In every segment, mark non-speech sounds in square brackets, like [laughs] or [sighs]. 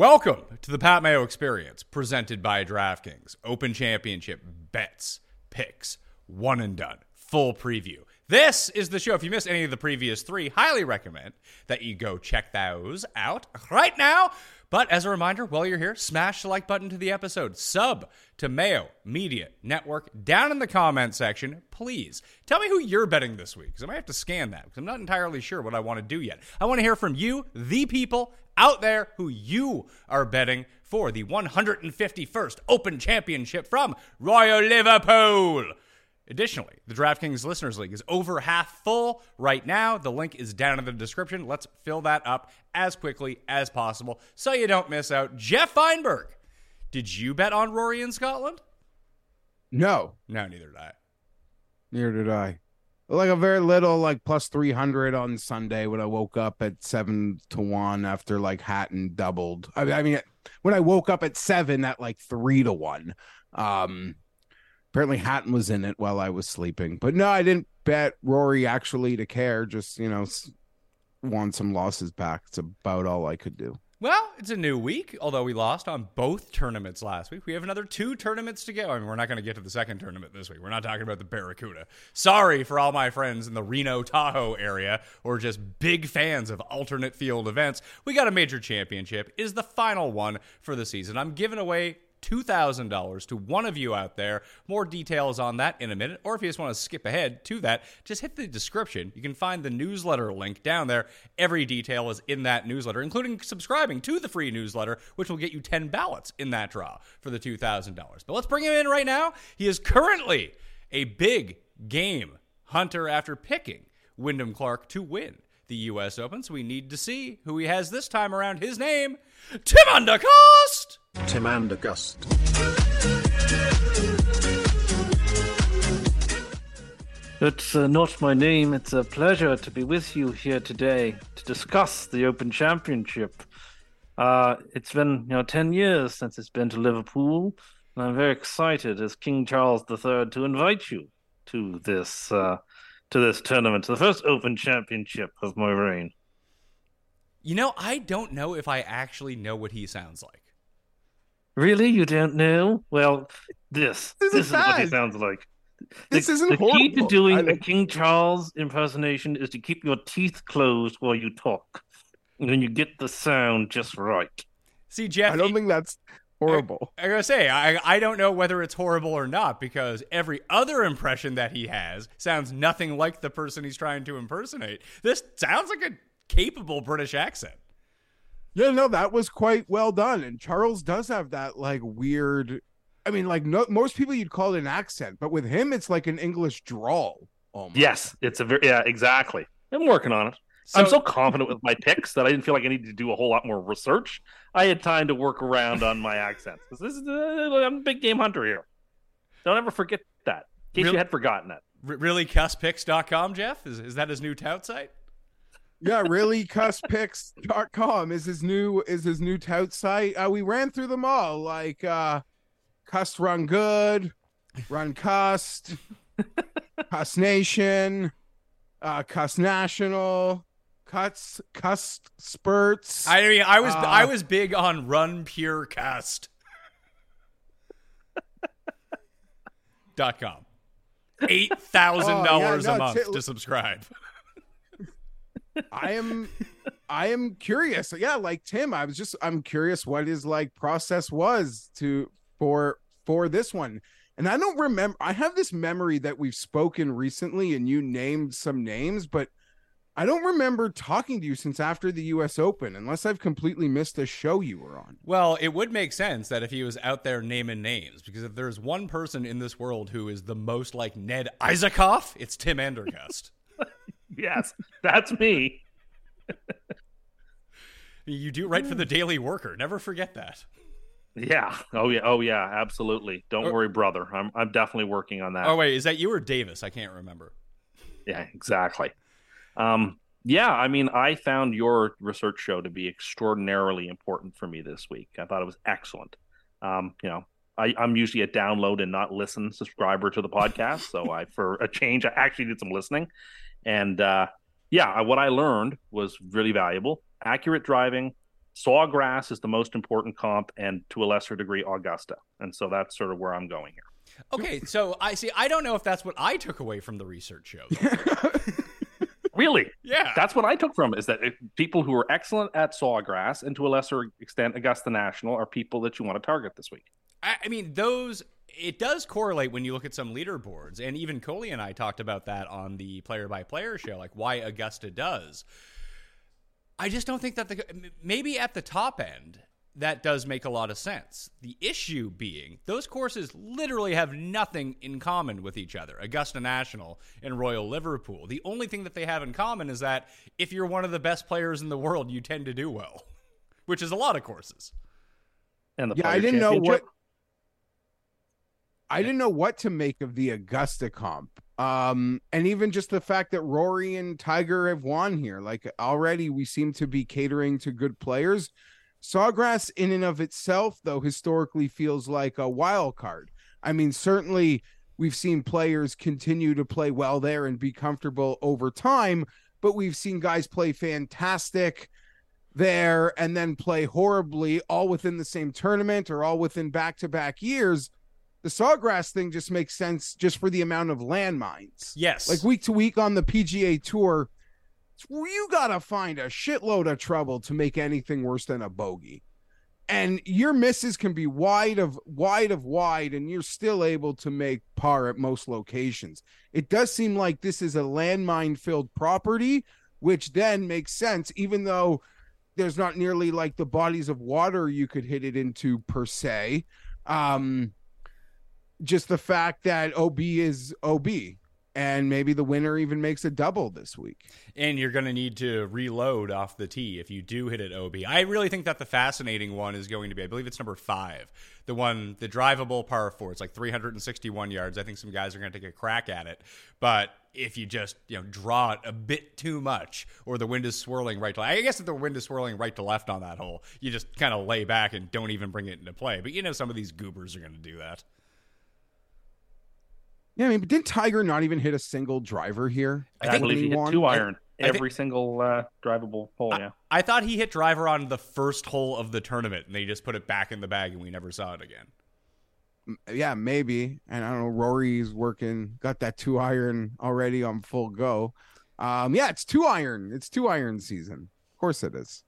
Welcome to the Pat Mayo Experience, presented by DraftKings. Open Championship bets, picks, one and done, full preview. This is the show. If you missed any of the previous three, highly recommend that you go check those out right now. But as a reminder, while you're here, smash the like button to the episode, sub to Mayo Media Network down in the comment section. Please tell me who you're betting this week because I might have to scan that because I'm not entirely sure what I want to do yet. I want to hear from you, the people out there who you are betting for the 151st Open Championship from Royal Liverpool. Additionally, the DraftKings Listeners League is over half full right now. The link is down in the description. Let's fill that up as quickly as possible so you don't miss out. Geoff Fienberg, did you bet on Rory in Scotland? No, No, neither did I. neither did I. Like a very little, like plus three hundred on Sunday when I woke up at seven to one after like Hatton doubled. I mean, I mean, when I woke up at seven at like three to one. Um, apparently Hatton was in it while I was sleeping, but no, I didn't bet Rory actually to care. Just you know, won some losses back. It's about all I could do. Well, it's a new week, although we lost on both tournaments last week. We have another two tournaments to go. I mean, we're not going to get to the second tournament this week. We're not talking about the Barracuda. Sorry for all my friends in the Reno Tahoe area or just big fans of alternate field events. We got a major championship, is the final one for the season. I'm giving away $2,000 to one of you out there. More details on that in a minute. Or if you just want to skip ahead to that, just hit the description. You can find the newsletter link down there. Every detail is in that newsletter, including subscribing to the free newsletter, which will get you 10 ballots in that draw for the $2,000. But let's bring him in right now. He is currently a big game hunter after picking Wyndham Clark to win the U.S. Open. So we need to see who he has this time around. His name, Tim Undercost. Tim Andergust. It's uh, not my name. It's a pleasure to be with you here today to discuss the Open Championship. Uh, it's been, you know, ten years since it's been to Liverpool, and I'm very excited as King Charles III to invite you to this uh, to this tournament, to the first Open Championship of my reign. You know, I don't know if I actually know what he sounds like. Really, you don't know? Well, this This this is is what he sounds like. This the, isn't the key to doing I a don't- King Charles impersonation is to keep your teeth closed while you talk, and then you get the sound just right. See, Geoff, I don't think that's horrible. I gotta say, I, I don't know whether it's horrible or not because every other impression that he has sounds nothing like the person he's trying to impersonate. This sounds like a capable British accent. Yeah, no, that was quite well done. And Charles does have that like weird. I mean, like no, most people you'd call it an accent, but with him, it's like an English drawl. Almost. Yes, it's a very yeah, exactly. I'm working on it. I'm so confident with my picks that I didn't feel like I needed to do a whole lot more research. I had time to work around on my accents. 'Cause This is uh, I'm a big game hunter here. Don't ever forget that. In case Real- you had forgotten that. R- really, cusspicks.com, Geoff? Is, is that his new tout site? Yeah, really. Cusspicks.com is his new is his new tout site. Uh, we ran through them all, like uh, Cuss Run Good, Run Cust. Cuss Nation, uh, Cuss National, Cuts, Cuss Spurts. I mean, I was Uh, I was big on Run Pure Cast. dot com. [laughs] Eight thousand dollars yeah, a month t- to subscribe. I am I am curious. Yeah, like Tim, I was just I'm curious what his like process was to for for this one. And I don't remember I have this memory that we've spoken recently and you named some names, but I don't remember talking to you since after the US Open, unless I've completely missed a show you were on. Well, it would make sense that if he was out there naming names, because if there's one person in this world who is the most like Ned Isakoff, it's Tim Andergust. [laughs] [laughs] Yes, that's me. you do write for the Daily Worker. Never forget that. Yeah. Oh yeah. Oh yeah. Absolutely. Don't Oh. worry, brother. I'm I'm definitely working on that. Oh wait, is that you or Davis? I can't remember. Yeah, exactly. Um, yeah, I mean, I found your research show to be extraordinarily important for me this week. I thought it was excellent. Um, you know, I, I'm usually a download and not listen subscriber to the podcast, so I, for a change, I actually did some listening, and uh, yeah, I- what I learned was really valuable. Accurate driving, Sawgrass is the most important comp, and to a lesser degree, Augusta, and so that's sort of where I'm going here. Okay, so I see. I don't know if that's what I took away from the research show. [laughs] Really, yeah, That's what I took from is that if people who are excellent at Sawgrass and to a lesser extent Augusta National are people that you want to target this week. I, I mean, those it does correlate when you look at some leaderboards, and even Coley and I talked about that on the player by player show, like why Augusta does. I just don't think that the maybe at the top end that does make a lot of sense. The issue being those courses literally have nothing in common with each other. Augusta National and Royal Liverpool. The only thing that they have in common is that if you're one of the best players in the world, you tend to do well, [laughs] which is a lot of courses. And the Yeah, I didn't know what Championship. I didn't know what to make of the Augusta comp. Um, and even just the fact that Rory and Tiger have won here. Like already we seem to be catering to good players. Sawgrass in and of itself, though, historically feels like a wild card. I mean, certainly we've seen players continue to play well there and be comfortable over time, but we've seen guys play fantastic there and then play horribly all within the same tournament or all within back to back years. The Sawgrass thing just makes sense just for the amount of landmines. Yes. Like week to week on the PGA Tour, you got to find a shitload of trouble to make anything worse than a bogey. And your misses can be wide of wide of wide, and you're still able to make par at most locations. It does seem like this is a landmine filled property, which then makes sense, even though there's not nearly like the bodies of water you could hit it into per se. Um, just the fact that OB is OB, and maybe the winner even makes a double this week. and you're going to need to reload off the tee if you do hit it OB. I really think that the fascinating one is going to be, I believe it's number five, the one, the drivable par four. It's like 361 yards. I think some guys are going to take a crack at it, but if you just you know draw it a bit too much, or the wind is swirling right to, I guess if the wind is swirling right to left on that hole, you just kind of lay back and don't even bring it into play. But you know some of these goobers are going to do that. Yeah, I mean, but didn't Tiger not even hit a single driver here? I, think believe when he hit won? two iron I think- every single uh, drivable hole. Yeah. I thought he hit driver on the first hole of the tournament, and they just put it back in the bag, and we never saw it again. Yeah, maybe. And I don't know. Rory's working, got that two iron already on full go. Um, yeah, it's two iron. It's two iron season. Of course it is.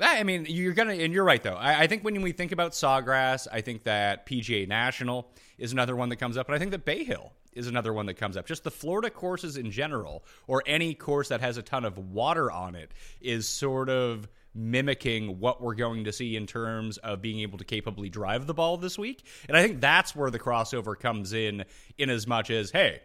I mean, you're gonna, and you're right though. I, I think when we think about Sawgrass, I think that PGA National is another one that comes up, and I think that Bay Hill is another one that comes up. Just the Florida courses in general, or any course that has a ton of water on it, is sort of mimicking what we're going to see in terms of being able to capably drive the ball this week. And I think that's where the crossover comes in, in as much as, hey,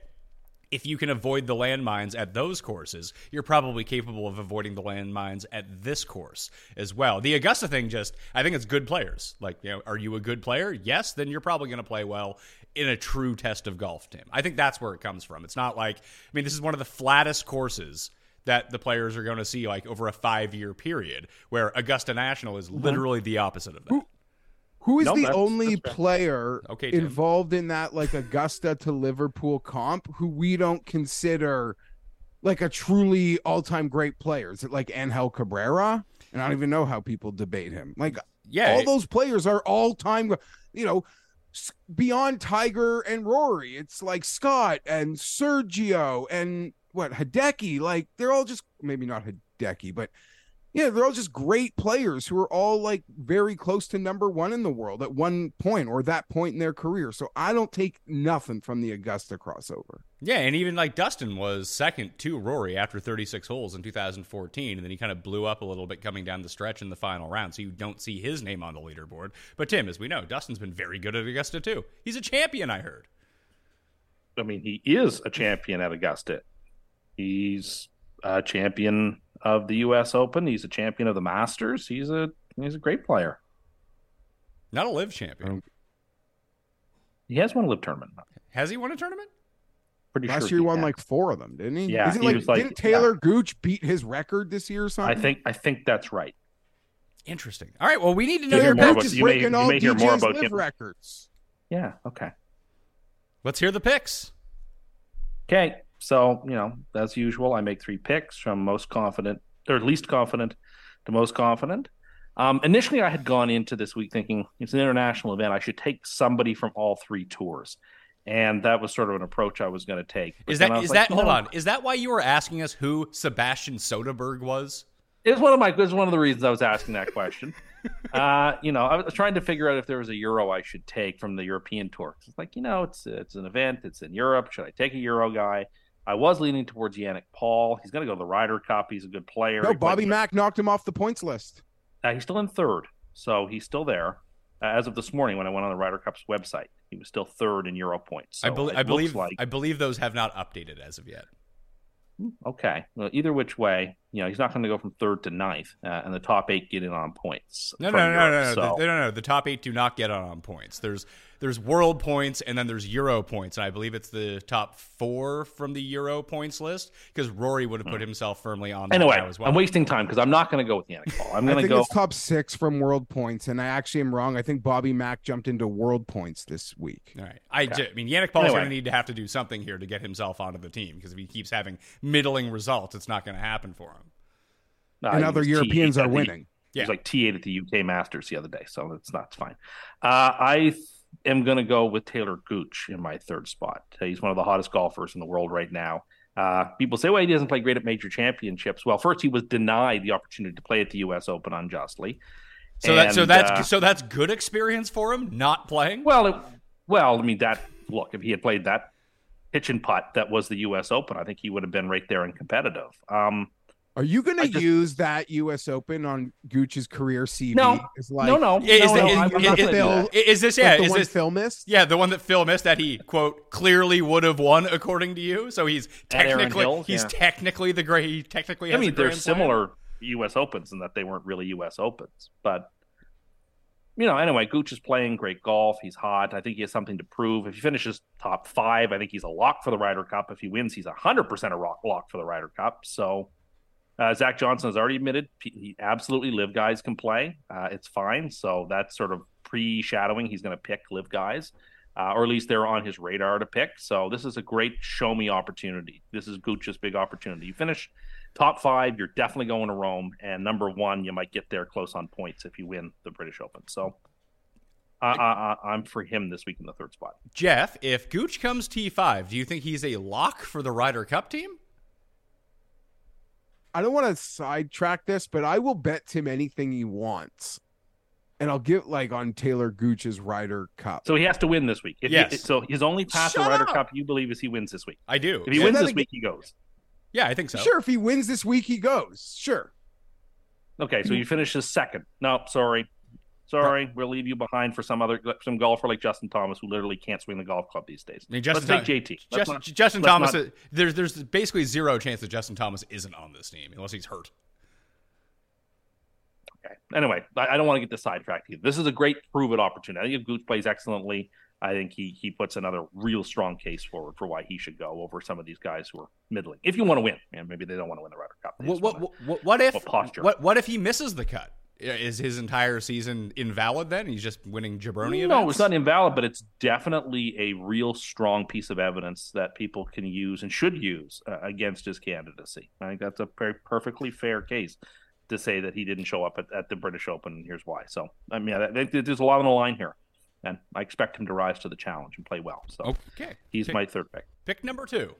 if you can avoid the landmines at those courses, you're probably capable of avoiding the landmines at this course as well. The Augusta thing just, I think it's good players. Like, you know, are you a good player? Yes, then you're probably going to play well in a true test of golf, Tim. I think that's where it comes from. It's not like, I mean, this is one of the flattest courses that the players are going to see like over a five year period, where Augusta National is mm-hmm. literally the opposite of that. Who is No, the only player Okay, involved in that like Augusta to Liverpool comp who we don't consider like a truly all-time great player? Is it like Angel Cabrera? And I don't even know how people debate him. Like Yeah, all those players are all-time, you know, beyond Tiger and Rory. It's like Scott and Sergio and what Hideki. Like they're all just maybe not Hideki, but yeah, they're all just great players who are all like very close to number one in the world at one point or that point in their career. So I don't take nothing from the Augusta crossover. Yeah, and even like Dustin was second to Rory after 36 holes in 2014, and then he kind of blew up a little bit coming down the stretch in the final round, so you don't see his name on the leaderboard. But Tim, as we know, Dustin's been very good at Augusta too. He's a champion, I heard. I mean, he is a champion at Augusta. He's a champion of the U.S. Open. He's a champion of the Masters. He's a he's a great player. Not a live champion. He has won a live tournament. Has he won a tournament? Pretty Last sure year he won has. like four of them, didn't he? Yeah, Is it he like, was like- didn't Taylor Gooch beat his record this year or something? I think I think that's right. Interesting. All right, well, we need to know Hear your more Taylor about- picks. is you may- breaking you all may hear more about live him. records. Yeah. Okay. Let's hear the picks. Okay. So you know, as usual, I make three picks from most confident or least confident to most confident. Um, initially, I had gone into this week thinking it's an international event. I should take somebody from all three tours, and that was sort of an approach I was going to take. But Is that is like, that hold on? Is that why you were asking us who Sebastian Soderberg was? It's one of my. It's one of the reasons I was asking that question. [laughs] uh, you know, I was trying to figure out if there was a euro I should take from the European tour. It's like you know, it's it's an event. It's in Europe. Should I take a euro guy? I was leaning towards Yannick Paul. He's going to go to the Ryder Cup. He's a good player. No, Bobby Mack knocked him off the points list. Uh, he's still in third, so he's still there. Uh, as of this morning, when I went on the Ryder Cup's website, he was still third in Euro points. So I, bel it I believe like I believe those have not updated as of yet. okay. Well, either which way, you know, he's not going to go from third to ninth, uh, and the top eight get in on points. No, no, no, no, Europe, no, so- The, no, no, no. The top eight do not get on, on points. There's there's world points and then there's Euro points, and I believe it's the top four from the Euro points list because Rory would have put himself firmly on Anyway, now as well. I'm wasting time because I'm not going to go with Yannick Paul. I'm going to think go. it's top six from world points, and I actually am wrong. I think Bobby Mack jumped into world points this week. All right. I, Okay. ju- I mean, Yannick Paul's Anyway. going to need to have to do something here to get himself onto the team because if he keeps having middling results, it's not going to happen for him. Uh, and other Europeans T8 are at the- winning. He was like T8 at the UK Masters the other day, so it's not it's fine. Uh, I th- am going to go with Taylor Gooch in my third spot. He's one of the hottest golfers in the world right now. Uh, people say, well, he doesn't play great at major championships. Well, first, he was denied the opportunity to play at the U.S. Open unjustly. So that so that's uh, so that's good experience for him not playing. well, it, well, I mean that. Look, if he had played that pitch and putt that was the U.S. Open, I think he would have been right there and competitive. Um, Are you going to just- use that U.S. Open on Gooch's career CV? No. It's like, no, no, Is, no, no, is- I'm- I'm is- not gonna do Phil- that. is this like yeah? the is one this Phil missed? Yeah, the one that Phil missed that he quote clearly would have won according to you. So he's technically Hills, he's yeah. technically the great. He technically I mean, a they're Grand Slam. similar U.S. Opens in that they weren't really U.S. Opens, but you know, anyway, Gooch is playing great golf. He's hot. I think he has something to prove. If he finishes top five, I think he's a lock for the Ryder Cup. If he wins, he's hundred percent a rock lock for the Ryder Cup. So. Uh, Zach Johnson has already admitted he absolutely live guys can play. Uh, it's fine. So that's sort of pre-shadowing. He's going to pick live guys, uh, or at least they're on his radar to pick. So this is a great show me opportunity. This is Gooch's big opportunity. You finish top five, you're definitely going to Rome, and number one, you might get there close on points if you win the British Open. So uh, I'm for him this week in the third spot. Geoff, if Gooch comes T5, do you think he's a lock for the Ryder Cup team? I don't want to sidetrack this, but I will bet Tim anything he wants. And I'll get like on Taylor Gooch's Ryder Cup. So he has to win this week. If he- so his only path Shut to Ryder up. Cup, you believe, is he wins this week. I do. If he yeah. wins this ag- week, he goes. Yeah, I think so. Sure, if he wins this week, he goes. Sure. Okay, so he finishes second. No, sorry. Sorry, we'll leave you behind for some other some golfer like Justin Thomas who literally can't swing the golf club these days. I mean, Justin Let's take JT. Let's Justin, not- Justin Thomas. not- is- there's there's basically zero chance that Justin Thomas isn't on this team unless he's hurt. Okay. Anyway, I, I don't want to get this sidetracked here. This is a great prove it opportunity. I think if Gooch plays excellently, I think he he puts another real strong case forward for why he should go over some of these guys who are middling. If you want to win, and maybe they don't want to win the Ryder Cup. What what, what, what if what posture? what what if he misses the cut? Is his entire season invalid then? He's just winning jabroni No, events? it's not invalid, but it's definitely a real strong piece of evidence that people can use and should use uh, against his candidacy. I think that's a per- perfectly fair case to say that he didn't show up at, at the British Open, and here's why. So, I mean, there's a lot on the line here, and I expect him to rise to the challenge and play well. So, Okay. he's Pick- my third pick. Pick number two.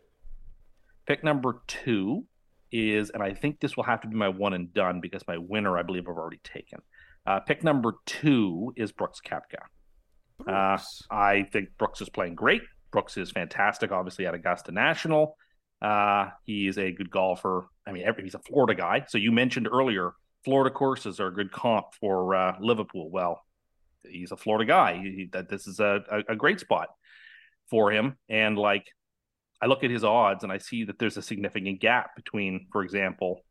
Pick number two is, and I think this will have to be my one and done because my winner, I believe, I've already taken. Uh, pick number two is Brooks Koepka. Uh, I think Brooks is playing great. Brooks is fantastic, obviously at Augusta National. Uh, he's a good golfer. I mean, every, he's a Florida guy. So you mentioned earlier, Florida courses are a good comp for uh, Liverpool. Well, he's a Florida guy. He, that this is a, a, a great spot for him. And like, I look at his odds and I see that there's a significant gap between, for example,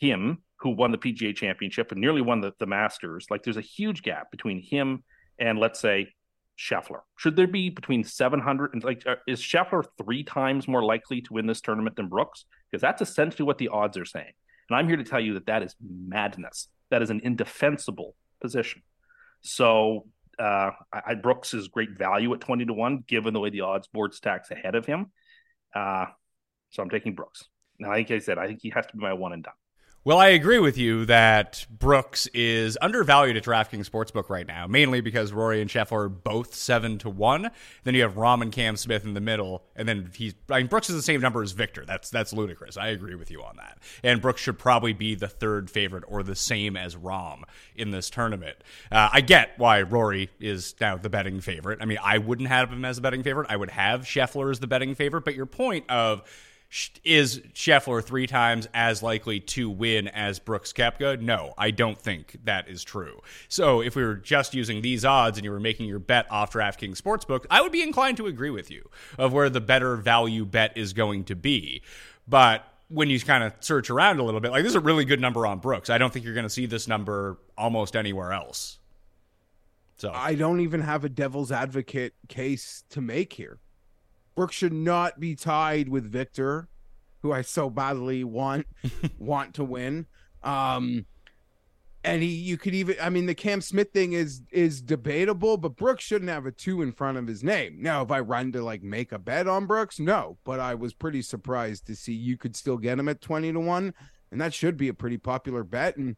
him who won the PGA Championship and nearly won the, the Masters. Like, there's a huge gap between him and let's say Scheffler. Should there be between 700 and like uh, is Scheffler three times more likely to win this tournament than Brooks? Because that's essentially what the odds are saying. And I'm here to tell you that that is madness. That is an indefensible position. So uh, I, I Brooks is great value at 20 to 1, given the way the odds board stacks ahead of him. Uh, so I'm taking Brooks. Now, like I said, I think he has to be my one and done. Well, I agree with you that Brooks is undervalued at DraftKings Sportsbook right now, mainly because Rory and Scheffler are both seven to one. Then you have Rahm and Cam Smith in the middle, and then he's. I mean, Brooks is the same number as Viktor. That's that's ludicrous. I agree with you on that. And Brooks should probably be the third favorite or the same as Rahm in this tournament. Uh, I get why Rory is now the betting favorite. I mean, I wouldn't have him as a betting favorite. I would have Scheffler as the betting favorite. But your point of is Scheffler three times as likely to win as Brooks Koepka? No, I don't think that is true. So if we were just using these odds and you were making your bet off DraftKings Sportsbook, I would be inclined to agree with you of where the better value bet is going to be. But when you kind of search around a little bit, like this is a really good number on Brooks. I don't think you're going to see this number almost anywhere else. So I don't even have a devil's advocate case to make here. Brooks should not be tied with Viktor, who I so badly want [laughs] want to win. Um and he you could even I mean the Cam Smith thing is is debatable, but Brooks shouldn't have a two in front of his name. Now, if I run to like make a bet on Brooks, no, but I was pretty surprised to see you could still get him at 20 to 1, and that should be a pretty popular bet and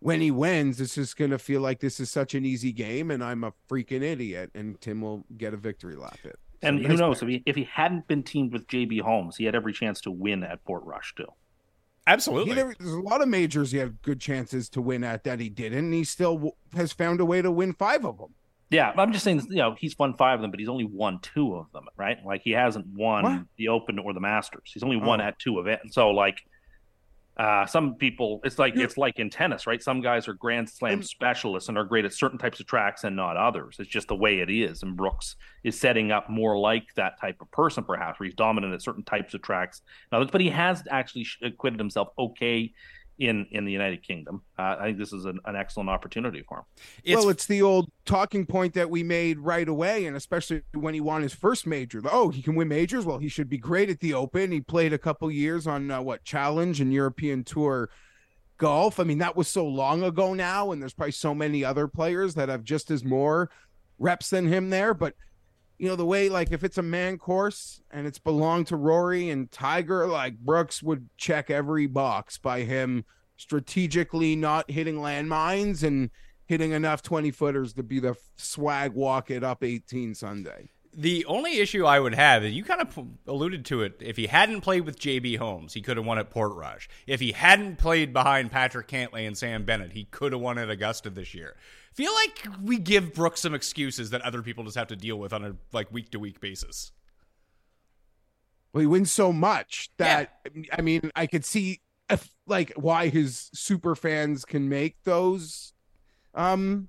when he wins, it's just going to feel like this is such an easy game, and I'm a freaking idiot, and Tim will get a victory lap. It. So And who nice knows player. if he if he hadn't been teamed with JB Holmes, he had every chance to win at Portrush too. absolutely. He, there- there's a lot of majors he had good chances to win at that he didn't. And he still w- has found a way to win five of them. Yeah, I'm just saying, you know, he's won five of them, but he's only won two of them, right? Like he hasn't won What? the Open or the Masters. He's only oh. won Oh. at two events. So like, uh, some people, it's like You're- it's like in tennis, right? Some guys are Grand Slam I'm- specialists and are great at certain types of tracks and not others. It's just the way it is. And Brooks is setting up more like that type of person, perhaps, where he's dominant at certain types of tracks. and others, but he has actually acquitted himself okay in in the United Kingdom. Uh, I think this is an, an excellent opportunity for him. It's well, it's the old talking point that we made right away, and especially when he won his first major. Oh, he can win majors. Well, he should be great at the Open. He played a couple years on uh, what Challenge and European Tour golf. I mean, that was so long ago now, and there's probably so many other players that have just as more reps than him there. But you know, the way like if it's a man course and it's belonged to Rory and Tiger, like Brooks would check every box by him strategically not hitting landmines and hitting enough 20 footers to be the swag walk it up 18 Sunday. The only issue I would have, and you kind of alluded to it, if he hadn't played with JB Holmes, he could have won at Portrush. If he hadn't played behind Patrick Cantlay and Sam Bennett, he could have won at Augusta this year. Feel like we give Brooks some excuses that other people just have to deal with on a like week to week basis. Well, he wins so much that I mean, I could see if, like why his super fans can make those um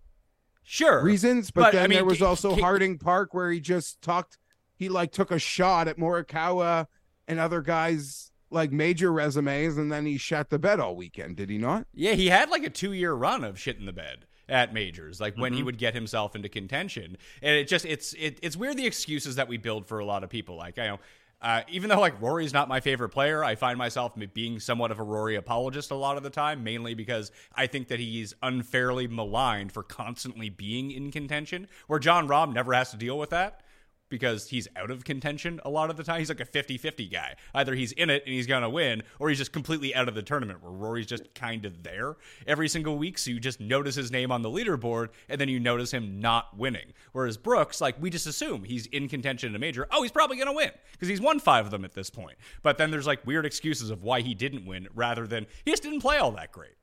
Sure, reasons, but, But, then I mean, there was also ca- Harding Park where he just talked he like took a shot at Morikawa and other guys like major resumes and then he shot the bed all weekend, did he not? Yeah, he had like a two year run of shit in the bed at majors, like when he Mhm. would get himself into contention. And it just it's it, it's weird the excuses that we build for a lot of people. Like I know Uh, even though like Rory's not my favorite player, I find myself being somewhat of a Rory apologist a lot of the time, mainly because I think that he's unfairly maligned for constantly being in contention, where Jon Rahm never has to deal with that because he's out of contention a lot of the time. He's like a 50-50 guy. Either he's in it and he's going to win or he's just completely out of the tournament where Rory's just kind of there every single week so you just notice his name on the leaderboard and then you notice him not winning. Whereas Brooks like we just assume he's in contention in a major. Oh, he's probably going to win because he's won 5 of them at this point. But then there's like weird excuses of why he didn't win rather than he just didn't play all that great.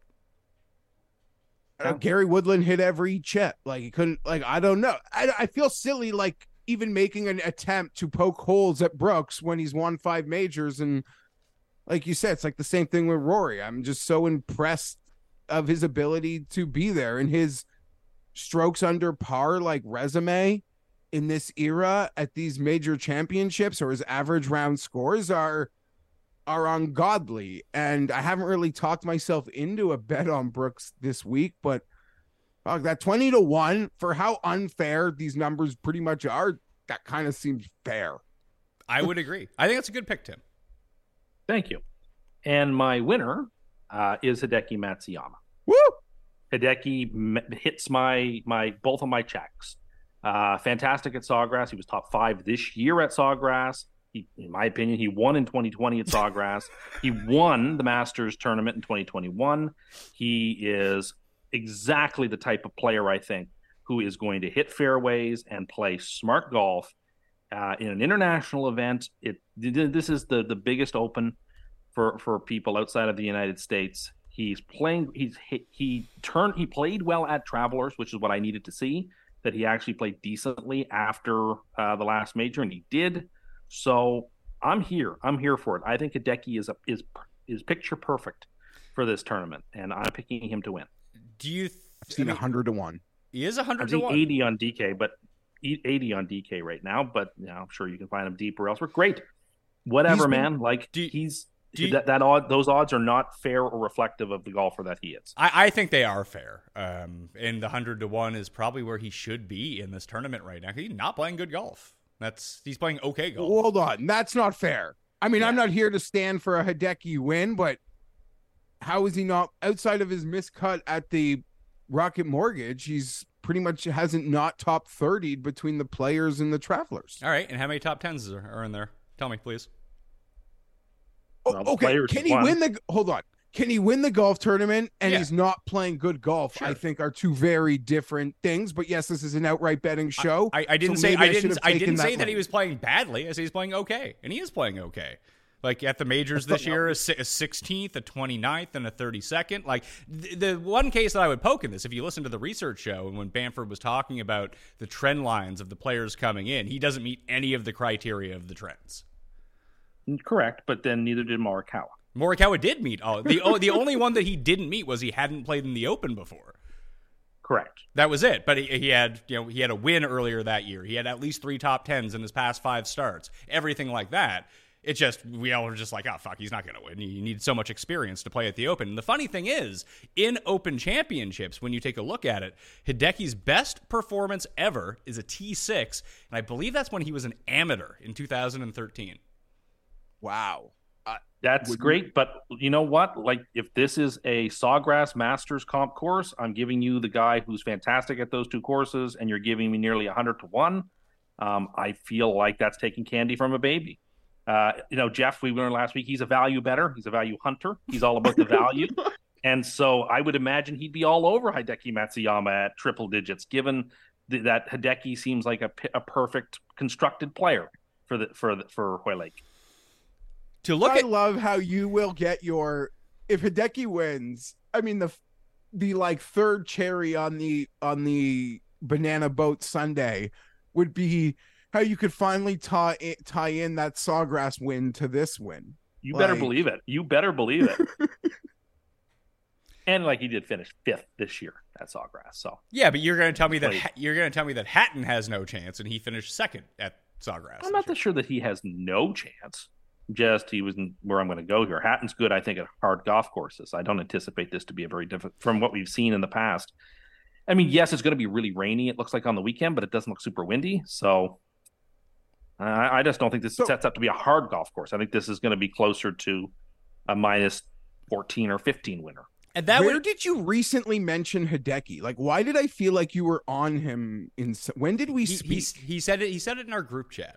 Gary Woodland hit every chip. Like he couldn't. Like I don't know. I I feel silly. Like even making an attempt to poke holes at Brooks when he's won five majors. And like you said, it's like the same thing with Rory. I'm just so impressed of his ability to be there and his strokes under par like resume in this era at these major championships or his average round scores are are ungodly and i haven't really talked myself into a bet on brooks this week but uh, that 20 to 1 for how unfair these numbers pretty much are, that kind of seems fair. I would agree. I think that's a good pick, Tim. Thank you. And my winner uh, is Hideki Matsuyama. Woo! Hideki m- hits my my both of my checks. Uh, fantastic at Sawgrass. He was top five this year at Sawgrass. He, in my opinion, he won in 2020 at Sawgrass. [laughs] he won the Masters tournament in 2021. He is exactly the type of player I think who is going to hit fairways and play smart golf uh, in an international event. It this is the the biggest open for for people outside of the United States. He's playing. He's he, he turned. He played well at Travelers, which is what I needed to see. That he actually played decently after uh, the last major, and he did. So I'm here. I'm here for it. I think Hideki is a, is is picture perfect for this tournament, and I'm picking him to win. Do you? Th- I've seen I mean, hundred to one. He is hundred I've to seen one. 80 on DK, but e- 80 on DK right now. But you know, I'm sure you can find him deeper elsewhere. Great, whatever, He's been- man. Like Do you- he's do you- that that odd those odds are not fair or reflective of the golfer that he is. I, I think they are fair. Um, and the hundred to one is probably where he should be in this tournament right now. He's not playing good golf. That's he's playing okay golf. Hold on, that's not fair. I mean, I'm not here to stand for a Hideki win, but how is he not outside of his miscut at the Rocket Mortgage? He's pretty much hasn't not top 30 between the players and the travelers. All right, and how many top tens are, are in there? Tell me, please. Oh, Well, okay, can he won. win the? Hold on, can he win the golf tournament and Yeah. he's not playing good golf? I think are two very different things. But yes, this is an outright betting show. I, I didn't so say maybe I didn't have I didn't say that he was playing badly. I said he's playing okay, and he is playing okay. Like at the majors this year, a si- a 16th, a 29th, and a 32nd. Like th- the one case that I would poke in this, if you listen to the research show and when Bamford was talking about the trend lines of the players coming in, he doesn't meet any of the criteria of the trends. Correct, but then neither did Morikawa. Morikawa did meet all the o- the only one that he didn't meet was he hadn't played in the Open before. Correct. That was it. But he, he had, you know, he had a win earlier that year. He had at least three top tens in his past five starts. Everything like that. It's just we all were just like, oh fuck, he's not going to win. You need so much experience to play at the Open. And the funny thing is, in Open Championships, when you take a look at it, Hideki's best performance ever is a T6, and I believe that's when he was an amateur in 2013. wow. That's Would you- great, but you know what? Like, if this is a Sawgrass Masters comp course, I'm giving you the guy who's fantastic at those two courses, and you're giving me nearly 100 to 1. Um, I feel like that's taking candy from a baby. Uh, you know, Geoff, we learned last week he's a value better. He's a value hunter. He's all about the [laughs] value. and so I would imagine he'd be all over Hideki Matsuyama at triple digits, given th- that Hideki seems like a, p- a perfect constructed player for the for the, for Hoylake. To look I at love how you will get your if Hideki wins. I mean the the like third cherry on the on the banana boat Sunday would be how you could finally tie i- tie in that Sawgrass win to this win. You better believe it. You better believe it. [laughs] and like he did finish fifth this year at Sawgrass. So yeah, but you're going to tell me that Wait. Ha- you're going to tell me that Hatton has no chance, and he finished second at Sawgrass. I'm not that sure that he has no chance. Just he was in where I'm going to go here. Hatton's good, I think, at hard golf courses. I don't anticipate this to be a very different from what we've seen in the past. I mean, yes, it's going to be really rainy. It looks like on the weekend, but it doesn't look super windy. So I, I just don't think this So- sets up to be a hard golf course. I think this is going to be closer to a minus 14 or 15 winner. And that Where would did you recently mention Hideki? Like, why did I feel like you were on him? In when did we he, speak? he, he said it. He said it in our group chat.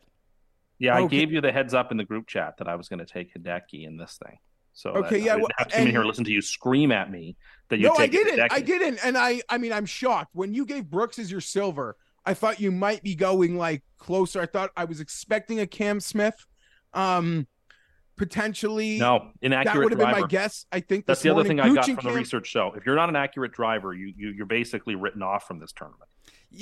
Yeah, I oh, gave you the heads up in the group chat that I was going to take Hideki in this thing. So that Okay, I yeah, didn't well, have to come in here and listen to you scream at me that you no, I didn't. I didn't. And I, I mean, I'm shocked when you gave Brooks as your silver. I thought you might be going like closer. I thought I was expecting a Cam Smith, um, potentially. No, inaccurate that would have been my guess. I think That's the other morning. thing I got from the research show. If you're not an accurate driver, you, you you're basically written off from this tournament.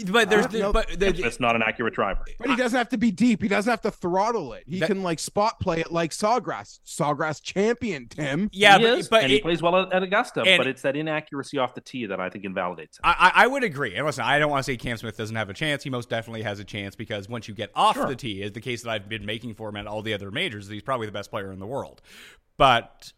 But there's Uh, no. but the, It's not an accurate driver. But he doesn't have to be deep. He doesn't have to throttle it. He That- can like spot play it like Sawgrass. Sawgrass champion, Tim. yeah, he but, but and he plays well at, at Augusta, and- but it's that inaccuracy off the tee that I think invalidates him. I, I I would agree. And listen, I don't want to say Cam Smith doesn't have a chance. He most definitely has a chance because once you get off Sure. the tee, is the case that I've been making for him at all the other majors. He's probably the best player in the world. But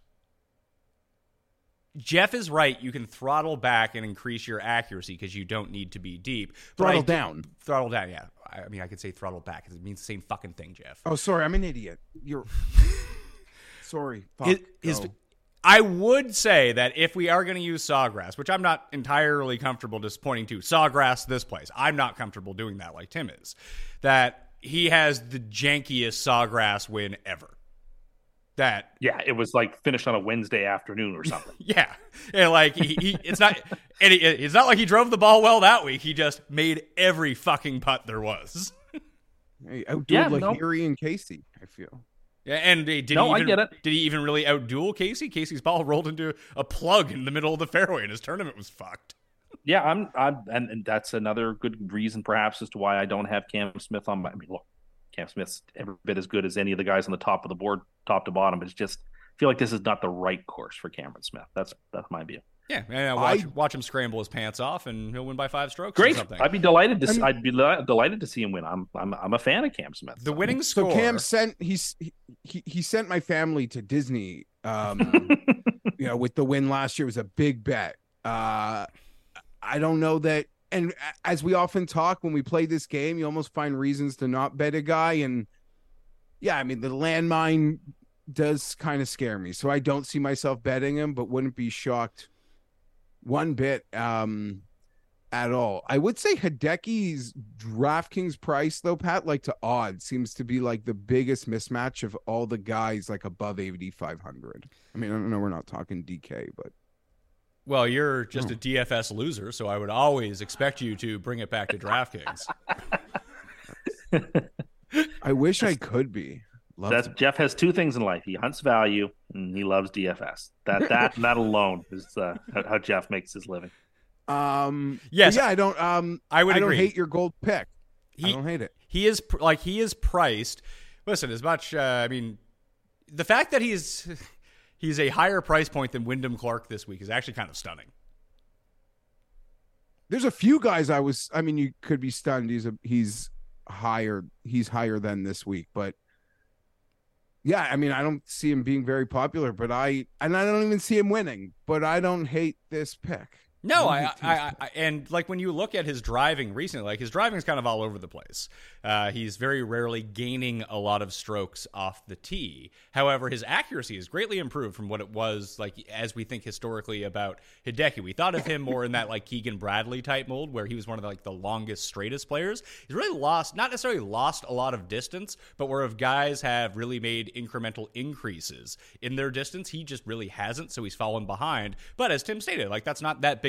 Geoff is right. You can throttle back and increase your accuracy because you don't need to be deep. But Throttle I- down. Throttle down. Yeah. I I mean, I could say throttle back. It means the same fucking thing, Geoff. Oh, sorry, I'm an idiot. You're [laughs] sorry. Fuck. His, his, I would say that if we are going to use Sawgrass, which I'm not entirely comfortable just pointing to Sawgrass this place, I'm not comfortable doing that like Tim is. That he has the jankiest Sawgrass win ever. That Yeah, it was like finished on a Wednesday afternoon or something. [laughs] yeah, and like he, he it's not and it, it's not like he drove the ball well that week. He just made every fucking putt there was. Hey, outdueled Yeah, no. Lahiri and Casey. I feel. Yeah, and uh, did No, he I get it. Did he even really outduel Casey? Casey's ball [laughs] rolled into a plug in the middle of the fairway, and his tournament was fucked. Yeah, I'm, I'm, and, and that's another good reason, perhaps, as to why I don't have Cam Smith on my. I mean, look, Cam Smith's every bit as good as any of the guys on the top of the board, top to bottom. But it's just I feel like this is not the right course for Cameron Smith. That's that's my view. Yeah, and uh, watch, I- watch him scramble his pants off, and he'll win by five strokes. Or Great, something. I'd be delighted to. I see, mean- I'd be li- delighted to see him win. I'm, I'm, I'm a fan of Cam Smith. the so. winning So score. Cam sent he's he, he he sent my family to Disney. Um, [laughs] you know, with the win last year it was a big bet. Uh, I don't know that. And as we often talk when we play this game, you almost find reasons to not bet a guy. And yeah, I mean the landmine does kind of scare me, so I don't see myself betting him, but wouldn't be shocked one bit um at all. I would say Hideki's DraftKings price though, Pat, like to odd seems to be like the biggest mismatch of all the guys like above 8500. I mean, I know we're not talking DK, but well, you're just Hmm. a DFS loser, so I would always expect you to bring it back to DraftKings. [laughs] I wish I could be. Love That's Geoff has two things in life. He hunts value and he loves DFS. That that that alone is uh, how, how Geoff makes his living. um Yes. yeah, I don't um I would I don't hate your gold pick. I He don't hate it. he is like he is priced. Listen, as much uh, I mean, the fact that he's he's a higher price point than Wyndham Clark this week is actually kind of stunning. There's a few guys I was I mean you could be stunned he's a he's higher he's higher than this week, but yeah, I mean I don't see him being very popular, but I and I don't even see him winning, but I don't hate this pick. No, I, I, Tim's I, pick. I, and like when you look at his driving recently, like his driving is kind of all over the place. Uh, he's very rarely gaining a lot of strokes off the tee. However, his accuracy is greatly improved from what it was like as we think historically about Hideki. We thought of him more in that like Keegan Bradley type mold, where he was one of the, like the longest, straightest players. He's really lost, not necessarily lost a lot of distance, but where if guys have really made incremental increases in their distance, he just really hasn't. So he's fallen behind. But as Tim stated, like that's not that big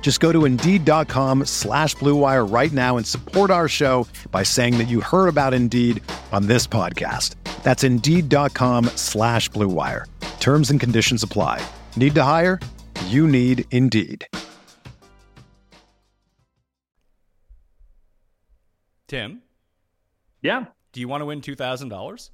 Just go to Indeed.com slash BlueWire right now and support our show by saying that you heard about Indeed on this podcast. That's Indeed.com slash BlueWire. Terms and conditions apply. Need to hire? You need Indeed. Tim, Yeah. do you want to win two thousand dollars?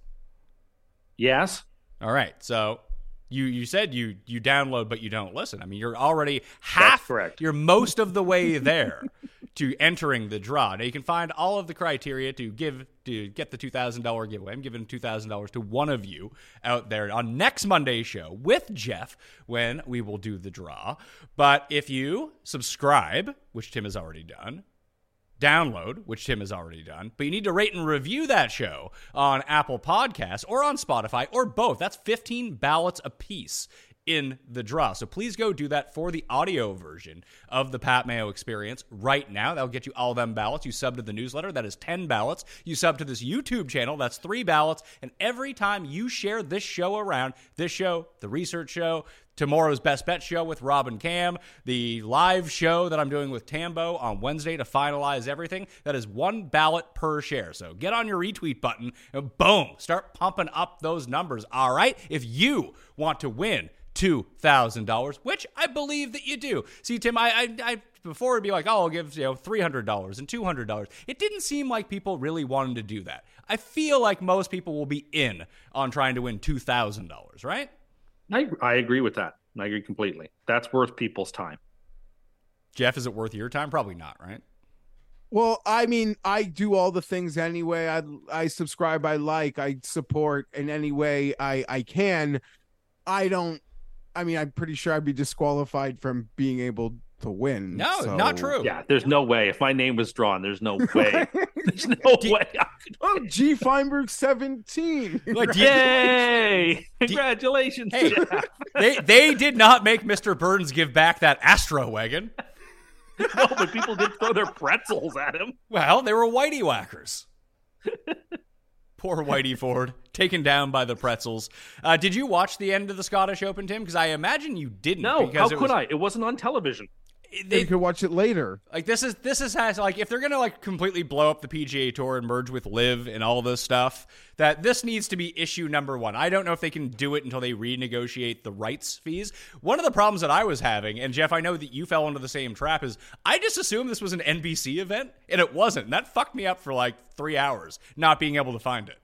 Yes. All right. So you you said you you download but you don't listen. I mean, you're already half correct. You're most of the way there [laughs] to entering the draw. Now you can find all of the criteria to give to get the two thousand dollar giveaway. I'm giving two thousand dollars to one of you out there on next Monday's show with Geoff when we will do the draw. But if you subscribe, which Tim has already done, download, which Tim has already done, but you need to rate and review that show on Apple Podcasts or on Spotify or both. That's 15 ballots apiece in the draw. So please go do that for the audio version of the Pat Mayo experience right now. That'll get you all of them ballots. You sub to the newsletter, that is 10 ballots. You sub to this YouTube channel, that's three ballots. And every time you share this show around, this show, the research show, tomorrow's best bet show with Rob and Cam, the live show that I'm doing with Tambo on Wednesday to finalize everything. That is one ballot per share. So get on your retweet button and boom, start pumping up those numbers. All right. If you want to win $2,000, which I believe that you do. See, Tim, I, I, I before it'd be like, oh, I'll give you know three hundred dollars and two hundred dollars. It didn't seem like people really wanted to do that. I feel like most people will be in on trying to win two thousand dollars, right? I, I agree with that. I agree completely. That's worth people's time. Geoff, is it worth your time? Probably not, right? Well, I mean, I do all the things anyway. I I subscribe, I like, I support in any way I I can. I don't. I mean, I'm pretty sure I'd be disqualified from being able to win. No, so- not true. Yeah, there's no way. If my name was drawn, there's no [laughs] way. there's no [laughs] way. I could Oh, G Fienberg 17. [laughs] Like, do Yay! Congratulations. Hey. Geoff. they they did not make Mr. Burns give back that Astro wagon. no, but people did throw their pretzels at him. Well, they were whitey whackers. Poor Whitey Ford, taken down by the pretzels. Uh, did you watch the end of the Scottish Open, Tim? Because I imagine you didn't. No, how it could was, I? It wasn't on television. They, you could watch it later. like this is this is has like if they're gonna like completely blow up the PGA Tour and merge with LIV and all this stuff, that this needs to be issue number one. I don't know if they can do it until they renegotiate the rights fees. One of the problems that I was having, and Geoff, I know that you fell into the same trap, is I just assumed this was an NBC event and it wasn't. And that fucked me up for like three hours not being able to find it.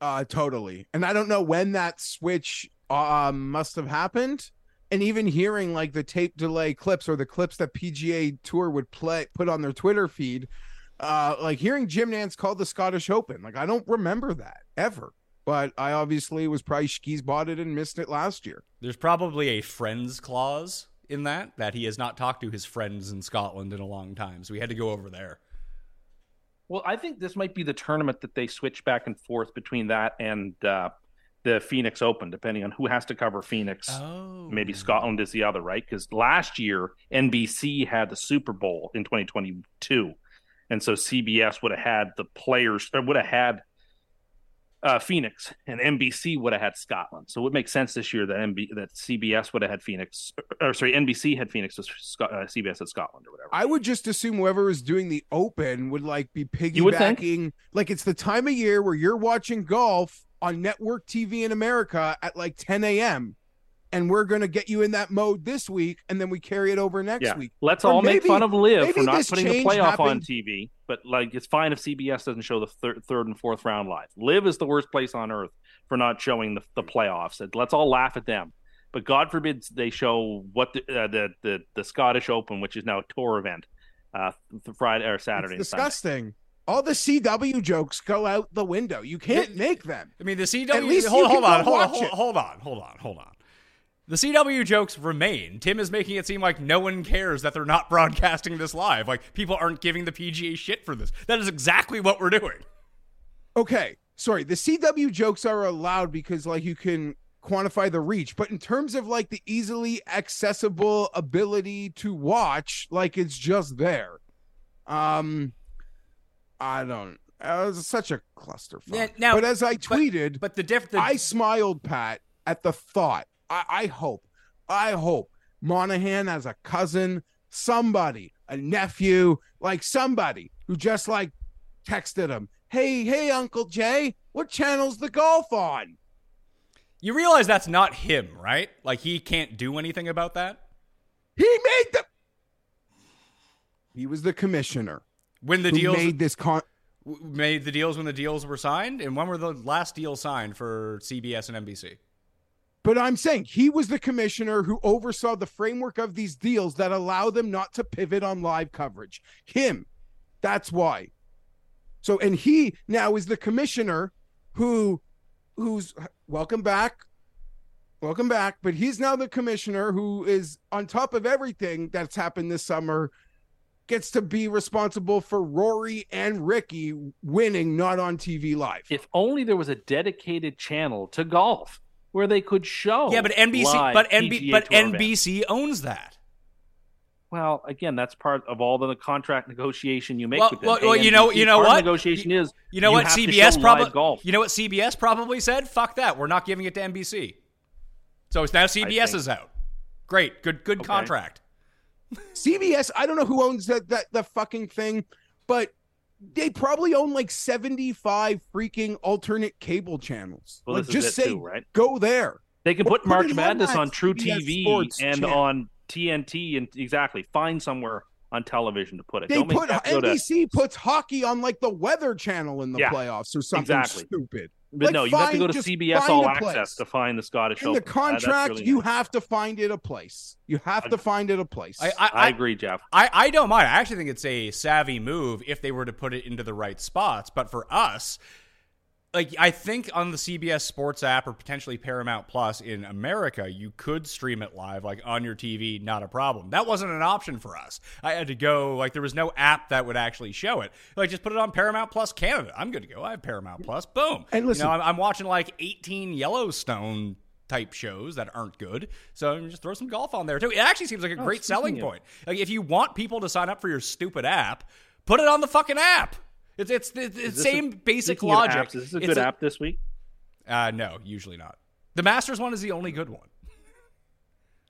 Uh totally. And I don't know when that switch um must have happened. And even hearing like the tape delay clips or the clips that PGA Tour would play put on their Twitter feed, uh like hearing Jim Nantz call the Scottish Open. Like I don't remember that ever. But I obviously was probably skis bought it and missed it last year. There's probably a friends clause in that that he has not talked to his friends in Scotland in a long time, so we had to go over there. Well, I think this might be the tournament that they switch back and forth between that and uh, the Phoenix Open, depending on who has to cover Phoenix. Oh, Maybe Scotland is the other, right? Because last year NBC had the Super Bowl in 2022, and so CBS would have had the players, or would have had uh, Phoenix, and NBC would have had Scotland. So it would make sense this year that MB, that CBS would have had Phoenix, or sorry, NBC had Phoenix, so Sc- uh, CBS had Scotland, or whatever. I would just assume whoever is doing the open would like be You would think? piggybacking. Like it's the time of year where you're watching golf on network TV in America at like 10 a.m. And we're gonna get you in that mode this week, and then we carry it over next yeah. week. Let's Or all make fun of LIV for not putting the playoff on TV, but like it's fine if CBS doesn't show the thir- third and fourth round live. LIV is the worst place on earth for not showing the, the playoffs. Let's all laugh at them. But God forbid they show what the uh, the, the the Scottish Open, which is now a tour event, uh, th- Friday or Saturday. It's disgusting. All the CW jokes go out the window. You can't make them. I mean, the CW. At least hold, hold on, hold hold, hold on, hold on, hold on. The CW jokes remain. Tim is making it seem like no one cares that they're not [laughs] broadcasting this live. Like people aren't giving the PGA shit for this. That is exactly what we're doing. Okay, sorry. The CW jokes are allowed because like you can quantify the reach, but in terms of like the easily accessible ability to watch, like it's just there. Um I don't Uh, it was such a clusterfuck. Yeah, now- but as I tweeted, But the diff, the, I smiled, Pat, at the thought. I, I hope, I hope Monahan has a cousin, somebody, a nephew, like somebody who just like texted him, "Hey, hey, Uncle Jay, what channel's the golf on?" you realize that's not him, right? Like he can't do anything about that. He made the. He was the commissioner When the deals made this con. made the deals when the deals were signed, and when were the last deals signed for CBS and NBC? But I'm saying he was the commissioner who oversaw the framework of these deals that allow them not to pivot on live coverage. Him. That's why. So and he now is the commissioner who who's welcome back. Welcome back, but he's now the commissioner who is on top of everything that's happened this summer gets to be responsible for Rory and Ricky winning not on TV live. If only there was a dedicated channel to golf where they could show. yeah, but NBC, live but NB, but Tour events. NBC owns that. Well, again, that's part of all the contract negotiation you make Well, with them. well, well, you know- you know what? Negotiation is You know what have CBS probably live golf. You know what CBS probably said? Fuck that. We're not giving it to NBC. So it's now CBS is out. Great. Good good Okay. contract. CBS, I don't know who owns that that the fucking thing, but they probably own like 75 freaking alternate cable channels. Well, like just say too, right? go there. They can put put March it on Madness on True CBS TV Sports and channel. on TNT and exactly find somewhere on television to put it. They Don't put go to- NBC puts hockey on like the weather channel in the Yeah, playoffs or something exactly. stupid. But Like, no, you have to go to CBS All Access to find the Scottish In the Open. Uh, that's contract, really you nice. have to find it a place. You have I- to find it a place. I, I, I I, agree, Geoff. I, I don't mind. I actually think it's a savvy move if they were to put it into the right spots. But for us, like I think on the CBS Sports app or potentially Paramount Plus in America, you could stream it live, like on your TV, not a problem. That wasn't an option for us. I had to go like there was no app that would actually show it. Like just put it on Paramount Plus Canada. I'm good to go. I have Paramount Plus. Boom. And listen- you know, I'm, I'm watching like 18 Yellowstone type shows that aren't good. So just throw some golf on there too. It actually seems like a oh, great selling point. Like if you want people to sign up for your stupid app, put it on the fucking app. It's it's the, the same a- basic logic. apps, is this a It's good app this week? Uh, no, usually not. The Masters one is the only good one.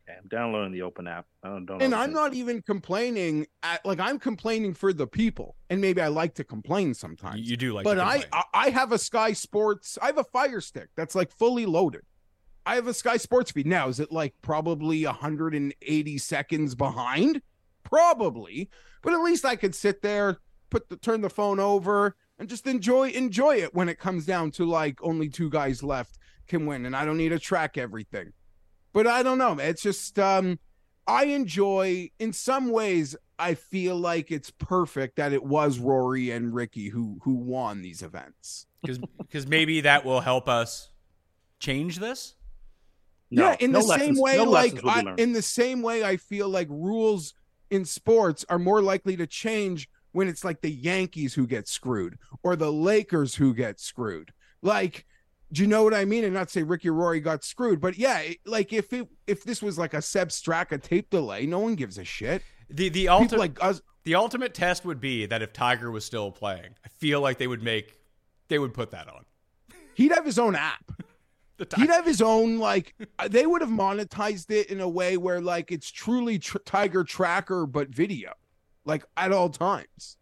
Yeah, I'm downloading the Open app. I don't, don't and I'm if- not even complaining at like I'm complaining for the people. And maybe I like to complain sometimes. You, you do like, but to I. I I have a Sky Sports. I have a Fire Stick that's like fully loaded. I have a Sky Sports feed now. Is it like probably 180 seconds behind? Probably, but at least I could sit there, put the turn the phone over, and just enjoy enjoy it when it comes down to like only two guys left can win, and I don't need to track everything. But I don't know. It's just um, I enjoy in some ways. I feel like it's perfect that it was Rory and Ricky who who won these events. because cuz maybe that will help us change this. No, yeah, in no the lessons- same way, no like lessons will be I, in the same way, I feel like rules in sports are more likely to change when it's like the Yankees who get screwed or the Lakers who get screwed. Like, do you know what I mean? And not say Ricky Rory got screwed, but yeah, like if it if this was like a Sepp Straka tape delay, no one gives a shit. The the ultimate like us, the ultimate test would be that if Tiger was still playing, I feel like they would make they would put that on. he'd have his own app. [laughs] The He'd have his own like they would have monetized it in a way where like it's truly tr- Tiger Tracker but video, like at all times.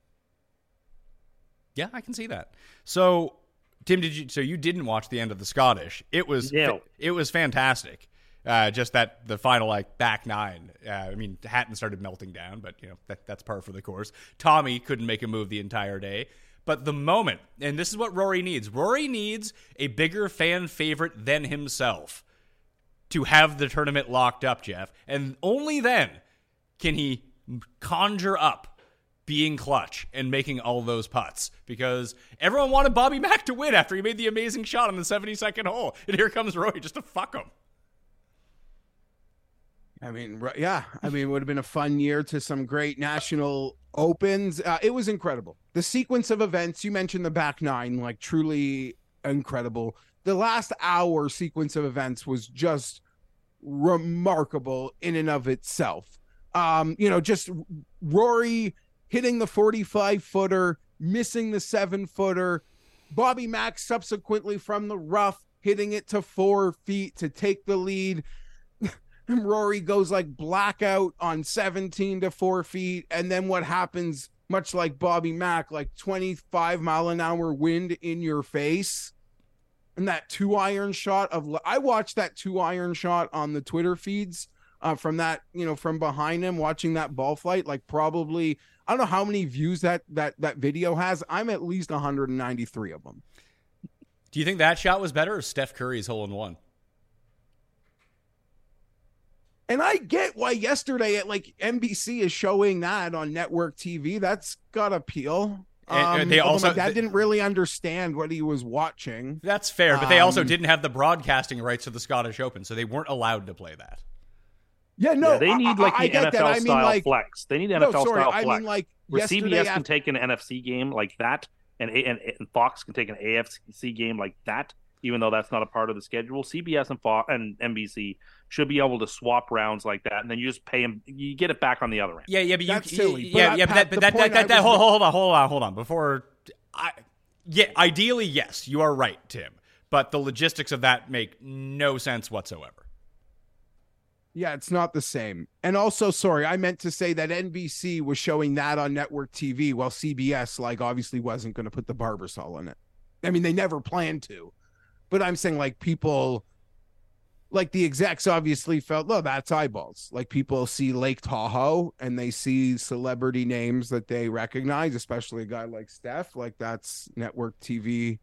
yeah, I can see that. So, Tim, did you? So you didn't watch the end of the Scottish? It was No. it was fantastic. Uh, just that the final like back nine. Uh, I mean, Hatton started melting down, but you know that that's par for the course. Tommy couldn't make a move the entire day. But the moment, and this is what Rory needs. Rory needs a bigger fan favorite than himself to have the tournament locked up, Geoff. And only then can he conjure up being clutch and making all those putts because everyone wanted Bobby Mack to win after he made the amazing shot on the 72nd hole. And here comes Roy just to fuck him. I mean, yeah. I mean, it would have been a fun year to some great national opens. Uh, it was incredible. The sequence of events you mentioned the back nine, like truly incredible. The last hour sequence of events was just remarkable in and of itself. Um, you know, just Rory hitting the 45 footer missing the seven footer. Bobby Mack subsequently from the rough hitting it to four feet to take the lead. [laughs] Rory goes like blackout on 17 to four feet. And then what happens, much like Bobby Mack, like 25 mile an hour wind in your face. And that two iron shot of, I watched that two iron shot on the Twitter feeds uh, from that, you know, from behind him, watching that ball flight. Like probably, I don't know how many views that that that video has. I'm at least 193 of them. Do you think that shot was better or Steph Curry's hole in one? And I get why yesterday at like NBC is showing that on network TV. That's got appeal. And- Um, they although also- my dad didn't really understand what he was watching. That's fair, but they also Um, didn't have the broadcasting rights to the Scottish Open, so they weren't allowed to play that. Yeah, no, Yeah, they need like I the get NFL that. I mean, style like, flex. They need NFL no, NFL sorry, style I mean like where. CBS af- can take an NFC game like that, and, and and Fox can take an AFC game like that. Even though that's not a part of the schedule, CBS and Fox and NBC should be able to swap rounds like that, and then you just pay them. You get it back on the other end. Yeah, yeah, but you, That's silly, yeah, but yeah, but Pat, that, but that, that, that, that hold, hold on, hold on, hold on. Before, I, yeah, ideally, yes, you are right, Tim, but the logistics of that make no sense whatsoever. Yeah, it's not the same. And also, sorry, I meant to say that NBC was showing that on network TV while CBS, like, obviously wasn't going to put the Barbasol in it. I mean, they never planned to. But I'm saying, like, people, like the execs obviously felt, oh, that's eyeballs. Like, people see Lake Tahoe and they see celebrity names that they recognize, especially a guy like Steph. Like, that's network TV,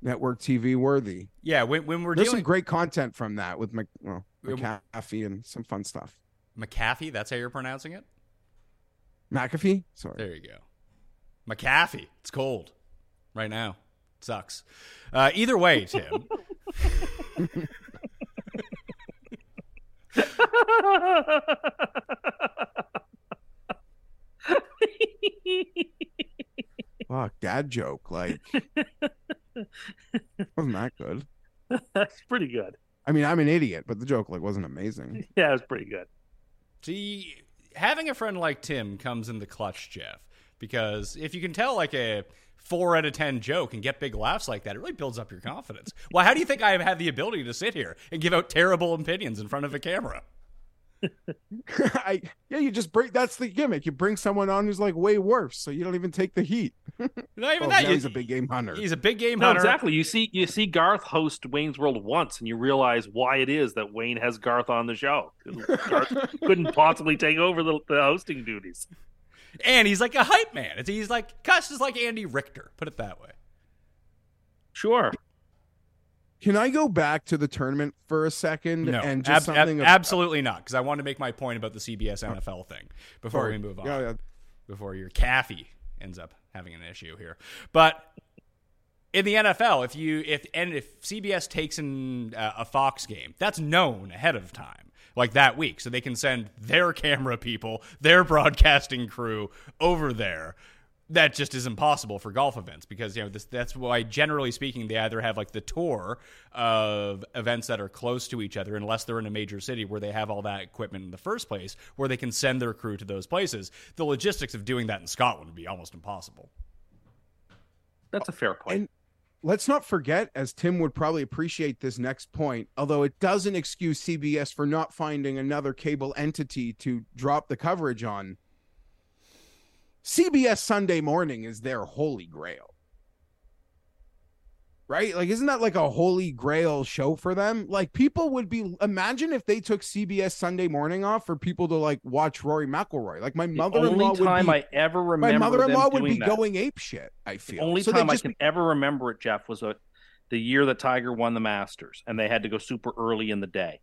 network TV worthy. Yeah, when, when we're There's dealing some great content from that with Mc, well, McAfee and some fun stuff. McAfee, that's how you're pronouncing it. McAfee? Sorry. There you go, McAfee. It's cold right now. Sucks. Uh, either way, Tim. [laughs] Fuck, dad joke. Like, [laughs] wasn't that good? That's pretty good. I mean, I'm an idiot, but the joke like wasn't amazing. [laughs] Yeah, it was pretty good. See, having a friend like Tim comes in the clutch, Geoff, because if you can tell like a four out of ten joke and get big laughs like that, it really builds up your confidence. Well, how do you think I have had the ability to sit here and give out terrible opinions in front of a camera? [laughs] I yeah, you just bring that's the gimmick. You bring someone on who's like way worse, so you don't even take the heat. [laughs] Not even Oh, that. he's a big game hunter. He's a big game No, hunter. exactly. You see, you see Garth host Wayne's World once, and you realize why it is that Wayne has Garth on the show. Garth [laughs] couldn't possibly take over the, the hosting duties. And he's like a hype man. He's like Cuss is like Andy Richter. Put it that way. Sure. Can I go back to the tournament for a second No, and just ab- something? ab- absolutely not. Because I want to make my point about the CBS NFL thing before Sorry. we move on. Yeah, yeah. before your Caffey ends up having an issue here. But in the NFL, if you if and if CBS takes in uh, a Fox game, that's known ahead of time, like that week, so they can send their [laughs] camera people, their broadcasting crew over there. That just is impossible for golf events because you know this, that's why generally speaking they either have like the tour of events that are close to each other unless they're in a major city where they have all that equipment in the first place where they can send their crew to those places. The logistics of doing that in Scotland would be almost impossible. That's a fair point. And let's not forget, as Tim would probably appreciate this next point, although it doesn't excuse CBS for not finding another cable entity to drop the coverage on. CBS Sunday morning is their holy grail. Right? Like, isn't that like a holy grail show for them? Like, people would be imagine if they took CBS Sunday morning off for people to like watch Rory McIlroy. Like, my mother in law would time be, I ever my mother-in-law would be that, going ape shit. I the feel only So they'd time I can be- ever remember it, Geoff, was a, the year that Tiger won the Masters, and they had to go super early in the day.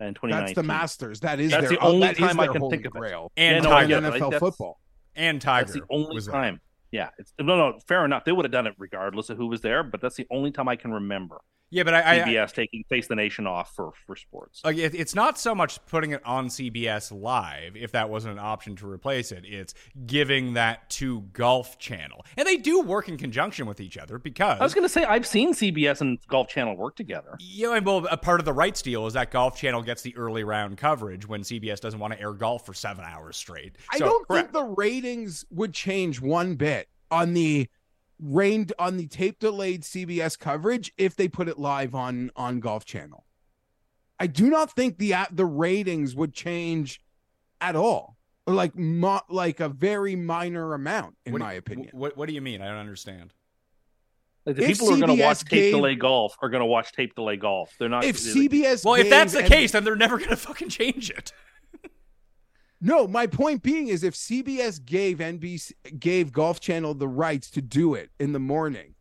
In 2019, That's the Masters. That is That's their, the only that is time I can holy think of it. grail. And Yeah, no, I Tiger. it. Like, NFL that's- football. And Tiger That's the only there. time. Yeah, it's no, no, fair enough. They would have done it regardless of who was there, but that's the only time I can remember Yeah, but I, I, I CBS taking Face the Nation off for for sports. like it, it's not so much putting it on CBS live if that wasn't an option to replace it. It's giving that to Golf Channel, and they do work in conjunction with each other because I was going to say I've seen CBS and Golf Channel work together. Yeah, and well, a part of the rights deal is that Golf Channel gets the early round coverage when CBS doesn't want to air golf for seven hours straight. I don't correct. think the ratings would change one bit on the rained on the tape delayed CBS coverage if they put it live on on Golf Channel. I do not think the the ratings would change at all, like mo- like a very minor amount, in What do- my opinion. What, what do you mean? I don't understand. Like, the If people who are going to CBS watch tape gave- delay golf are going to watch tape delay golf. They're not. if they're- CBS, Well, if that's the case, then they're never going to fucking change it. No, my point being is if CBS gave NBC gave Golf Channel the rights to do it in the morning,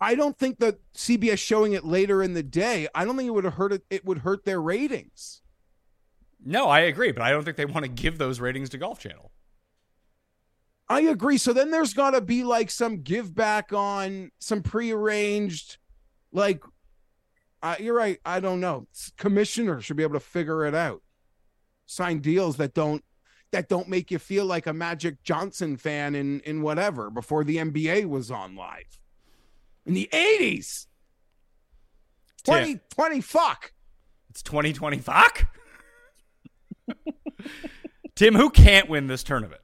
I don't think that CBS showing it later in the day, I don't think it would have hurt it, it would hurt their ratings. No, I agree, but I don't think they want to give those ratings to Golf Channel. I agree. So then there's got to be like some give back on some prearranged, like, uh, you're right. I don't know. Commissioner should be able to figure it out. Sign deals that don't that don't make you feel like a Magic Johnson fan in in whatever before the NBA was on live in the 80s. 2020 fuck. It's 2020. Fuck. [laughs] Tim, who can't win this tournament?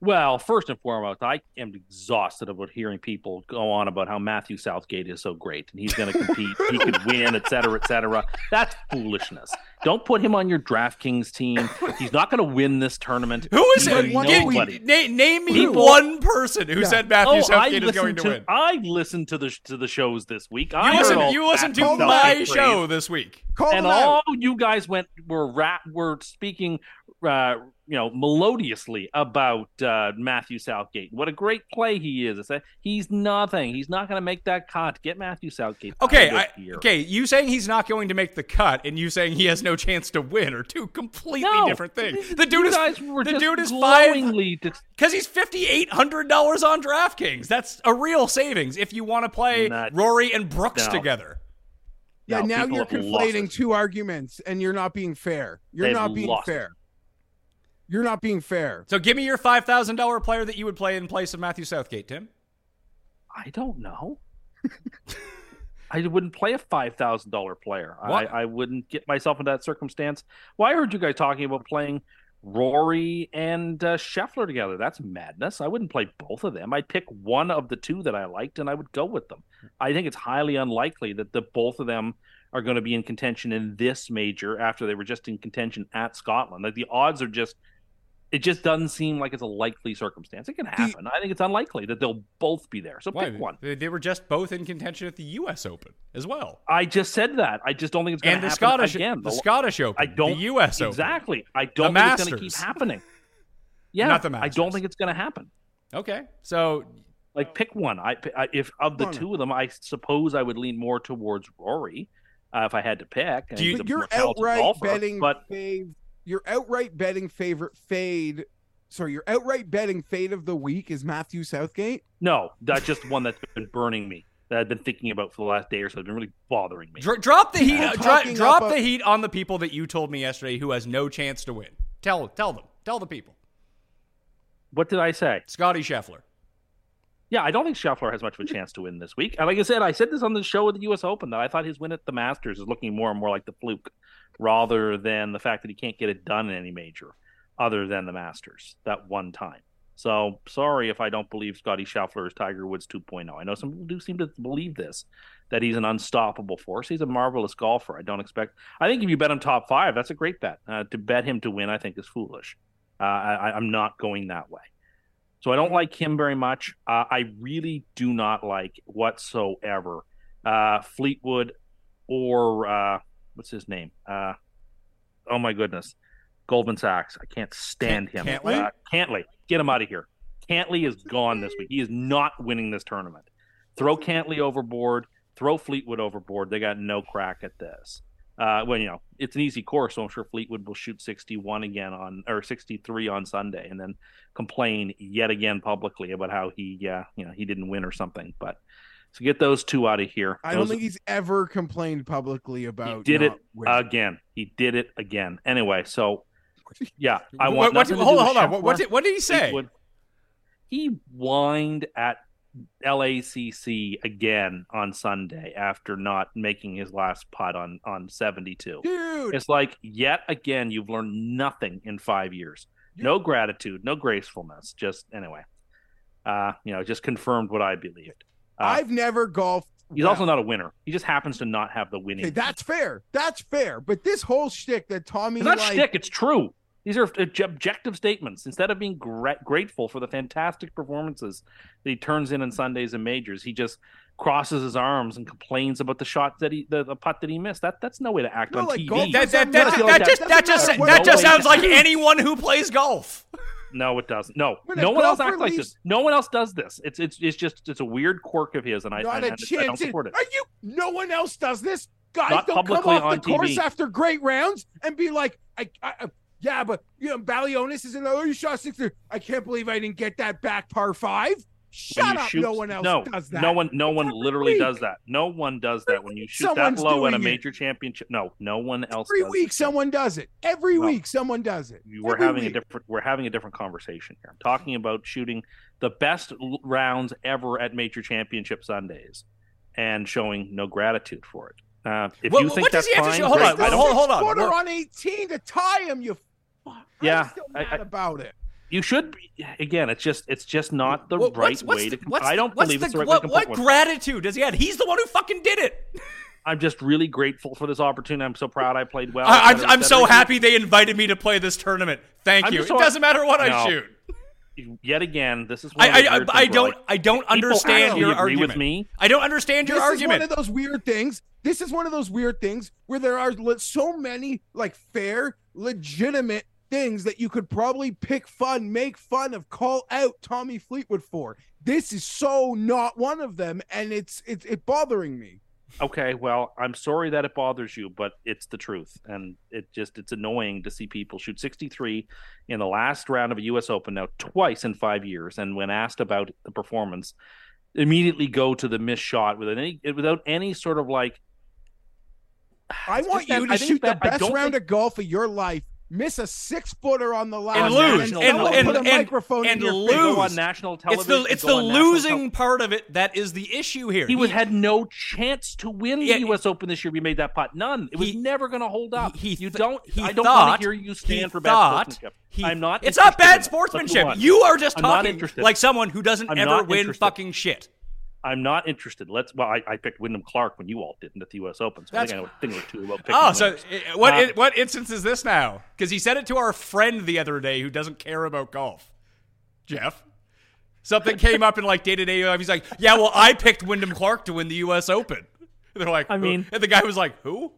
Well, first and foremost, I am exhausted about hearing people go on about how Matthew Southgate is so great and he's going to compete, he could [laughs] win, et cetera, et cetera. That's foolishness. Don't put him on your DraftKings team. He's not going to win this tournament. Who is He it? is Give- Nobody. Na- name me People- one person who Yeah. said Matthew Oh, I Southgate is going listened to, to, win. I listened to the to the shows this week. You heard listened, all you listened to my Southgate show this week. Call and all you guys went were rap were speaking uh you know melodiously about uh Matthew Southgate. What a great play he is. It's a, he's nothing. He's not going to make that cut. Get Matthew Southgate. out Okay, of I, here. okay. You saying he's not going to make the cut, and you saying he has no chance to win, are two completely No, different things. The dude is guys were the just dude is five glowingly because he's fifty eight hundred dollars on DraftKings. That's a real savings if you want to play Not- Rory and Brooks no. together. Yeah, No, now you're conflating two arguments and you're not being fair. You're They've not being lost it. fair. You're not being fair. So give me your five thousand dollar player that you would play in place of Matthew Southgate, Tim. I don't know. [laughs] I wouldn't play a five thousand dollar player. I, I wouldn't get myself into that circumstance. Well, I heard you guys talking about playing Rory and uh, Scheffler together. That's madness. I wouldn't play both of them. I'd pick one of the two that I liked, and I would go with them. I think it's highly unlikely that the both of them are going to be in contention in this major after they were just in contention at Scotland. Like the odds are just. It just doesn't seem like it's a likely circumstance. It can happen. I think it's unlikely that they'll both be there. So Why? pick one. They, were just both in contention at the U.S. Open as well, I just said that. I just don't think it's going and to the happen Scottish again. the Scottish Open, I don't the U.S. Open. exactly. I don't The think it's going to keep happening. [laughs] Yeah, Not the Masters. I don't think it's going to happen. Okay, so Like pick one. I, I if of the two of them, I suppose I would lean more towards Rory uh, if I had to pick. Do you- he's But you're more talented outright golfer, betting but fave. You're outright betting favorite fade. Sorry, your outright betting fade of the week is Matthew Southgate. no, that's just one that's been burning me. That I've been thinking about for the last day or so. It's been really bothering me. dro- drop the heat. We're uh, dro- drop the a- heat on the people that you told me yesterday who has no chance to win. Tell tell them. Tell the people. What did I say? Scotty Scheffler. Yeah, I don't think Scheffler has much of a chance to win this week. And like I said, I said this on the show at the U.S. Open that I thought his win at the Masters is looking more and more like the fluke, rather than the fact that he can't get it done in any major, other than the Masters that one time. So sorry if I don't believe Scotty Scheffler is Tiger Woods 2.0. I know some people do seem to believe this, that he's an unstoppable force. He's a marvelous golfer. I don't expect. I think if you bet him top five, that's a great bet. Uh, to bet him to win, I think is foolish. Uh, I, I'm not going that way. So I don't like him very much. Uh, I really do not like whatsoever uh, Fleetwood or uh, what's his name? Uh, oh my goodness, Goldman Sachs. I can't stand him. Cantlay? Uh, Cantlay, get him out of here. Cantlay is gone this week. He is not winning this tournament. Throw Cantlay overboard. Throw Fleetwood overboard. They got no crack at this. Uh, well, you know, it's an easy course, so I'm sure Fleetwood will shoot 61 again on or 63 on Sunday, and then complain yet again publicly about how he, uh, you know, he didn't win or something. But so get those two out of here. I don't think he's ever complained publicly about. he about. did it winning. again. He did it again. Anyway, so [laughs] yeah, I want what- nothing to hold on, hold on. What, what did, what did he say? Fleetwood. He whined at LACC again on Sunday after not making his last putt on on 72. dude. It's like yet again you've learned nothing in 5 years. No gratitude, no gracefulness, just anyway. Uh, you know, just confirmed what I believed. Uh, I've never golfed. he's well. also not a winner. He just happens to not have the winning. Okay, that's fair. That's fair. But this whole shtick that Tommy it's not like, shtick. It's true. These are objective statements. Instead of being gra- grateful for the fantastic performances that he turns in on Sundays and majors, he just crosses his arms and complains about the shot that he, the, the putt that he missed. That that's no way to act No, on like TV. golf That, that, doesn't that, matter. that just that just matter. that just sounds like anyone who plays golf. No, it doesn't. No, no one else golfer acts like this. No one else does this. It's it's it's just it's a weird quirk of his, and I, Not and a I, I don't support it. Are you? No one else does this. Guys Not don't come publicly off the on course after great rounds and be like, I, I, I- yeah, but you know, Balionis is in. Oh, you shot sixty. I can't believe I didn't get that back par five. Shut up. shoot- no one else no, does that. No one, no one Every literally week. does that. No one does that when you shoot Someone's that low in a doing it. major championship. No, no one else. Every week, it. someone does it. Every No. week, someone does it. We're Every having week. a different. We're having a different conversation here. I'm talking about shooting the best rounds ever at major championship Sundays, and showing no gratitude for it. Uh, if What- you think that's fine, hold on, I hold- don't- hold- hold on. Quarter on 18 to tie him. You. Yeah, I'm still mad I- about it. You should be, again. It's just it's just not the What- right what's- what's way the- to. com- I don't believe it's the right what, way to what gratitude does he have? He's the one who fucking did it. [laughs] I'm just really grateful for this opportunity. I'm so proud I played well. I, et I'm, I'm so happy they invited me to play this tournament. Thank I'm you. just It doesn't matter what I shoot. Yet again, this is I I, I, don't like, I don't understand your argument. with me. I don't understand your this argument. is one of those weird things. This is one of those weird things where there are so many like fair, legitimate things that you could probably pick fun, make fun of, call out Tommy Fleetwood for. This is so not one of them, and it's it's it bothering me. Okay, well, I'm sorry that it bothers you, but it's the truth, and it just it's annoying to see people shoot 63 in the last round of a U.S. Open now twice in five years, and when asked about the performance, immediately go to the missed shot without any without any sort of like. I [sighs] want just that- you to shoot the that I best round think- of golf of your life, miss a six footer on the last and round, lose and- and and put a and, microphone and in your to face. go on lose. national It's television. the it's the go on national losing tel- part of it that is the issue here. He was had no chance to win Yeah, the U.S. Open this year. We made that putt. None. It was He- never going to hold up. He, he you don't. He I don't thought, want to hear you he stand for bad thought sportsmanship. he- I'm not. It's not bad it. Let's move sportsmanship. You are just I'm talking like someone who doesn't I'm ever win interested. fucking shit. I'm not interested. Let's. Well, I, I picked Wyndham Clark when you all didn't at the U.S. Open. So I That's- think I know a thing or two about picking. Oh, so winners. uh, what? Uh, i- what instance is this now? Because he said it to our friend the other day who doesn't care about golf. Geoff, something came up in like day to day life. He's like, "Yeah, well, I picked Wyndham Clark to win the U.S. Open." [laughs] They're like, I "Who?" mean- and the guy was like, "Who?"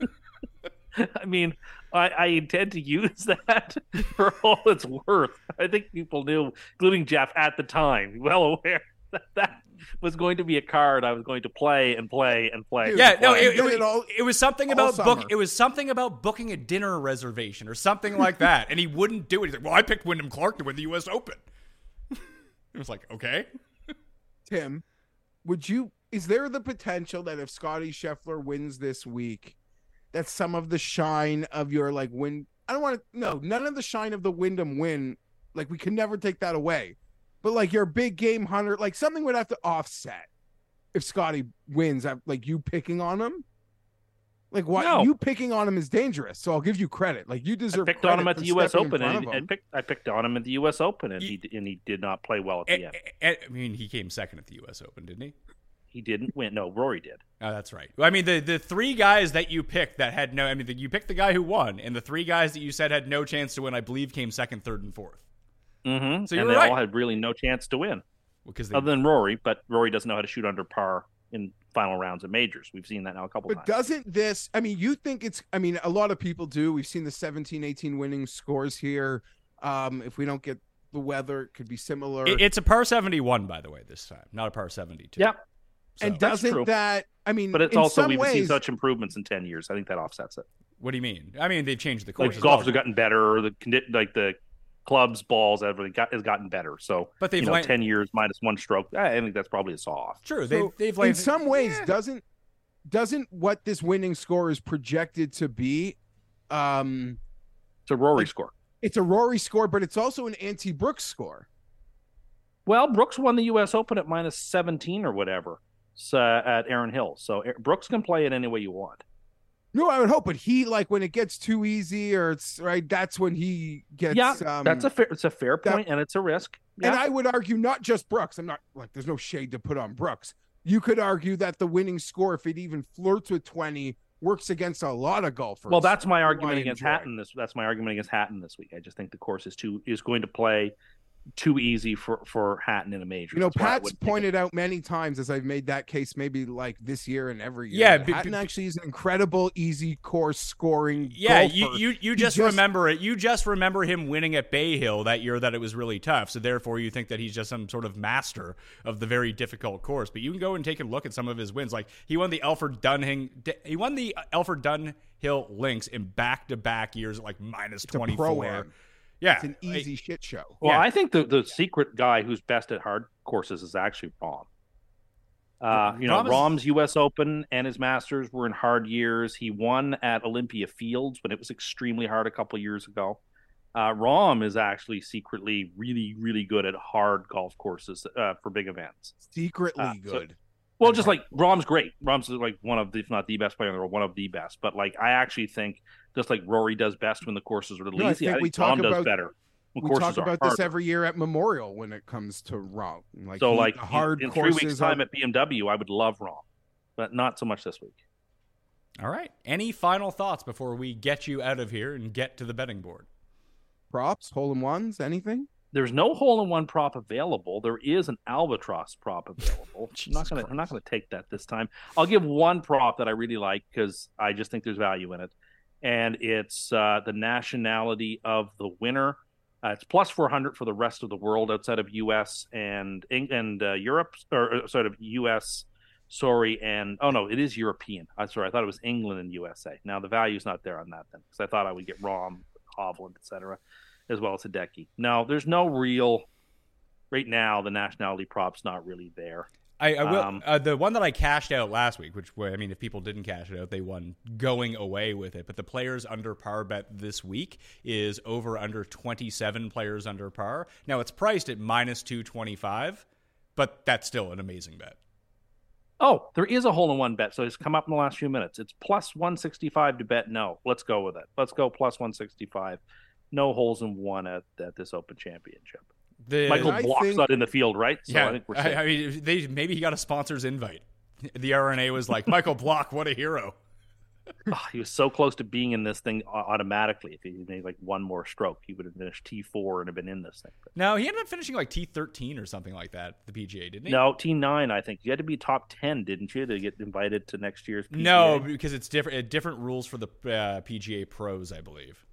[laughs] I mean, I, I intend to use [laughs] that for all it's worth. I think people knew, including Geoff at the time, well aware that that was going to be a card I was going to play and play and play. Dude, Yeah, and no, it, it, was- it all- it was something all about book. It was something about booking a dinner reservation or something like that, and he wouldn't do it. He's like, "Well, I picked Wyndham Clark to win the U.S. Open." [laughs] it was like, okay, Tim, would you? Is there the potential that if Scotty Scheffler wins this week, that some of the shine of your like win? I don't want to. No, none of the shine of the Wyndham win. Like we can never take that away. But like your big game hunter, like something would have to offset if Scotty wins. Like you picking on him. Like why No. you picking on him is dangerous. So I'll give you credit. Like you I deserve. picked on him at the U.S. Open, front and I picked I picked on him at the U.S. Open, and Ye- he and he did not play well at the And- end. and- I mean, he came second at the U.S. Open, didn't he? He didn't win. No, Rory did. Oh, that's right. Well, I mean, the the three guys that you picked that had no, I mean, the, you picked the guy who won, and the three guys that you said had no chance to win, I believe, came second, third, and fourth. Mm-hmm. So and you're they right. all had really no chance to win, Because they, other than Rory. But Rory doesn't know how to shoot under par in final rounds of majors. We've seen that now a couple But times. But doesn't this, I mean, you think it's, I mean, a lot of people do. We've seen the 17, 18 winning scores here. Um, if we don't get the weather, it could be similar. It- it's a par seventy one, by the way, this time, not a par seventy two. Yeah. So, and That's doesn't that, I mean, But it's in also some we've seen such improvements in ten years. I think that offsets it. what do you mean? I mean, they've changed the course. Like as golfers well. have gotten better. The like the clubs, balls, everything got, has gotten better. So, But they've you know, land- ten years minus one stroke. I think that's probably a saw off. True. so they've they've in some ways, Yeah. doesn't, doesn't what this winning score is projected to be, um, It's a Rory Like- score. it's a Rory score, but it's also an anti Brooks score. Well, Brooks won the U.S. Open at minus seventeen or whatever. So, at Erin Hill. So Brooks can play it any way you want. No, I would hope, but he like when it gets too easy or it's right, that's when he gets. yeah, um, that's a fair. It's a fair that- point, and it's a risk. And I would argue not just Brooks. I'm not like there's no shade to put on Brooks. You could argue that the winning score, if it even flirts with 20, works against a lot of golfers. Well, that's my argument against. Hatton. This that's my argument against Hatton this week. I just think the course is too is going to play too easy for for Hatton in a major. You know, That's Pat's wouldn't pick it. pointed out many times as I've made that case, maybe like this year and every year. Yeah, that b- Hatton b- actually is an incredible easy course scoring. Yeah, golfer. you, you you just, just- remember it. You just remember him winning at Bay Hill that year that it was really tough. So therefore, you think that he's just some sort of master of the very difficult course. But you can go and take a look at some of his wins. Like he won the Alfred Dunhing, he won the Alfred Dunhill Links in back to back years at like twenty four. Pro-am. Yeah, It's an like- easy shit show. Well, Yeah. I think the the secret guy who's best at hard courses is actually Rahm. Uh, you know, Rahm's U.S. Open and his Masters were in hard years. He won at Olympia Fields when it was extremely hard a couple years ago. Uh, Rahm is actually secretly really, really good at hard golf courses uh, for big events. Secretly Uh, so- good. Well, just like Rahm's great. Rahm's like one of the, if not the best player in the world, one of the best. But like, I actually think just like Rory does best when the courses are a little No, I easy. think I we think talk does about- better when we courses talk are about this every year at Memorial when it comes to Rahm. Like so he- like the hard in, in three courses weeks are- time at BMW, I would love Rahm, but not so much this week. all right. Any final thoughts before we get you out of here and get to the betting board? props, hole in ones, anything. There's no hole in one prop available. There is an albatross prop available. [laughs] I'm not gonna I'm not gonna take that this time. I'll give one prop that I really like because I just think there's value in it, and it's uh, the nationality of the winner. Uh, it's plus 400 for the rest of the world outside of U.S. and and uh, Europe, or uh, sort of U.S. Sorry, and oh no, it is European. I'm sorry, I thought it was England and USA. Now the value's not there on that then, because I thought I would get Rahm, Hovland, etc as well as Hideki. No, there's no real. Right now, the nationality prop's not really there. I, I will. Um, uh, the one that I cashed out last week, which I mean, if people didn't cash it out, they won going away with it. But the players under par bet this week is over under twenty seven players under par. Now it's priced at minus two twenty five, but that's still an amazing bet. Oh, there is a hole in one bet, so it's come up in the last few minutes. It's plus 165 to bet no. Let's go with it. Let's go plus 165. No holes in one at, at this Open Championship. The, Michael I Block's think- not in the field, right? So yeah, I think we're safe. I mean, they maybe he got a sponsor's invite. The R&A was like, [laughs] Michael Block, what a hero. Oh, he was so close to being in this thing automatically. If he made like one more stroke, he would have finished T4 and have been in this thing. But No, he ended up finishing like T thirteen or something like that. The PGA didn't he? no, T9, I think. You had to be top 10, didn't you, to get invited to next year's PGA? No, because it's different. Different rules for the uh, PGA pros, I believe.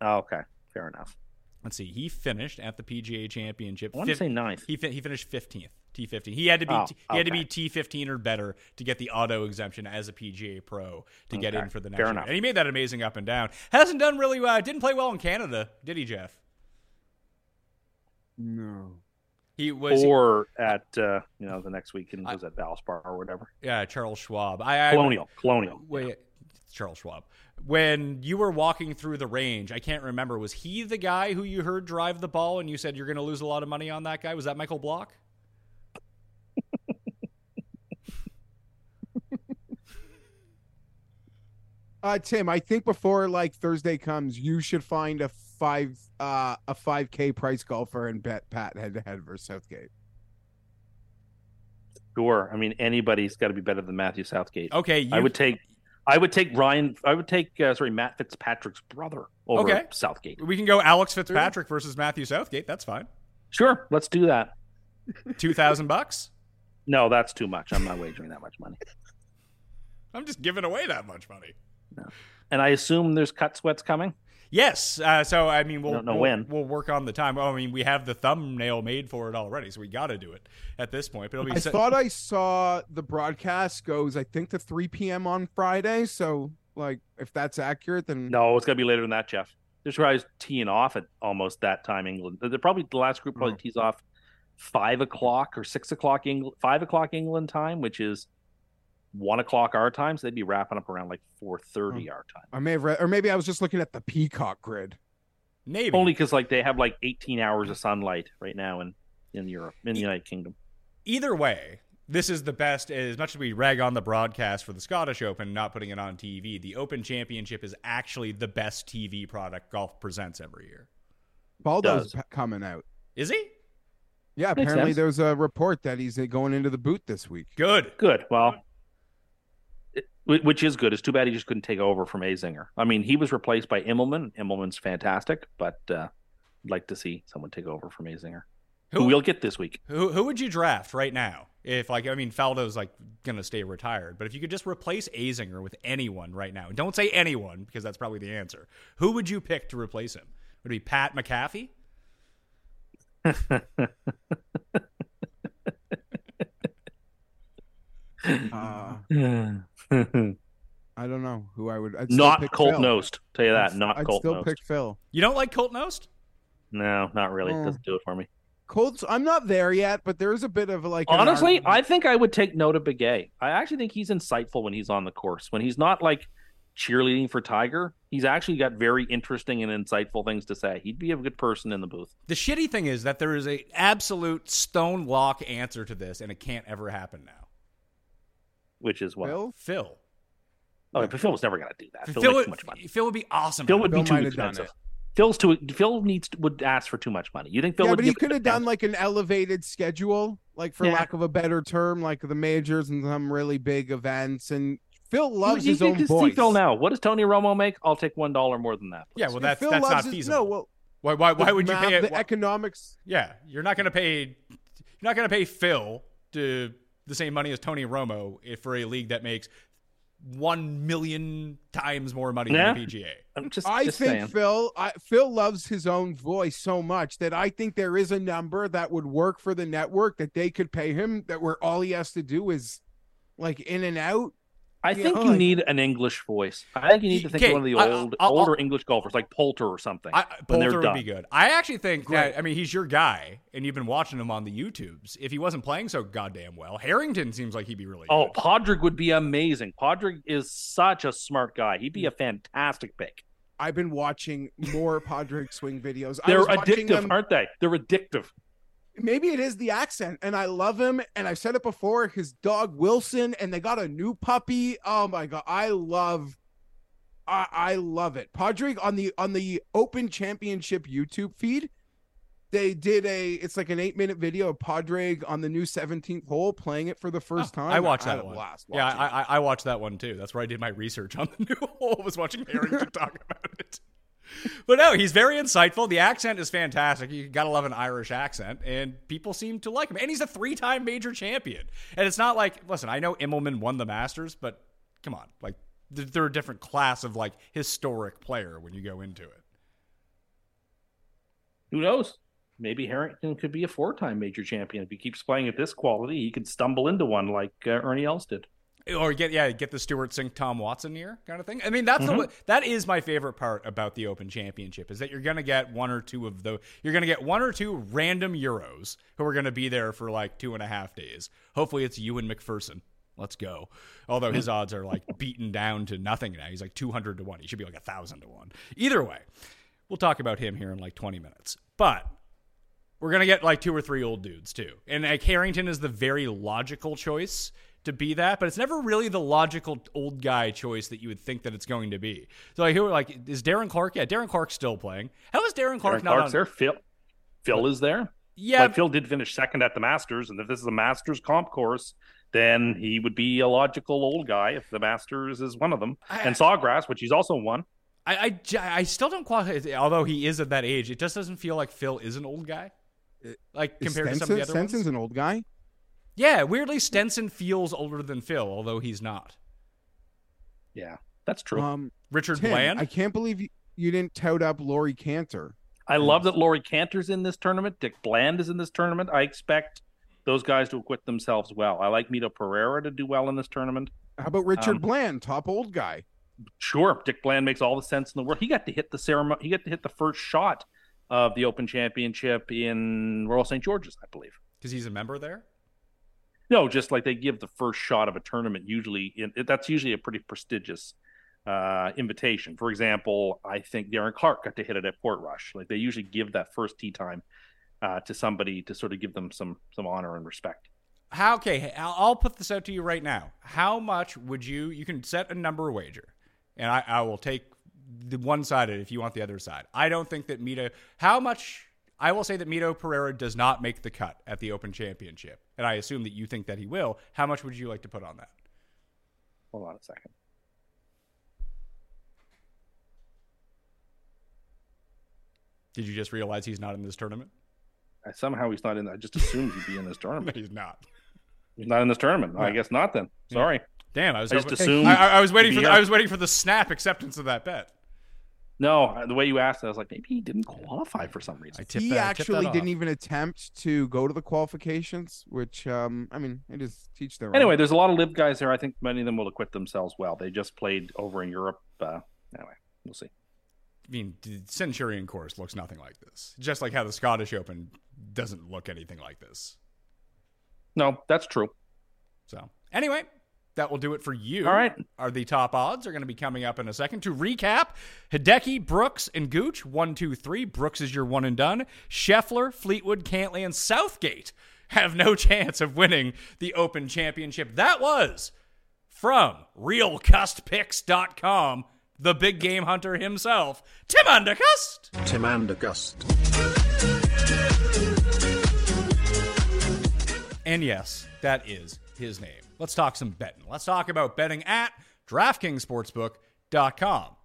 Oh, okay. Fair enough. Let's see. He finished at the PGA Championship. I want to fif- say ninth. He fin- he finished fifteenth. T fifteen. He had to be Oh, he had to be. T fifteen or better to get the auto exemption as a PGA pro to get in for the next fair year. enough. And he made that amazing up and down. Hasn't done really well. Didn't play well in Canada, did he, Geoff? No. He was or at uh, you know the next weekend I- was at Valspar or whatever. yeah Charles Schwab. I, I Colonial, Colonial. Wait, it's Charles Schwab. When you were walking through the range, I can't remember. Was he the guy who you heard drive the ball and you said you're going to lose a lot of money on that guy? Was that Michael Block? [laughs] Uh, Tim, I think before like Thursday comes, you should find a five uh a five k price golfer and bet Pat head to head versus Southgate. Sure. I mean, anybody's got to be better than Matthew Southgate. Okay, you, I would take, I would take Ryan. I would take uh, sorry Matt Fitzpatrick's brother over Okay. Southgate. We can go Alex Fitzpatrick versus Matthew Southgate. That's fine. Sure, let's do that. Two thousand bucks. [laughs] No, that's too much. I'm not wagering that much money. I'm just giving away that much money. And I assume there's cut sweats coming. Yes. Uh, so I mean, we'll Don't know we'll, when. we'll work on the time. Oh, I mean, we have the thumbnail made for it already, so we got to do it at this point. But it'll be. I se- thought I saw the broadcast goes, I think to three p.m. on Friday. So like, if that's accurate, then No, it's got to be later than that, Geoff. This guy's teeing off at almost that time. England. They're probably the last group probably Oh. tees off five o'clock or six o'clock England, five o'clock England time, which is one o'clock our time. So they'd be wrapping up around like four thirty our time. I may have read, or maybe I was just looking at the Peacock grid. maybe Only because like they have like eighteen hours of sunlight right now in in Europe in the United Kingdom. either way, this is the best. As much as we rag on the broadcast for the Scottish Open, not putting it on TV, the Open Championship is actually the best TV product golf presents every year. Faldo's p- coming out. Is he Yeah, apparently there's a report that he's uh, going into the boot this week. good? Good. Well, it, whi- which is good. It's too bad he just couldn't take over from Azinger. I mean, he was replaced by Immelman. Immelman's fantastic, but uh, I'd like to see someone take over from Azinger, who, Who- we'll get this week. Who who would you draft right now? If like I mean Faldo's like gonna stay retired, but if you could just replace Azinger with anyone right now, don't say anyone because that's probably the answer. Who would you pick to replace him? Would it be Pat McAfee? [laughs] Uh, [sighs] [laughs] I don't know who I would. I'd not pick Colt Phil. Knost. Tell you that. I'd- Not I'd Colt still Knost. pick Phil. You don't like Colt Knost? No, not really. Oh. Doesn't do it for me. Colts. I'm not there yet, but there's a bit of like. Honestly. I think I would take Notah Begay. I actually think he's insightful when he's on the course. When he's not like cheerleading for Tiger, he's actually got very interesting and insightful things to say. He'd be a good person in the booth. The shitty thing is that there is a absolute stone lock answer to this, and it can't ever happen now. Which is what? Phil. Phil. Oh, but Phil was never going to do that. Phil, Phil, makes would, too much money. Phil would be awesome. Phil would it. be too might have done expensive. Phil's too. Phil needs would ask for too much money. You think Phil yeah, would but he could have done like an elevated schedule, like for Yeah. lack of a better term, like the majors and some really big events. And Phil loves you, his you own can voice. See Phil now. What does Tony Romo make? I'll take one dollar more than that. Yeah, well, that's Phil that's loves not his, feasible. No, well, why why, why the would you pay it? the why- economics? yeah, you're not going to pay. You're not going to pay Phil to the same money as Tony Romo if- for a league that makes one million times more money Yeah. than the PGA. I'm just. I just think saying. Phil, I, Phil loves his own voice so much that I think there is a number that would work for the network that they could pay him. That where all he has to do is like in and out. I you think know, you like- need an English voice. I think you need to think Okay, of one of the I- old, I'll- older I'll- English golfers like Poulter or something. I, Poulter would done. be good. I actually think Great. that I mean he's your guy, and you've been watching him on the YouTubes. If he wasn't playing so goddamn well, Harrington seems like he'd be really. Oh, good. Padraig would be amazing. Padraig is such a smart guy. He'd be a fantastic pick. I've been watching more Padraig swing videos. I They're was addictive, them- aren't they? They're addictive. Maybe it is the accent and i love him and i've said it before his dog wilson and they got a new puppy oh my god i love i, I love it Padraig on the on the open championship youtube feed they did a it's like an eight minute video of Padraig on the new 17th hole playing it for the oh, first Oh, time I watched had that one. blast Yeah. I, I I watched that one too. That's where I did my research on the [laughs] new hole. Was watching Harrington [laughs] talk about it. But no, he's very insightful. The accent is fantastic. You gotta love an Irish accent, and people seem to like him. And he's a three-time major champion. And it's not like, listen, I know Immelman won the Masters, but come on, like they're a different class of like historic player when you go into it. Who knows? Maybe Harrington could be a four-time major champion if he keeps playing at this quality. He could stumble into one like uh, Ernie Els did. Or get yeah get the Stewart Cink Tom Watson year kind of thing. I mean that's the, mm-hmm. that is my favorite part about the Open Championship is that you're gonna get one or two of the you're gonna get one or two random Euros who are gonna be there for like two and a half days. Hopefully it's you and McPherson. Let's go. Although his mm-hmm. odds are like beaten down to nothing now. He's like two hundred to one. He should be like a thousand to one. Either way, we'll talk about him here in like twenty minutes. But we're gonna get like two or three old dudes too. And like Harrington is the very logical choice to be that, but it's never really the logical old guy choice that you would think that it's going to be. So I hear like is Darren Clarke? Yeah, Darren Clarke's still playing. How is Darren Clarke Darren not Clarke's on? there. Phil, Phil is there. Yeah, Like Phil did finish second at the Masters, and if this is a Masters comp course, then he would be a logical old guy if the Masters is one of them. I- and Sawgrass, which he's also won. I I still don't quite. Although he is at that age, it just doesn't feel like Phil is an old guy. Like Is compared to some of Stenson, the other Stenson's ones. an old guy Yeah, weirdly Stenson feels older than Phil, although he's not. Yeah, that's true. um Richard Tim, Bland. i can't believe you, you didn't tout up Laurie Canter I love that Laurie Canter's in this tournament. Dick Bland is in this tournament. I expect those guys to acquit themselves well. I like Mito Pereira to do well in this tournament. how about richard Um, bland top old guy Sure, Dick Bland makes all the sense in the world. He got to hit the ceremony. He got to hit the first shot of the Open Championship in Royal St George's, I believe. because he's a member there. No, just like they give the first shot of a tournament. Usually, in, that's usually a pretty prestigious uh, invitation. For example, I think Darren Clarke got to hit it at Portrush. Like they usually give that first tee time uh, to somebody to sort of give them some some honor and respect. How okay? I'll, put this out to you right now. How much would you? You can set a number wager, and I, I will take the one sided if you want the other side. I don't think that Mito. How much? I will say that Mito Pereira does not make the cut at the Open Championship, and I assume that you think that he will. How much would you like to put on that? Hold on a second. Did you just realize he's not in this tournament? I, somehow he's not in. I just assumed he'd be in this [laughs] tournament. he's not. He's not in this tournament. I guess not. Then sorry. Damn, I was I just hoping- [laughs] assumed I, I- I was waiting for the. I was waiting for the snap acceptance of that bet. No, uh, the way you asked, it, I was like, maybe he didn't qualify for some reason. I tipped he that- I tipped that actually off. didn't even attempt to go to the qualifications, which um, I mean, it is teach their own. Anyway, there's a lot of LIV guys there. I think many of them will acquit themselves well. They just played over in Europe. Uh, anyway, we'll see. I mean, the Centurion course looks nothing like this. Just like how the Scottish Open doesn't look anything like this. No, that's true. So, anyway, that will do it for you. All right. Are the top odds are going to be coming up in a second. To recap, Hideki, Brooks, and Gooch, one, two, three. Brooks is your one and done. Scheffler, Fleetwood, Cantlay, and Southgate have no [laughs] chance of winning the Open Championship. That was from RealCustPicks.com, the big game hunter himself, Tim Undercust. Tim Andergust. And yes, that is his name. Let's talk some betting. Let's talk about betting at DraftKingsSportsbook.com.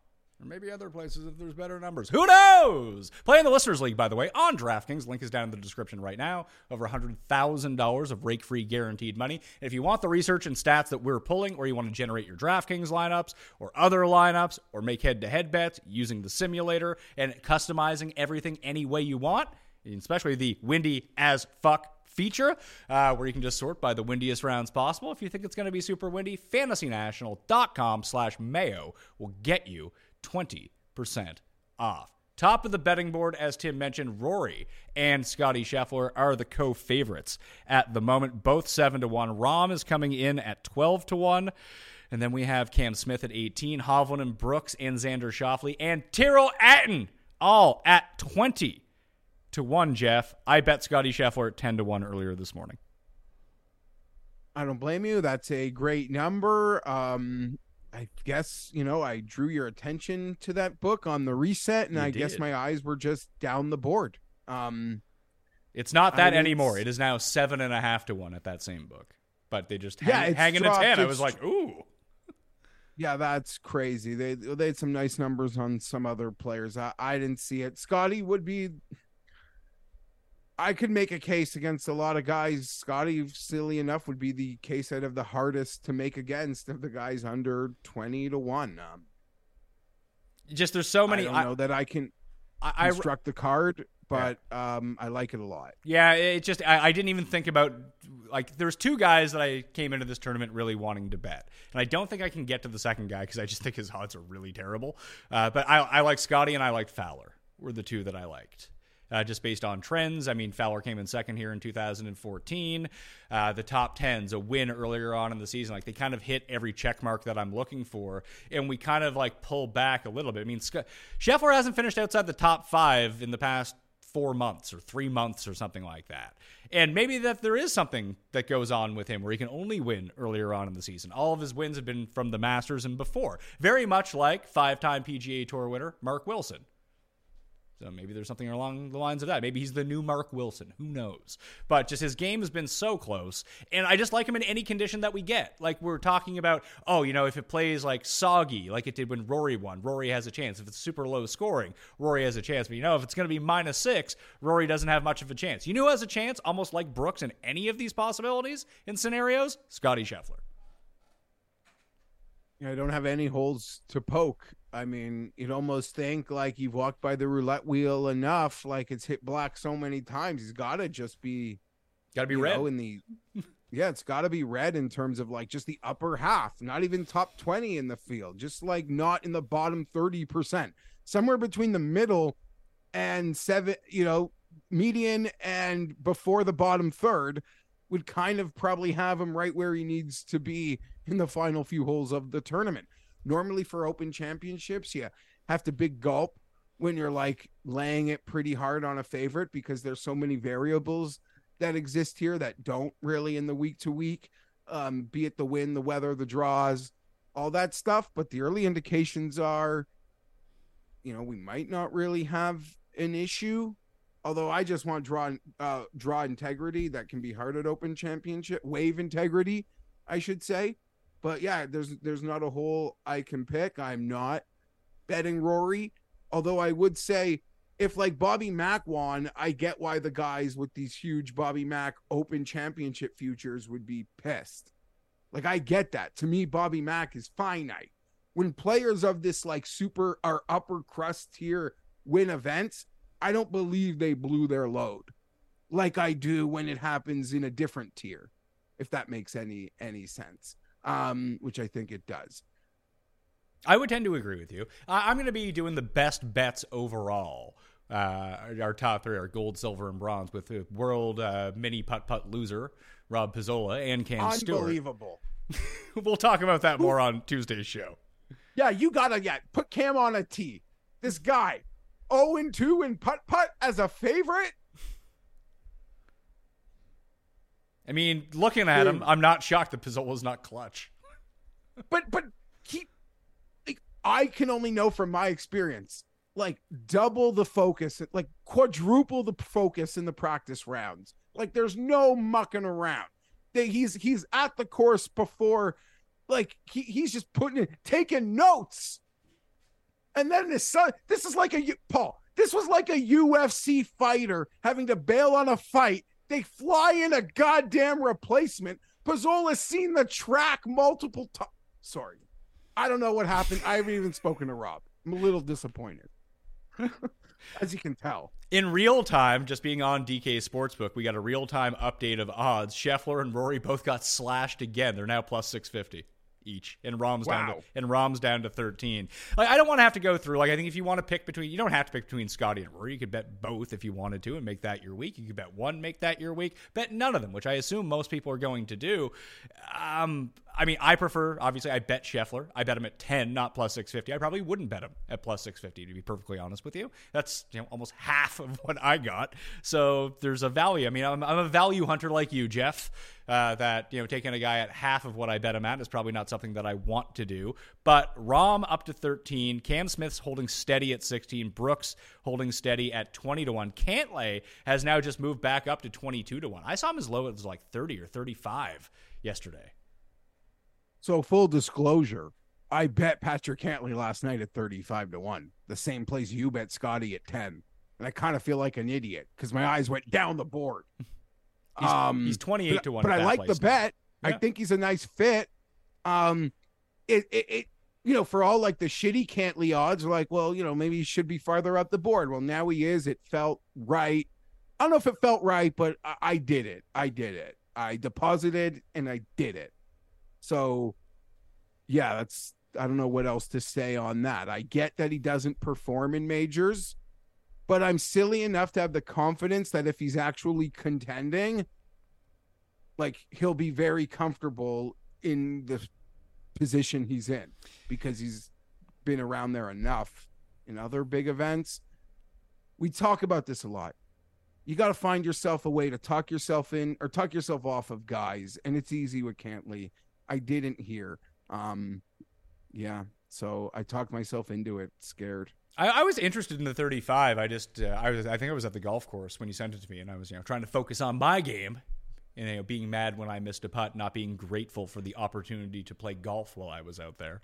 Or maybe other places if there's better numbers. Who knows? Play in the Listeners League, by the way, on DraftKings. Link is down in the description right now. Over $100,000 of rake free guaranteed money. If you want the research and stats that we're pulling, or you want to generate your DraftKings lineups or other lineups, or make head to head bets using the simulator and customizing everything any way you want, especially the windy as fuck feature uh, where you can just sort by the windiest rounds possible. If you think it's going to be super windy, fantasynational.com slash mayo will get you 20% off. Top of the betting board, as Tim mentioned, Rory and Scotty Scheffler are the co-favorites at the moment, both 7 to 1. Rahm is coming in at 12 to 1. And then we have Cam Smith at 18, Hovland and Brooks and Xander Schauffele and Tyrrell Hatton all at 20 to 1, Geoff. I bet Scotty Scheffler at 10 to 1 earlier this morning. I don't blame you. That's a great number. Um, I guess you know I drew your attention to that book on the reset, and You I guess my eyes were just down the board. Um, It's not I that mean, anymore. it's- now seven and a half to one at that same book. But they just Yeah, hang, it's hanging dropped. a ten. I was like, ooh. yeah, that's crazy. They they had some nice numbers on some other players. I, I didn't see it. Scotty would be. I could make a case against a lot of guys. Scotty, silly enough, would be the case I'd have the hardest to make against of the guys under twenty to one. Um, Just there's so I many. don't I, know that I can I, I, construct the card, but um, I like it a lot. yeah, it just I, I didn't even think about like there's two guys that I came into this tournament really wanting to bet, and I don't think I can get to the second guy because I just think his odds are really terrible. Uh, but I, I like Scotty and I liked Fowler were the two that I liked. Uh, just based on trends. I mean, Fowler came in second here in 2014. Uh, the top 10s, a win earlier on in the season. Like they kind of hit every check mark that I'm looking for. And we kind of like pull back a little bit. I mean, Sc- Scheffler hasn't finished outside the top five in the past four months or three months or something like that. And maybe that there is something that goes on with him where he can only win earlier on in the season. All of his wins have been from the Masters and before. Very much like five time PGA Tour winner Mark Wilson. So maybe there's something along the lines of that. Maybe he's the new Mark Wilson. Who knows? But just his game has been so close. And I just like him in any condition that we get. Like we're talking about, oh, you know, if it plays like soggy, like it did when Rory won, Rory has a chance. If it's super low scoring, Rory has a chance. But you know, if it's going to be minus six, Rory doesn't have much of a chance. You know who has a chance, almost like Brooks in any of these possibilities in scenarios? Scotty Scheffler. I don't have any holes to poke. I mean, you'd almost think like you've walked by the roulette wheel enough, like it's hit black so many times. He's got to just be, Got to be red. know, in the, [laughs] yeah, it's got to be red in terms of like just the upper half, not even top 20 in the field, just like not in the bottom 30%, somewhere between the middle and seven, you know, median and before the bottom third would kind of probably have him right where he needs to be in the final few holes of the tournament. Normally for open championships, you have to big gulp when you're like laying it pretty hard on a favorite because there's so many variables that exist here that don't really in the week to week, um, be it the win, the weather, the draws, all that stuff. But the early indications are, you know, we might not really have an issue. Although I just want draw uh, draw integrity that can be hard at Open Championship, wave integrity, I should say. But yeah, there's there's not a hole I can pick. I'm not betting Rory. Although I would say if like Bobby Mack won, I get why the guys with these huge Bobby Mack Open Championship futures would be pissed. Like I get that. To me, Bobby Mack is finite. When players of this like super or upper crust tier win events, I don't believe they blew their load like I do when it happens in a different tier, if that makes any any sense. Um, which I think it does. I would tend to agree with you. I'm going to be doing the best bets overall. Uh, our top three are gold, silver, and bronze with the world uh, mini putt putt loser Rob Pizzola and Cam Stewart. Unbelievable. [laughs] We'll talk about that more on Tuesday's show. Yeah, you gotta yeah, put Cam on a tee. This guy, 0 and 2 in putt putt as a favorite. I mean, looking at him, I'm not shocked that Pizzola's not clutch. But but he like I can only know from my experience, like double the focus, like quadruple the focus in the practice rounds. Like there's no mucking around. They, he's he's at the course before, like he, he's just putting it, taking notes. And then his son, this is like a Paul. This was like a UFC fighter having to bail on a fight. They fly in a goddamn replacement. Pizzola's seen the track multiple times. Sorry, I don't know what happened. I haven't even spoken to Rob. I'm a little disappointed, [laughs] as you can tell. In real time, just being on DK Sportsbook, we got a real time update of odds. Scheffler and Rory both got slashed again. They're now plus 650 each, and Rahm's down to and Rahm's down to 13. Like I don't want to have to go through. Like I think if you want to pick between, you don't have to pick between Scotty and Rory. You could bet both if you wanted to, and make that your week. You could bet one, make that your week. Bet none of them, which I assume most people are going to do. Um, I mean, I prefer obviously. I bet Scheffler. I bet him at 10, not plus 650. I probably wouldn't bet him at plus 650 to be perfectly honest with you. That's you know almost half of what I got. So there's a value. I mean, I'm, I'm a value hunter like you, Geoff. Uh, that you know, taking a guy at half of what I bet him at is probably not something that I want to do. But Rahm up to 13, Cam Smith's holding steady at 16, Brooks holding steady at 20 to one. Cantlay has now just moved back up to 22 to one. I saw him as low as like 30 or 35 yesterday. So full disclosure, I bet Patrick Cantlay last night at 35 to 1, the same place you bet Scotty at 10. And I kind of feel like an idiot because my eyes went down the board. [laughs] He's, Um, he's 28 but, to one. But I like the now. bet. I think he's a nice fit. Um, it, it, it, you know, for all like the shitty Cantlay odds, like, well, you know, maybe he should be farther up the board. Well, now he is. It felt right. I don't know if it felt right, but I, I did it. I did it. I deposited and I did it. So, yeah, that's. I don't know what else to say on that. I get that he doesn't perform in majors, but I'm silly enough to have the confidence that if he's actually contending, like he'll be very comfortable in the position he's in because he's been around there enough in other big events. We talk about this a lot. You got to find yourself a way to tuck yourself in or tuck yourself off of guys, and it's easy with Cantlay. I didn't hear. Um, yeah, so I talked myself into it. Scared. I, I was interested in the 35. I just, uh, I was, I think I was at the golf course when you sent it to me, and I was, you know, trying to focus on my game, and you know, being mad when I missed a putt, not being grateful for the opportunity to play golf while I was out there.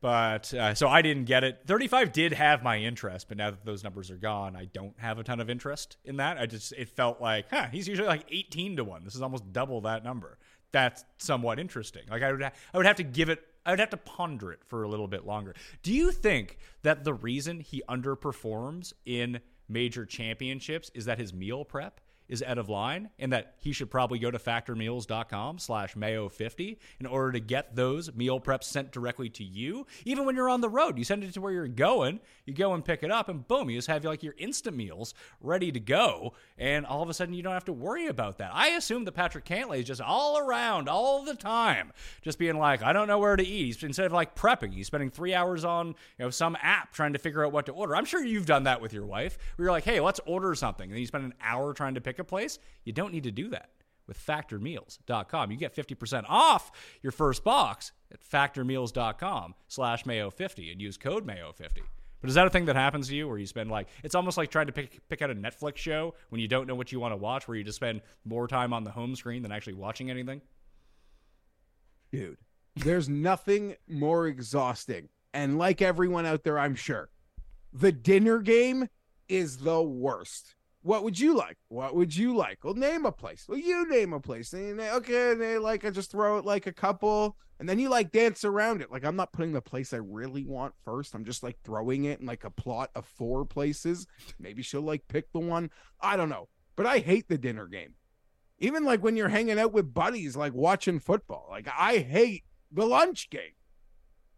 But uh, so I didn't get it. 35 did have my interest, but now that those numbers are gone, I don't have a ton of interest in that. I just, it felt like, huh, he's usually like 18 to one. This is almost double that number. That's somewhat interesting. Like I would, ha- I would have to give it I would have to ponder it for a little bit longer. Do you think that the reason he underperforms in major championships is that his meal prep is out of line and that he should probably go to factormeals.com slash mayo50 in order to get those meal preps sent directly to you. Even when you're on the road you send it to where you're going you go and pick it up and boom you just have like your instant meals ready to go. And all of a sudden you don't have to worry about that. I assume that patrick cantlay is just all around all the time just being like i don't know where to eat. Instead of like prepping he's spending three hours on you know some app trying to figure out what to order. I'm sure you've done that with your wife where you're like hey let's order something. And you spend an hour trying to pick a a place, you don't need to do that with factormeals.com. You get 50% off your first box at factormeals.com slash mayo50 and use code mayo50. But is that a thing that happens to you where you spend like, it's almost like trying to pick, pick out a Netflix show when you don't know what you want to watch, where you just spend more time on the home screen than actually watching anything? dude. There's [laughs] nothing more exhausting. And like everyone out there, I'm sure, the dinner game is the worst. What would you like? What would you like? Well, name a place. Well, you name a place. And they, okay, they like I just throw it like a couple, and then you like dance around it. Like I'm not putting the place I really want first. I'm just like throwing it in like a plot of four places. Maybe she'll like pick the one. I don't know. But I hate the dinner game even like when you're hanging out with buddies, like watching football. Like I hate the lunch game.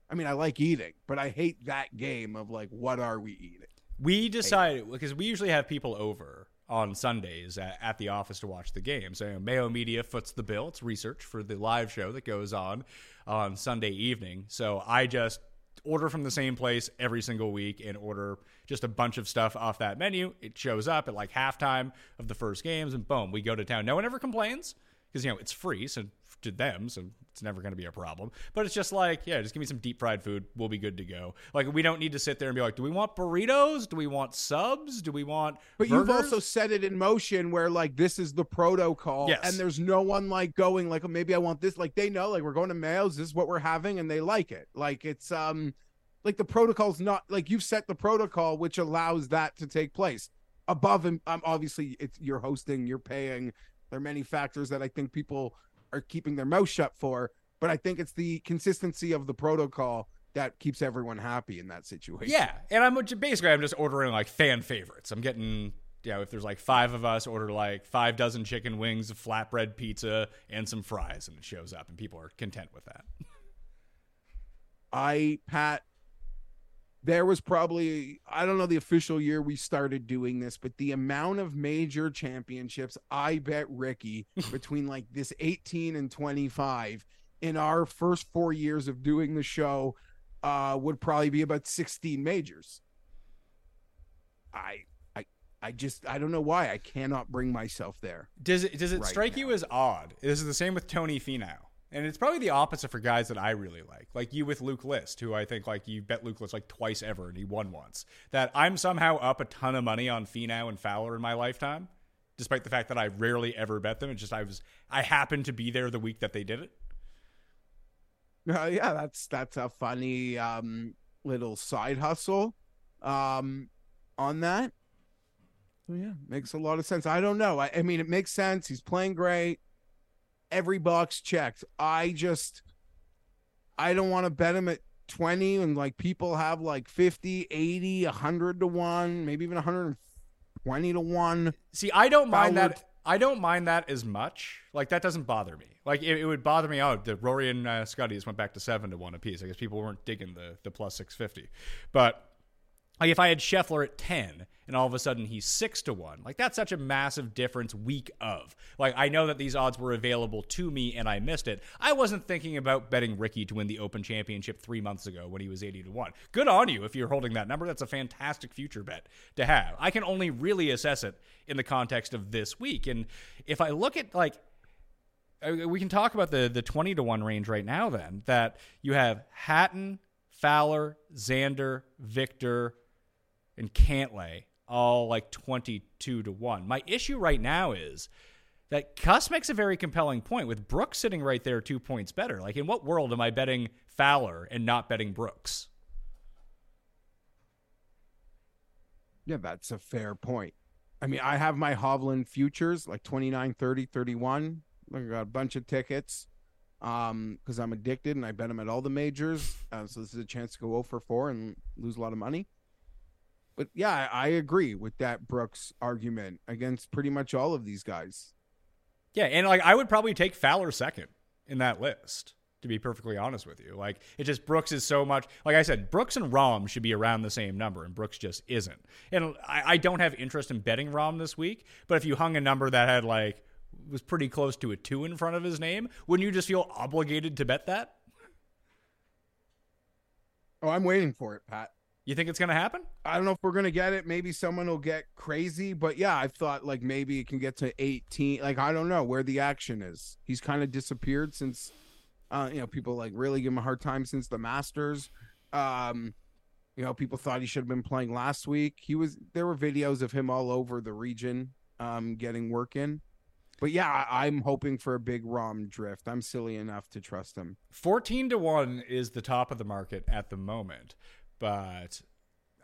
I mean, I like eating, but I hate that game of like, what are we eating? We decided because we usually have people over on Sundays at, at the office to watch the game. So you know, Mayo Media foots the bill. It's research for the live show that goes on on Sunday evening. So I just order from the same place every single week and order just a bunch of stuff off that menu. It shows up at like halftime of the first games, and boom, we go to town. No one ever complains because you know it's free, so to them, so it's never going to be a problem. But it's just like, yeah, just give me some deep fried food. We'll be good to go. Like we don't need to sit there and be like, do we want burritos? Do we want subs? Do we want? But you've also set it in motion where like this is the protocol, Yes. and there's no one like going like, oh, maybe I want this. Like they know, like we're going to Mayo's. This is what we're having, and they like it. Like it's um, like the protocol's not like you've set the protocol, which allows that to take place. Above and um, obviously, it's you're hosting, you're paying. There are many factors that I think people are keeping their mouth shut for, but I think it's the consistency of the protocol that keeps everyone happy in that situation. Yeah, and I'm basically I'm just ordering like fan favorites. I'm getting you know if there's like five of us, order like five dozen chicken wings, flatbread pizza, and some fries, and it shows up, and people are content with that. I Pat there was probably I don't know the official year we started doing this, but the amount of major championships I bet Ricky [laughs] between like this 18 and 25 in our first 4 years of doing the show uh would probably be about 16 majors. I I I just I don't know why I cannot bring myself there. Does it does it Right strike you as odd? This is the same with Tony Finau. And it's probably the opposite for guys that I really like. Like you with Luke List, who I think like you bet Luke List like twice ever and he won once. That I'm somehow up a ton of money on Finau and Fowler in my lifetime, despite the fact that I rarely ever bet them. It's just I was I happened to be there the week that they did it. Uh, [laughs] yeah, that's that's a funny um little side hustle um on that. Yeah, makes a lot of sense. I don't know. I, I mean, it makes sense. He's playing great. Every box checked. I just I don't want to bet him at 20 and like people have like 50, 80, 100 to 1, maybe even 120 to 1. See, I don't mind Fowler- that. I don't mind that as much. Like that doesn't bother me. Like it, it would bother me. Oh, the Rory and uh, Scotty just went back to seven to one apiece. I guess people weren't digging the the plus six fifty. But like if I had Scheffler at ten and all of a sudden he's six to one, like that's such a massive difference week of. Like I know that these odds were available to me and I missed it. I wasn't thinking about betting Ricky to win the Open Championship three months ago when he was eighty to one. Good on you if you're holding that number. That's a fantastic future bet to have. I can only really assess it in the context of this week. And if I look at like uh, we can talk about the the 20 to 1 range right now then that you have Hatton, Fowler, Xander, Viktor and Cantlay all like 22 to 1. My issue right now is that Cust makes a very compelling point with Brooks sitting right there 2 points better. Like in what world am I betting Fowler and not betting Brooks? Yeah, that's a fair point. I mean, I have my Hovland futures like 29, 30, 31. I got a bunch of tickets um because I'm addicted and I bet them at all the majors. Uh, so this is a chance to go 0 for 4 and lose a lot of money. But yeah, I, I agree with that Brooks argument against pretty much all of these guys. Yeah, and like I would probably take Fowler second in that list. To be perfectly honest with you, like it just Brooks is so much. Like I said, Brooks and Rahm should be around the same number, and Brooks just isn't. And I, I don't have interest in betting Rahm this week. But if you hung a number that had like was pretty close to a two in front of his name, wouldn't you just feel obligated to bet that? Oh, I'm waiting for it, Pat. You think it's going to happen? I don't know if we're gonna get it. Maybe someone will get crazy, but yeah, I thought like maybe it can get to 18. Like I don't know where the action is. He's kind of disappeared since, uh, you know, people like really give him a hard time since the Masters. Um, you know, people thought he should have been playing last week. He was. There were videos of him all over the region, um, getting work in. But yeah, I'm hoping for a big Rahm drift. I'm silly enough to trust him. 14 to 1 is the top of the market at the moment, but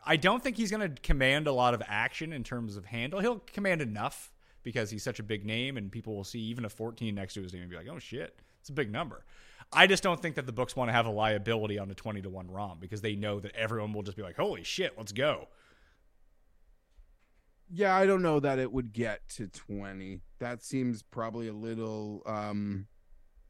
I don't think he's going to command a lot of action in terms of handle. He'll command enough because he's such a big name and people will see even a 14 next to his name and be like, "Oh shit, it's a big number." I just don't think that the books want to have a liability on a 20 to 1 Rahm because they know that everyone will just be like, "Holy shit, let's go." Yeah, I don't know that it would get to 20. That seems probably a little um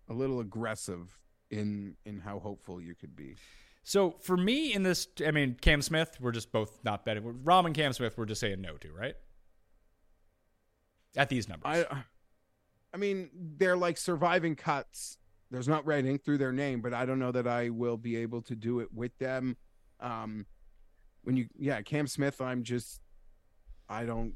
a little aggressive in in how hopeful you could be. So for me in this, I mean, Cam Smith, we're just both not betting. Rahm and Cam Smith, we're just saying no to, right? At these numbers. I I mean, they're like surviving cuts. There's not red ink through their name, but I don't know that I will be able to do it with them. Um when you yeah, Cam Smith, I'm just I don't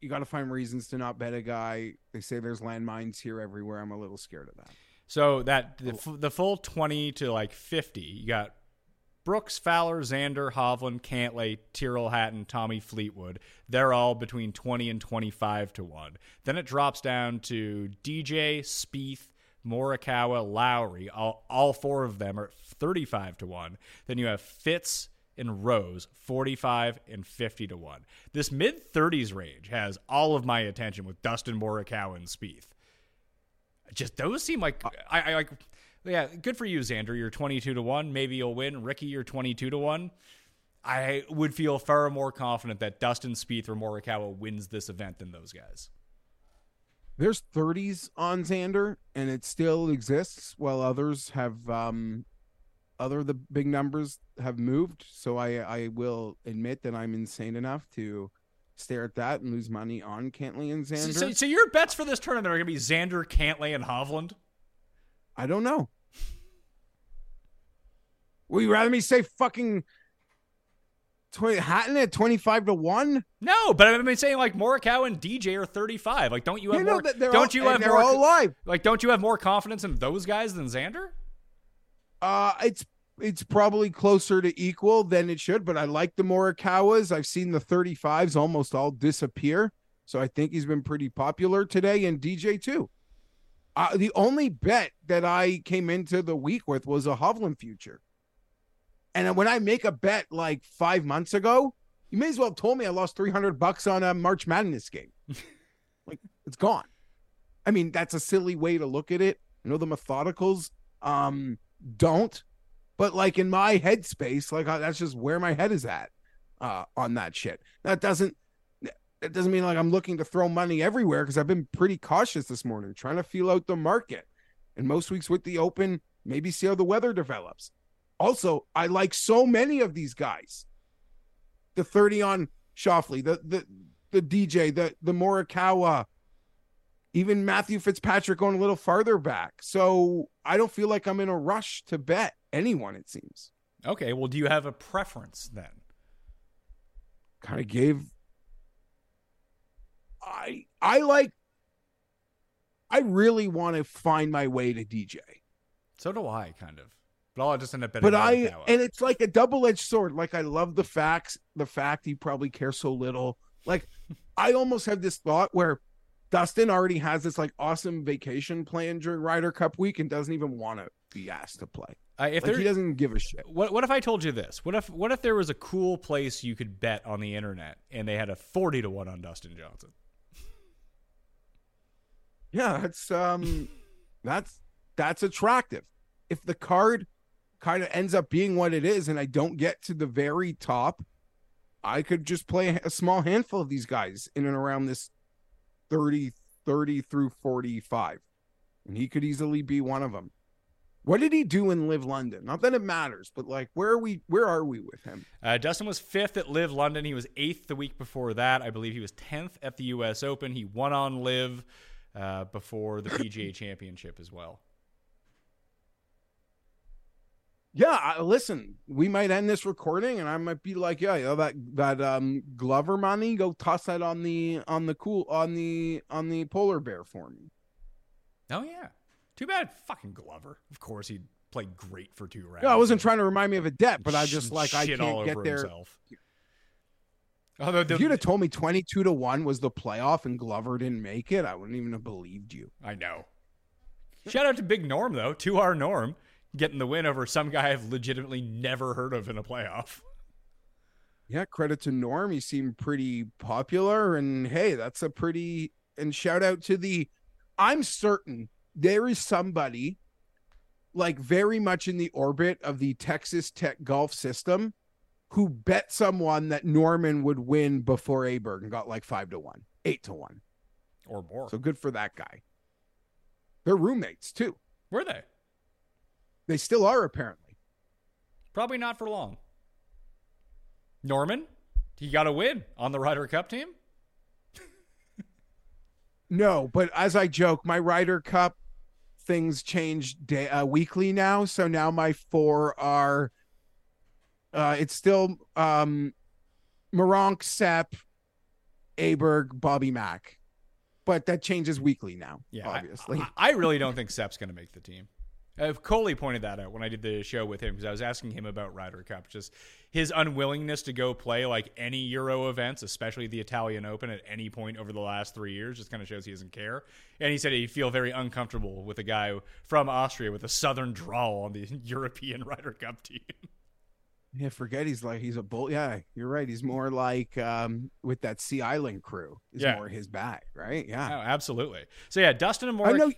you got to find reasons to not bet a guy. They say there's landmines here everywhere. I'm a little scared of that. So that the, f- the full 20 to like 50, you got Brooks, Fowler, Xander, Hovland, Cantlay, Tyrrell Hatton, Tommy Fleetwood. They're all between 20 and 25 to 1. Then it drops down to DJ, Spieth, Morikawa, Lowry. All, all four of them are 35 to 1. Then you have Fitz and Rose, 45 and 50 to 1. This mid 30s range has all of my attention with Dustin Morikawa and Spieth. Just those seem like I, I like yeah, good for you, Xander. You're 22 to 1. Maybe you'll win. Ricky, you're 22 to 1. I would feel far more confident that Dustin Spieth or Morikawa wins this event than those guys. There's 30s on Xander, and it still exists, while others have um, other the big numbers have moved. So I I will admit that I'm insane enough to stare at that and lose money on Cantlay and Xander. so, so your bets for this tournament are going to be Xander, Cantlay, and Hovland? I don't know. Would you rather me say fucking 20 Hatton at 25 to 1? No, but I've been saying like Morikawa and DJ are 35. Like, don't you have You know more? Don't all- you have they're more? all live. Like, don't you have more confidence in those guys than Xander? Uh it's it's probably closer to equal than it should, but I like the Morikawas. I've seen the 35s almost all disappear. So I think he's been pretty popular today and DJ too. Uh, the only bet that I came into the week with was a Hovland future. And when I make a bet like five months ago, you may as well have told me I lost 300 bucks on a March Madness game. [laughs] like it's gone. I mean, that's a silly way to look at it. I know the methodicals um, don't, but like in my headspace, like that's just where my head is at uh, on that shit. That doesn't that doesn't mean like I'm looking to throw money everywhere because I've been pretty cautious this morning, trying to feel out the market. And most weeks with the open, maybe see how the weather develops. Also, I like so many of these guys. The 30 on Schauffele, the the the DJ, the the Morikawa, even Matthew Fitzpatrick going a little farther back. So I don't feel like I'm in a rush to bet anyone, it seems. Okay, well, do you have a preference then? Kind of gave I I like I really want to find my way to DJ. So do I, kind of. But I'll just end up betting. But I Morikawa. and it's like a double-edged sword. Like I love the facts, the fact he probably cares so little. Like [laughs] I almost have this thought where Dustin already has this like awesome vacation plan during Ryder Cup week and doesn't even want to be asked to play. Uh, if Like there, he doesn't give a shit. what what if I told you this? What if what if there was a cool place you could bet on the internet and they had a forty to one on Dustin Johnson? Yeah, that's um [laughs] that's that's attractive. If the card kind of ends up being what it is and I don't get to the very top, I could just play a small handful of these guys in and around this 30 30 through 45. And he could easily be one of them. What did he do in LIV London? Not that it matters, but like where are we where are we with him? Uh, Dustin was fifth at LIV London. He was eighth the week before that. I believe he was tenth at the U.S. Open. He won on LIV uh, before the PGA Championship as well. Yeah, I, listen, we might end this recording, and I might be like, yeah, you know, that that um Glover money, go toss that on the on the cool on the on the polar bear for me. Oh yeah. Too bad fucking Glover. Of course he played great for two rounds. Yeah, I wasn't trying to remind me of a debt, but I just like I can't all get there. himself. Although the, If you'd have told me twenty-two to one was the playoff and Glover didn't make it, I wouldn't even have believed you. I know. Shout out to Big Norm though, to our Norm, getting the win over some guy I've legitimately never heard of in a playoff. Yeah, credit to Norm. He seemed pretty popular, and hey, that's a pretty. And shout out to the. I'm certain there is somebody, like very much in the orbit of the Texas Tech golf system, who bet someone that Norman would win before Aberg and got like five to one, eight to one. Or more. So good for that guy. They're roommates too. Were they? They still are apparently. Probably not for long. Norman, he got a win on the Ryder Cup team. [laughs] No, but as I joke, my Ryder Cup things change day uh, weekly now. So now my four are uh it's still um Meronk, Sepp, Aberg, Bobby Mack. But that changes weekly now, Yeah, I- obviously. I, I really don't think Sepp's going to make the team. Uh, Coley pointed that out when I did the show with him because I was asking him about Ryder Cup, just his unwillingness to go play like any Euro events, especially the Italian Open, at any point over the last three years, just kind of shows he doesn't care. And he said he'd feel very uncomfortable with a guy from Austria with a southern drawl on the [laughs] European Ryder Cup team. yeah, forget he's like he's a bull. Yeah, you're right. He's more like um with that Sea Island crew is Yeah. more his bag, right? Yeah, Oh, absolutely. So yeah, Dustin and I know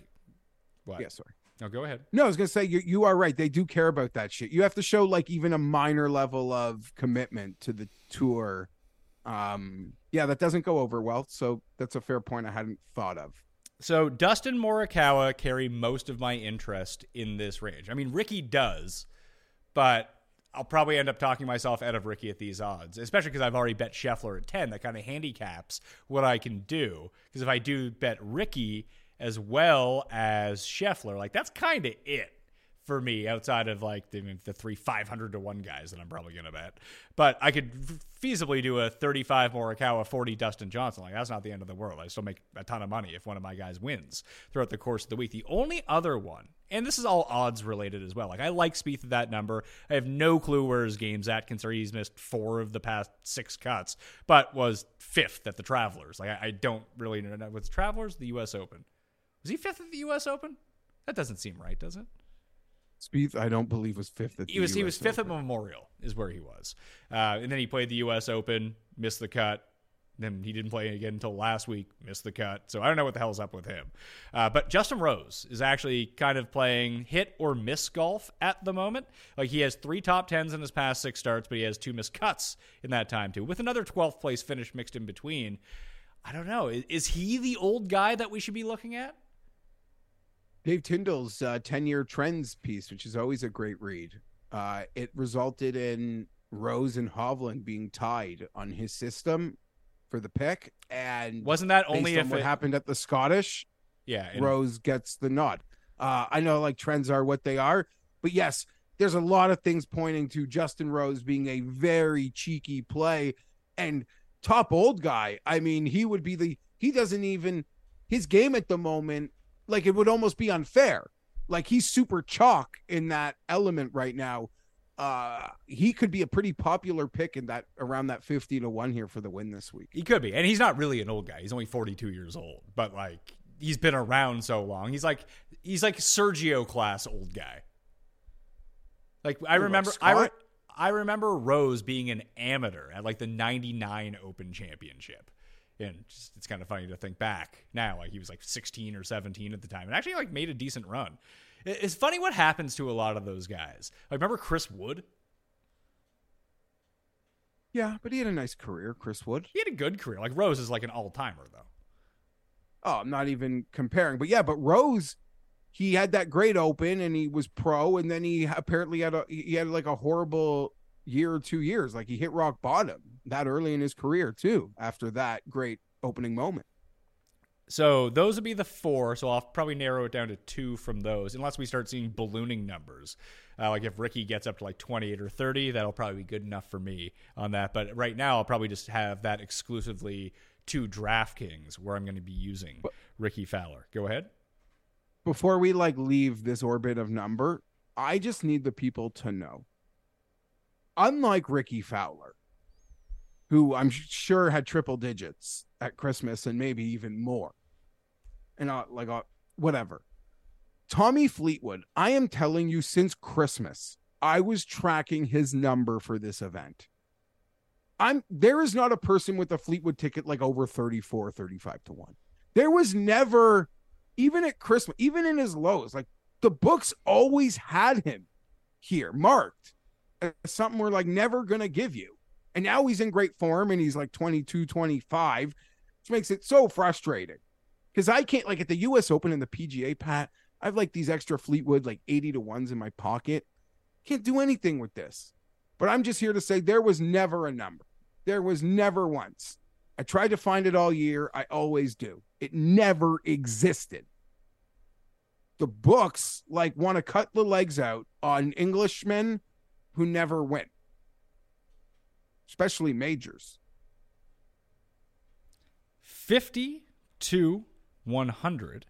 What? Yeah, sorry. No, go ahead. No, I was gonna say you you are right. They do care about that shit. You have to show like even a minor level of commitment to the tour. Um, yeah, that doesn't go over well. So that's a fair point I hadn't thought of. So Dustin Morikawa carry most of my interest in this range. I mean, Ricky does, but I'll probably end up talking myself out of Ricky at these odds, especially because I've already bet Scheffler at 10. That kind of handicaps what I can do. Because if I do bet Ricky as well as Scheffler, like that's kind of it for me outside of like the, the three 500 to 1 guys that I'm probably going to bet. But I could feasibly do a 35 Morikawa, 40 Dustin Johnson. Like that's not the end of the world. I still make a ton of money if one of my guys wins throughout the course of the week. The only other one, and this is all odds related as well. Like I like Spieth at that number. I have no clue where his game's at considering he's missed four of the past six cuts, but was fifth at the Travelers. Like I, I don't really know with Travelers, the U.S. Open. Was he fifth at the U.S. Open? That doesn't seem right, does it? Spieth, I don't believe was fifth at the he was he was fifth Open. at Memorial is where he was, uh, and then he played the U.S. Open, missed the cut. Then he didn't play again until last week, missed the cut. So I don't know what the hell's up with him. Uh, but Justin Rose is actually kind of playing hit or miss golf at the moment. Like he has three top tens in his past six starts, but he has two missed cuts in that time too, with another 12th place finish mixed in between. I don't know. Is, is he the old guy that we should be looking at? Dave Tindall's uh, 10 year trends piece, which is always a great read. Uh, it resulted in Rose and Hovland being tied on his system for the pick. And Wasn't that only on if what it, happened at the Scottish, yeah? and- Rose gets the nod. Uh, I know like trends are what they are, but yes, there's a lot of things pointing to Justin Rose being a very cheeky play and top old guy. I mean, he would be the he doesn't even his game at the moment like it would almost be unfair. Like he's super chalk in that element right now. Uh he could be a pretty popular pick in that around that 50 to 1 here for the win this week. He could be. And he's not really an old guy. He's only 42 years old, but like he's been around so long. He's like he's like Sergio class old guy. Like I like remember I re- I remember Rose being an amateur at like the 99 Open Championship. And just, it's kind of funny to think back now like he was like 16 or 17 at the time and actually like made a decent run. It's funny what happens to a lot of those guys. Like remember Chris Wood? Yeah, but he had a nice career, Chris Wood. He had a good career. Like Rose is like an all-timer though. Oh, I'm not even comparing. But yeah, but Rose, he had that great open and he was pro, and then he apparently had a he had like a horrible year or two years. Like he hit rock bottom that early in his career too. After that great opening moment. So those would be the four. So I'll probably narrow it down to two from those, unless we start seeing ballooning numbers. Uh, like if Ricky gets up to like 28 or 30, that'll probably be good enough for me on that. But right now, I'll probably just have that exclusively to DraftKings, where I'm going to be using Ricky Fowler. Go ahead. Before we like leave this orbit of number, I just need the people to know. Unlike Ricky Fowler, who I'm sure had triple digits at Christmas and maybe even more, and like uh, whatever. Tommy Fleetwood, I am telling you, since Christmas, I was tracking his number for this event. I'm there is not a person with a Fleetwood ticket like over 34, 35 to 1. There was never, even at Christmas, even in his lows, like the books always had him here marked as something we're like never gonna give you. And now he's in great form and he's like 22, 25, which makes it so frustrating. Because I can't like at the US Open and the PGA Pat, I have like these extra Fleetwood like 80 to ones in my pocket. Can't do anything with this. But I'm just here to say there was never a number. There was never once. I tried to find it all year. I always do. It never existed. The books like want to cut the legs out on Englishmen who never win, especially majors. 50 to 100.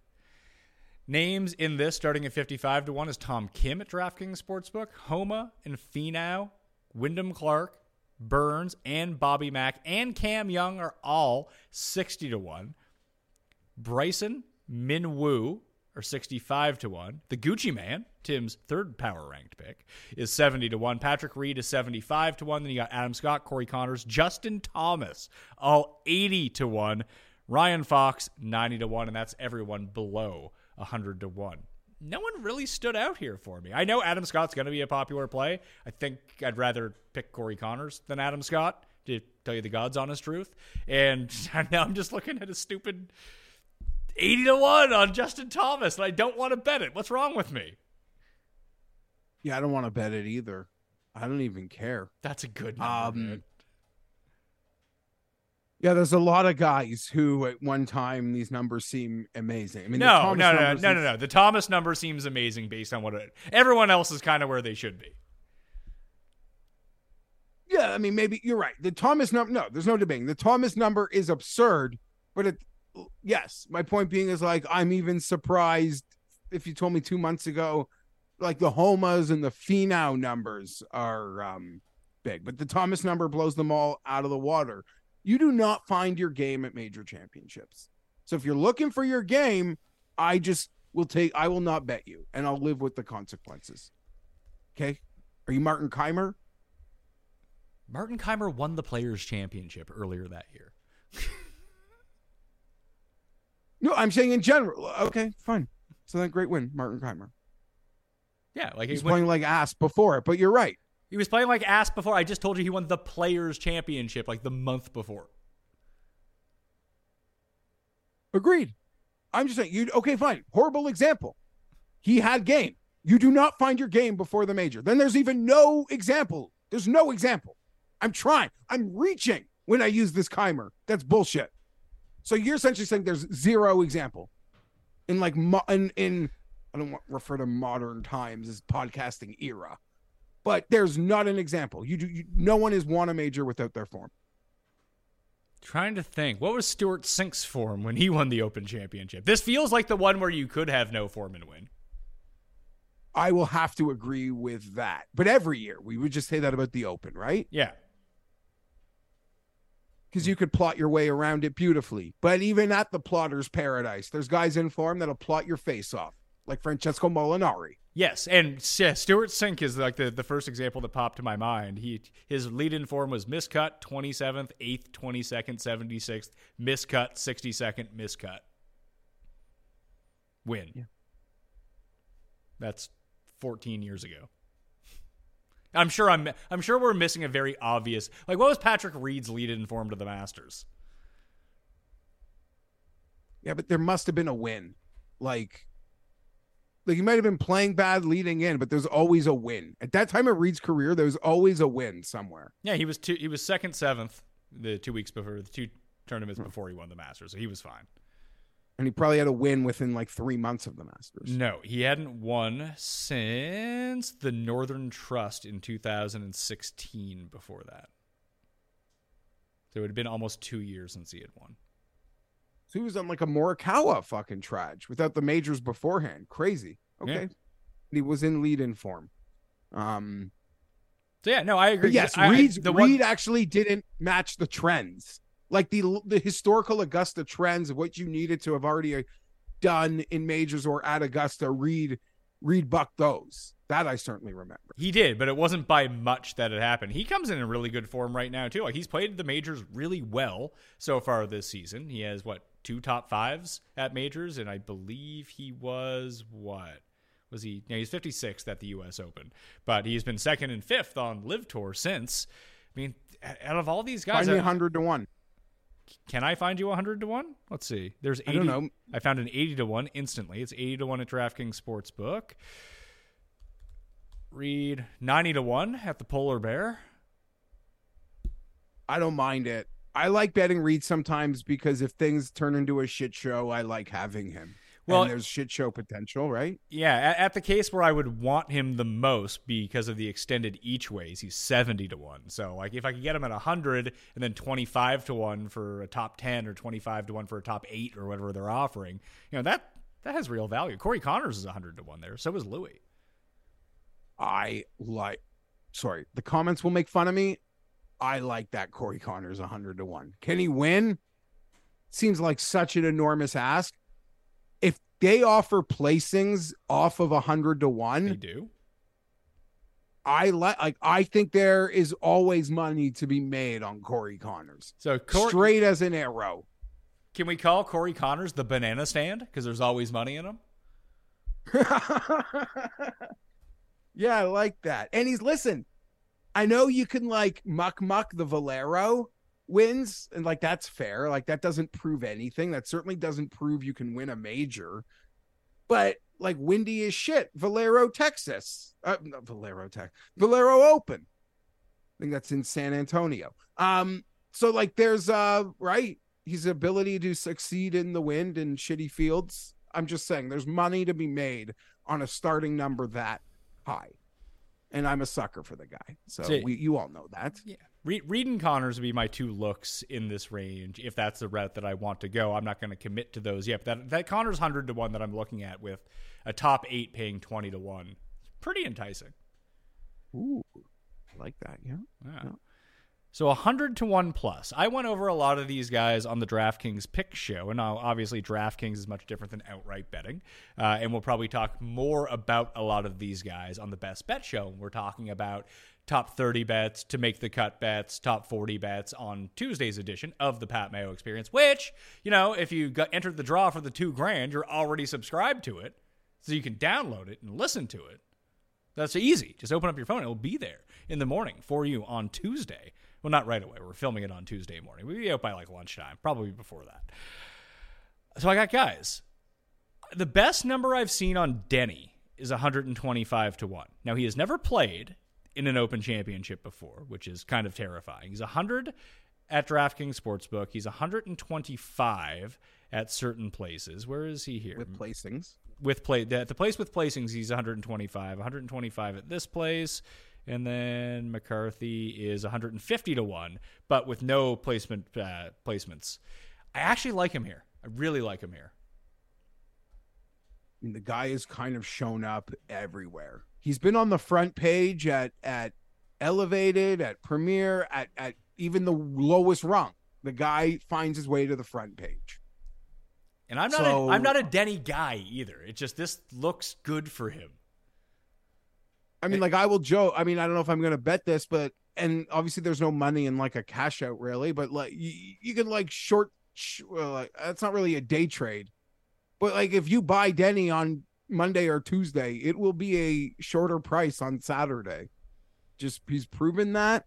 Names in this starting at 55 to 1 is Tom Kim at DraftKings Sportsbook, Homa and Finau, Wyndham Clark, Burns, and Bobby Mack, and Cam Young are all 60 to 1. Bryson, Min Woo are 65 to 1. The Gucci Man, Tim's third power ranked pick, is 70 to 1. Patrick Reed is 75 to 1. Then you got Adam Scott, Corey Conners, Justin Thomas, all 80 to 1. Ryan Fox, 90 to 1. And that's everyone below 100 to 1. No one really stood out here for me. I know Adam Scott's going to be a popular play. I think I'd rather pick Corey Conners than Adam Scott, to tell you the God's honest truth. And [laughs] now I'm just looking at a stupid 80 to 1 on Justin Thomas, and I don't want to bet it. What's wrong with me? Yeah, I don't want to bet it either. I don't even care. That's a good number. Um. Yeah, there's a lot of guys who at one time these numbers seem amazing. I mean, No, no, no, no, no, no, no. The Thomas number seems amazing based on what it, everyone else is kind of where they should be. Yeah, I mean, maybe you're right. The Thomas number, no, there's no debating. The Thomas number is absurd, but it, yes, my point being is like, I'm even surprised if you told me two months ago, like the Homas and the Finau numbers are um, big, but the Thomas number blows them all out of the water. You do not find your game at major championships. So if you're looking for your game, I just will take, I will not bet you and I'll live with the consequences. Okay. Are you Martin Kaymer? Martin Kaymer won the Players' Championship earlier that year. [laughs] No, I'm saying in general. Okay, fine. So that great win, Martin Kaymer. Yeah, like He's he, playing like ass before it, but you're right. he was playing like ass before. I just told you he won the Players' Championship like the month before. Agreed. I'm just saying you okay, fine. Horrible example. He had game. You do not find your game before the major. Then there's even no example. There's no example. I'm trying. I'm reaching when I use this Kaymer. That's bullshit. So you're essentially saying there's zero example in like mo- in, in I don't want refer to modern times as podcasting era, but there's not an example. You do. You, no one has won a major without their form. Trying to think, what was Stewart Cink's form when he won the Open Championship? This feels like the one where you could have no form and win. I will have to agree with that. But every year we would just say that about the Open, right? Yeah, Because you could plot your way around it beautifully. But even at the plotter's paradise, there's guys in form that'll plot your face off, like Francesco Molinari. Yes, and yeah, Stewart Cink is like the, the first example that popped to my mind. He his lead in form was miscut, twenty seventh, eighth, twenty second, seventy sixth, miscut, sixty second, miscut. Win. Yeah. That's fourteen years ago. I'm sure I'm I'm sure we're missing a very obvious like what was Patrick Reed's lead in form to the Masters? Yeah, but there must have been a win. Like, like he might have been playing bad leading in, but there's always a win. At that time of Reed's career, there was always a win somewhere. Yeah, he was two, he was second, seventh the two weeks before the two tournaments before he won the Masters, so he was fine. And he probably had a win within like three months of the Masters. No, he hadn't won since the Northern Trust in 2016 before that. So it would have been almost two years since he had won. So he was on like a Morikawa fucking trudge without the majors beforehand. Crazy. Okay. Yeah. He was in lead in form. Um, So yeah, no, I agree. yes, I- I- Reed's, the one- actually didn't match the trends. Like the the historical Augusta trends of what you needed to have already uh, done in majors or at Augusta, Read Reed bucked those. That I certainly remember. He did, but it wasn't by much that it happened. He comes in in really good form right now too. Like he's played the majors really well so far this season. He has what two top fives at majors, and I believe he was what was he? No, he's 56th at the U.S. Open, but he's been second and fifth on LIV Tour since. I mean, out of all these guys, Find me hundred to one. Can I find you 100 to 1? Let's see. There's 80. I don't know. I found an 80 to 1 instantly. It's 80 to 1 at DraftKings Sportsbook. Reed 90 to 1 at the Polar Bear. I don't mind it. I like betting Reed sometimes because if things turn into a shit show, I like having him. Well- and there's shit show potential, right? Yeah, at, at the case where I would want him the most because of the extended each ways, he's 70 to 1. So, like, if I could get him at 100 and then 25 to 1 for a top 10 or 25 to 1 for a top 8 or whatever they're offering, you know, that that has real value. Corey Conners is 100 to 1 there. So is Louis. I like. Sorry, the comments will make fun of me. I like that Corey Conners 100 to 1. Can he win? Seems like such an enormous ask. They offer placings off of a 100 to 1 They do. I like like I think there is always money to be made on Corey Conners. So, Corey, Straight as an arrow. Can we call Corey Conners the banana stand? Because there's always money in him. [laughs] yeah, I like that. And he's listen. I know you can like muck muck the Valero wins, and like that's fair. Like that doesn't prove anything. That certainly doesn't prove you can win a major. But like windy as shit, Valero, Texas. Uh, not Valero, Tech. Valero Open. I think that's in San Antonio. Um, so like there's uh right his ability to succeed in the wind and shitty fields. I'm just saying there's money to be made on a starting number that high. And I'm a sucker for the guy. So See- we you all know that. Yeah. Reed, Reed and Conners would be my two looks in this range if that's the route that I want to go. I'm not going to commit to those yet. But that, that Conners 100 to 1 that I'm looking at with a top eight paying 20 to 1, pretty enticing. Ooh. I like that, yeah. Yeah. Yeah. So 100 to 1 plus. I went over a lot of these guys on the DraftKings pick show, and obviously DraftKings is much different than outright betting. Uh, and we'll probably talk more about a lot of these guys on the best bet show. We're talking about top 30 bets to make the cut bets, top 40 bets on Tuesday's edition of the Pat Mayo Experience, which, you know, if you got entered the draw for the two grand, you're already subscribed to it. So you can download it and listen to it. That's easy. Just open up your phone. It will be there in the morning for you on Tuesday. Well, not right away. We're filming it on Tuesday morning. We'll be out by like lunchtime, probably before that. So I got guys. The best number I've seen on Denny is 125 to 1. Now, he has never played in an open championship before, which is kind of terrifying. He's 100 at DraftKings Sportsbook. He's 125 at certain places. Where is he here? With placings. with play the, the place with placings he's 125 125 at this place and then mccarthy is 150 to 1 but with no placement uh, placements i actually like him here i really like him here I mean, the guy has kind of shown up everywhere. He's been on the front page at at Elevated, at Premiere, at at even the lowest rung. The guy finds his way to the front page. and i'm not So- a, i'm not a denny guy either it just this looks good for him I mean, like I will joke. I mean, I don't know if I'm going to bet this, but and obviously there's no money in like a cash out really, but like you, you can like short. Sh- well, like, that's not really a day trade, but like if you buy Denny on Monday or Tuesday, it will be a shorter price on Saturday. Just he's proven that.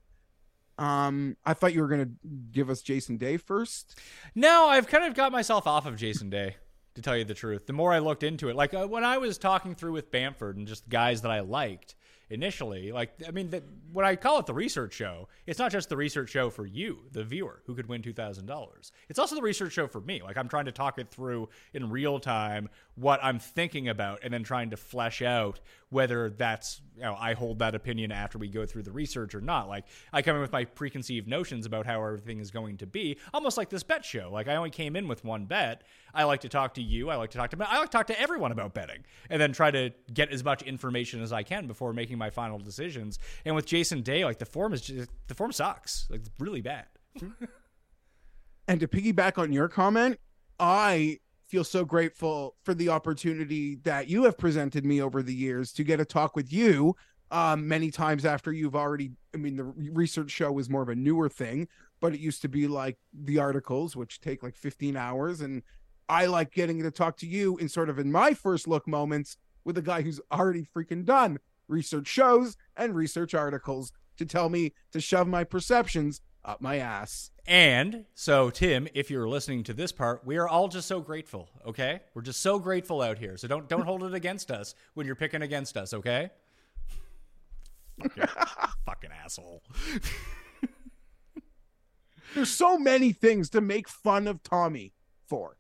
Um, I thought you were to give us Jason Day first. No, I've kind of got myself off of Jason Day, to tell you the truth. The more I looked into it, like uh, when I was talking through with Bamford and just guys that I liked initially. Like, I mean, the, when I call it the research show, it's not just the research show for you, the viewer, who could win two thousand dollars. It's also the research show for me. Like, I'm trying to talk it through in real time what I'm thinking about, and then trying to flesh out whether that's you know I hold that opinion after we go through the research or not. Like, I come in with my preconceived notions about how everything is going to be, almost like this bet show. Like, I only came in with one bet. I like to talk to you. I like to talk to I like to talk to everyone about betting, and then try to get as much information as I can before making my final decisions. And with Jason Day, like the form is just the form sucks, like it's really bad. [laughs] And to piggyback on your comment, I feel so grateful for the opportunity that you have presented me over the years to get a talk with you um, many times after you've already. I mean, the research show was more of a newer thing, but it used to be like the articles, which take like 15 hours. And I like getting to talk to you in sort of in my first look moments with a guy who's already freaking done research shows and research articles to tell me to shove my perceptions up my ass. And so, Tim, if you're listening to this part, we are all just so grateful. Okay, we're just so grateful out here. So don't don't hold it against us when you're picking against us. Okay. fucking, [laughs] fucking asshole. [laughs] There's so many things to make fun of Tommy for.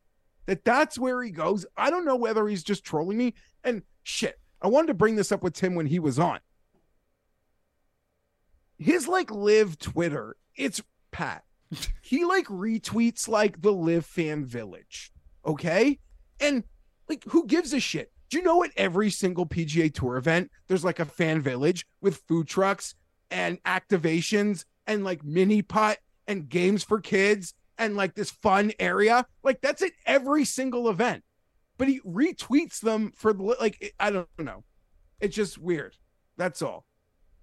That that's where he goes. I don't know whether he's just trolling me. And shit, I wanted to bring this up with Tim when he was on. His like live Twitter, it's Pat. He like retweets like the live fan village. Okay. And like, who gives a shit? Do you know at every single PGA Tour event, there's like a fan village with food trucks and activations and like mini putt and games for kids and like this fun area? Like, that's at every single event. But he retweets them for like, I don't know. It's just weird. That's all.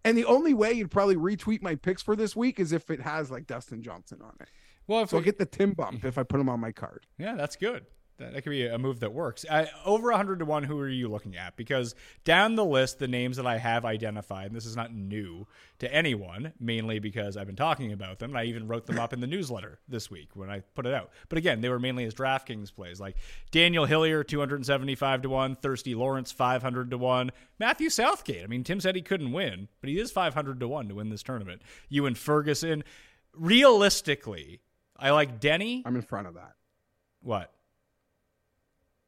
And the only way you'd probably retweet my picks for this week is if it has like Dustin Johnson on it. Well, if So we, I'll get the Tim bump [laughs] if I put him on my card. Yeah, that's good. That, that could be a move that works. Uh, over 100 to 1, who are you looking at? Because down the list, the names that I have identified, and this is not new to anyone, mainly because I've been talking about them, and I even wrote them up in the newsletter this week when I put it out. But again, they were mainly as DraftKings plays, like Daniel Hillier, 275 to 1, Thirsty Lawrence, 500 to 1, Matthew Southgate. I mean, Tim said he couldn't win, but he is 500 to 1 to win this tournament. Ewan Ferguson. Realistically, I like Denny. I'm in front of that. What?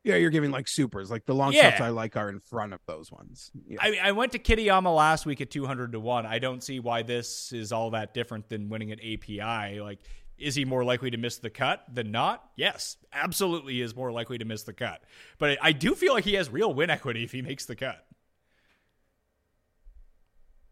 Yeah, you're giving like supers. Like the long Yeah. shots I like are in front of those ones. Yeah. I, I went to Kitayama last week at 200 to 1. I don't see why this is all that different than winning at API. Like, is he more likely to miss the cut than not? Yes, absolutely is more likely to miss the cut. But I do feel like he has real win equity if he makes the cut.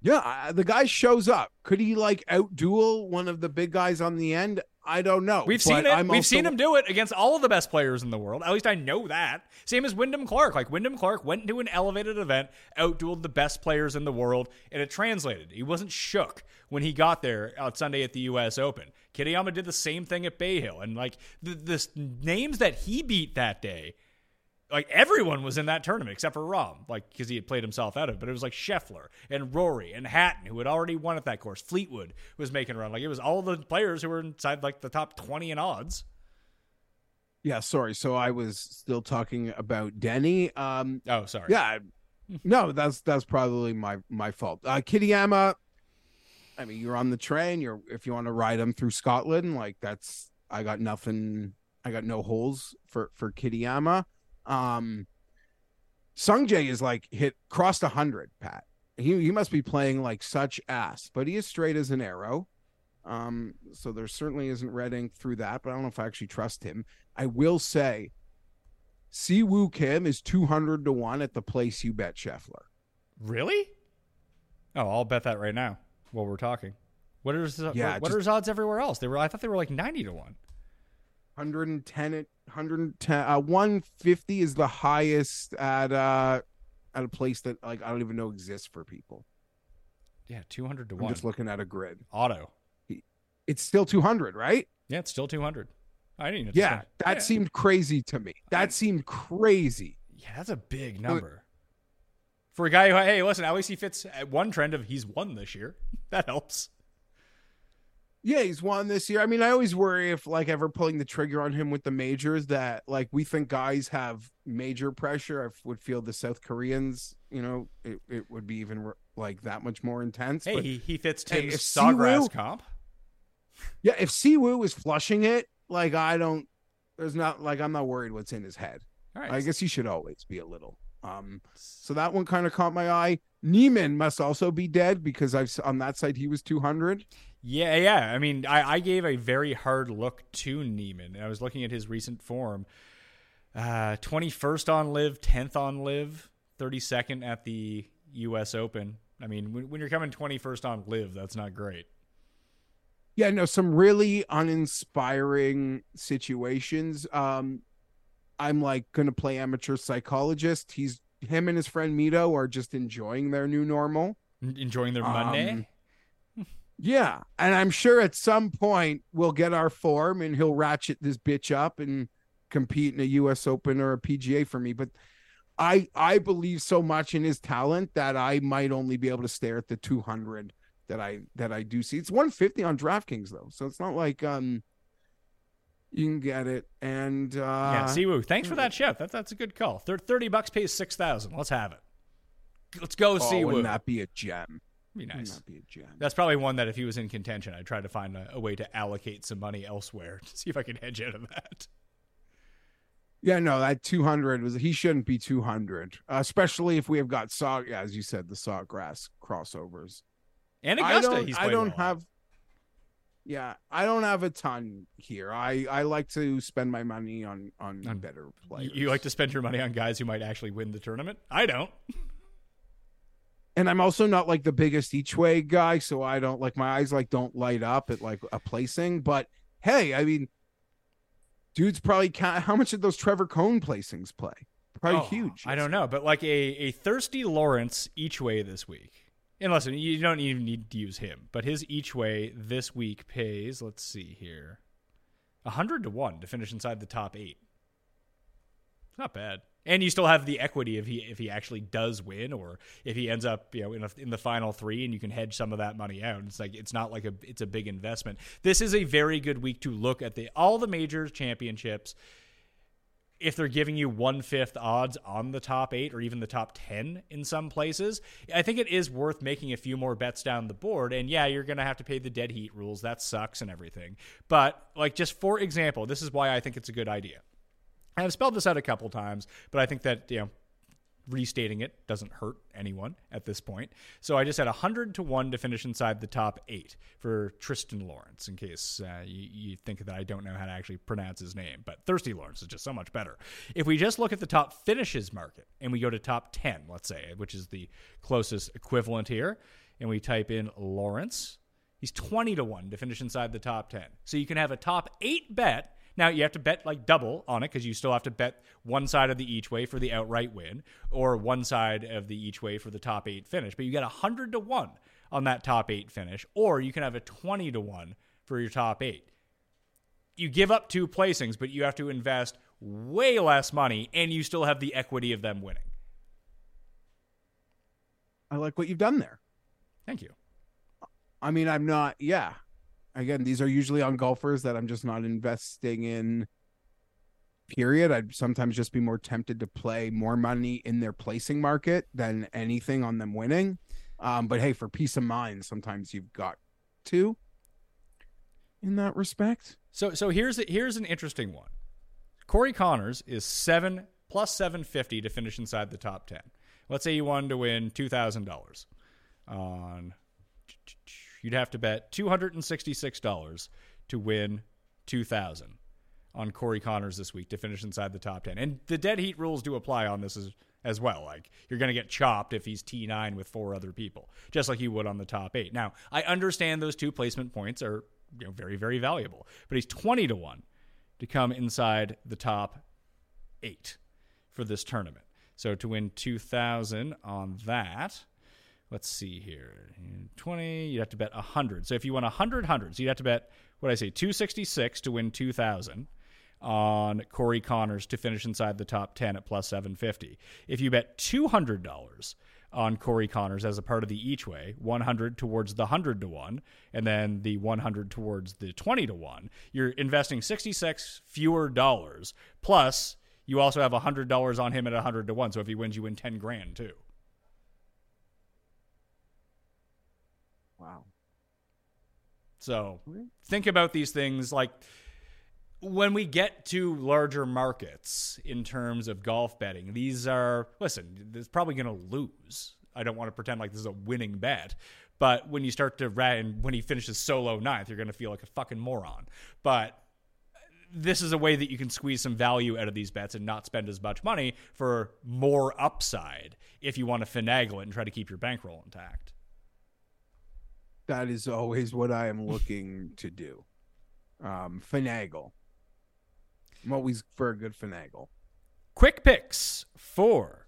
yeah, the guy shows up. Could he like outduel one of the big guys on the end? I don't know. We've seen it. I'm We've also- seen him do it against all of the best players in the world. At least I know that. Same as Wyndham Clark. Like Wyndham Clark went to an elevated event, outdueled the best players in the world, and it translated. He wasn't shook when he got there on Sunday at the U.S. Open. Kitayama did the same thing at Bay Hill, and like the, the names that he beat that day. Like everyone was in that tournament except for Rahm, like because he had played himself out of it. But it was like Scheffler and Rory and Hatton who had already won at that course. Fleetwood was making a run. Like it was all the players who were inside like the top twenty in odds. Yeah, sorry. So I was still talking about Denny. Um, Oh, sorry. yeah, no, that's that's probably my my fault. Uh, Kitayama. I mean, you're on the train. You're if you want to ride him through Scotland, like that's I got nothing. I got no holes for for Kitayama. Um, Sungjae is like hit crossed a hundred. Pat, he he must be playing like such ass, but he is straight as an arrow. Um, so there certainly isn't red ink through that, but I don't know if I actually trust him. I will say, Siwoo Kim is two hundred to one at the place you bet Scheffler. Really? Oh, I'll bet that right now while we're talking. What are his, Yeah, what, what just- are his odds everywhere else? They were I thought they were like ninety to one. 110 110 uh 150 is the highest at uh at a place that like I don't even know exists for people. Yeah, two hundred to I'm one. just looking at a grid. Auto. It's still 200, right? Yeah, it's still two hundred. I didn't. Even Yeah, that seemed crazy to me. That seemed crazy. Yeah, that's a big number. For a guy who, hey, listen, at least he fits at one trend of he's won this year. [laughs] That helps. Yeah, he's won this year. I mean, I always worry if like ever pulling the trigger on him with the majors that like we think guys have major pressure. I would feel the South Koreans, you know, it, it would be even like that much more intense. Hey, but he, he fits Hey, Tim's if Sawgrass Siwoo- comp. yeah, if Siwoo is flushing it, like I don't, there's not like I'm not worried what's in his head. All right. I guess he should always be a little. Um, so that one kind of caught my eye. Niemann must also be dead because I've on that side he was 200. Yeah, yeah. I mean, I, I gave a very hard look to Niemann, I was looking at his recent form. Uh, 21st on LIV, 10th on LIV, 32nd at the U.S. Open. I mean, when, when you're coming 21st on LIV, that's not great. Yeah, no, some really uninspiring situations. Um, I'm like gonna play amateur psychologist. He's him and his friend Mito are just enjoying their new normal. Enjoying their Um, Monday. Yeah, and I'm sure at some point we'll get our form and he'll ratchet this bitch up and compete in a US Open or a PGA for me. But I I believe so much in his talent that I might only be able to stare at the 200 that I that I do see. It's 150 on DraftKings though, so it's not like um you can get it. And uh yeah, Siwoo, thanks for that shout. That, that's a good call. 30 bucks pays 6000 Let's have it. Let's go, oh, Siwoo. wouldn't that be a gem? Be nice. be? That's probably one that if he was in contention, I'd try to find a, a way to allocate some money elsewhere [laughs] to see if I can hedge out of that. Yeah, no, that 200 was he shouldn't be 200, uh, especially if we have got saw, yeah, as you said, the sawgrass crossovers. And I don't, he's I don't well. have, yeah, I don't have a ton here. I I like to spend my money on on On- better players. you like to spend your money on guys who might actually win the tournament? I don't. [laughs] and I'm also not like the biggest each way guy, so I don't like my eyes like don't light up at like a placing. But hey, I mean, dude's probably ca- how much did those Trevor Cone placings play? Probably Oh, huge. I don't know, but like a, a thirsty Lawrence each way this week. And listen, you don't even need to use him, but his each way this week pays, let's see here, 100 to 1 to finish inside the top eight. It's not bad. And you still have the equity if he if he actually does win, or if he ends up you know in, a, in the final three, and you can hedge some of that money out. It's like it's not like a it's a big investment. This is a very good week to look at the all the major championships if they're giving you one fifth odds on the top eight or even the top 10 in some places, I think it is worth making a few more bets down the board. And yeah, you're going to have to pay the dead heat rules. That sucks and everything. But, like, just for example, this is why I think it's a good idea. I've spelled this out a couple times, but I think that, you know, restating it doesn't hurt anyone at this point. So I just had 100 to 1 to finish inside the top eight for Tristan Lawrence, in case uh, you, you think that I don't know how to actually pronounce his name. But Thirsty Lawrence is just so much better. If we just look at the top finishes market and we go to top 10, let's say, which is the closest equivalent here, and we type in Lawrence, he's 20 to 1 to finish inside the top 10. So you can have a top eight bet now you have to bet like double on it because you still have to bet one side of the each way for the outright win, or one side of the each way for the top eight finish. But you get a hundred to one on that top eight finish, or you can have a twenty to one for your top eight. You give up two placings, but you have to invest way less money, and you still have the equity of them winning. I like what you've done there. Thank you. I mean, I'm not. Yeah. Again, these are usually on golfers that I'm just not investing in. Period. I'd sometimes just be more tempted to play more money in their placing market than anything on them winning. Um, but hey, for peace of mind, sometimes you've got to. In that respect, So so here's here's an interesting one. Corey Conners is seven plus seven fifty to finish inside the top ten. Let's say you wanted to win two thousand dollars on. You'd have to bet two hundred and sixty six dollars to win two thousand on Corey Conners this week to finish inside the top ten. And the dead heat rules do apply on this as as well. Like you're going to get chopped if he's T nine with four other people, just like you would on the top eight. Now I understand those two placement points are you know very very valuable, but he's twenty to one to come inside the top eight for this tournament. So to win two thousand on that. Let's see here. 20, you'd have to bet 100. So if you won 100 hundreds, you'd have to bet, what I say, 266 to win 2,000 on Corey Conners to finish inside the top 10 at plus 750. If you bet $200 on Corey Conners as a part of the each way, 100 towards the 100 to 1, and then the 100 towards the 20 to 1, you're investing 66 fewer dollars. Plus, you also have $100 on him at 100 to 1. So if he wins, you win 10 grand too. Wow. So think about these things like when we get to larger markets in terms of golf betting, these are, listen, it's probably going to lose. I don't want to pretend like this is a winning bet. But when you start to, and when he finishes solo ninth, you're going to feel like a fucking moron. But this is a way that you can squeeze some value out of these bets and not spend as much money for more upside if you want to finagle it and try to keep your bankroll intact. That is always what I am looking to do. Um, finagle. I'm always for a good finagle. Quick picks for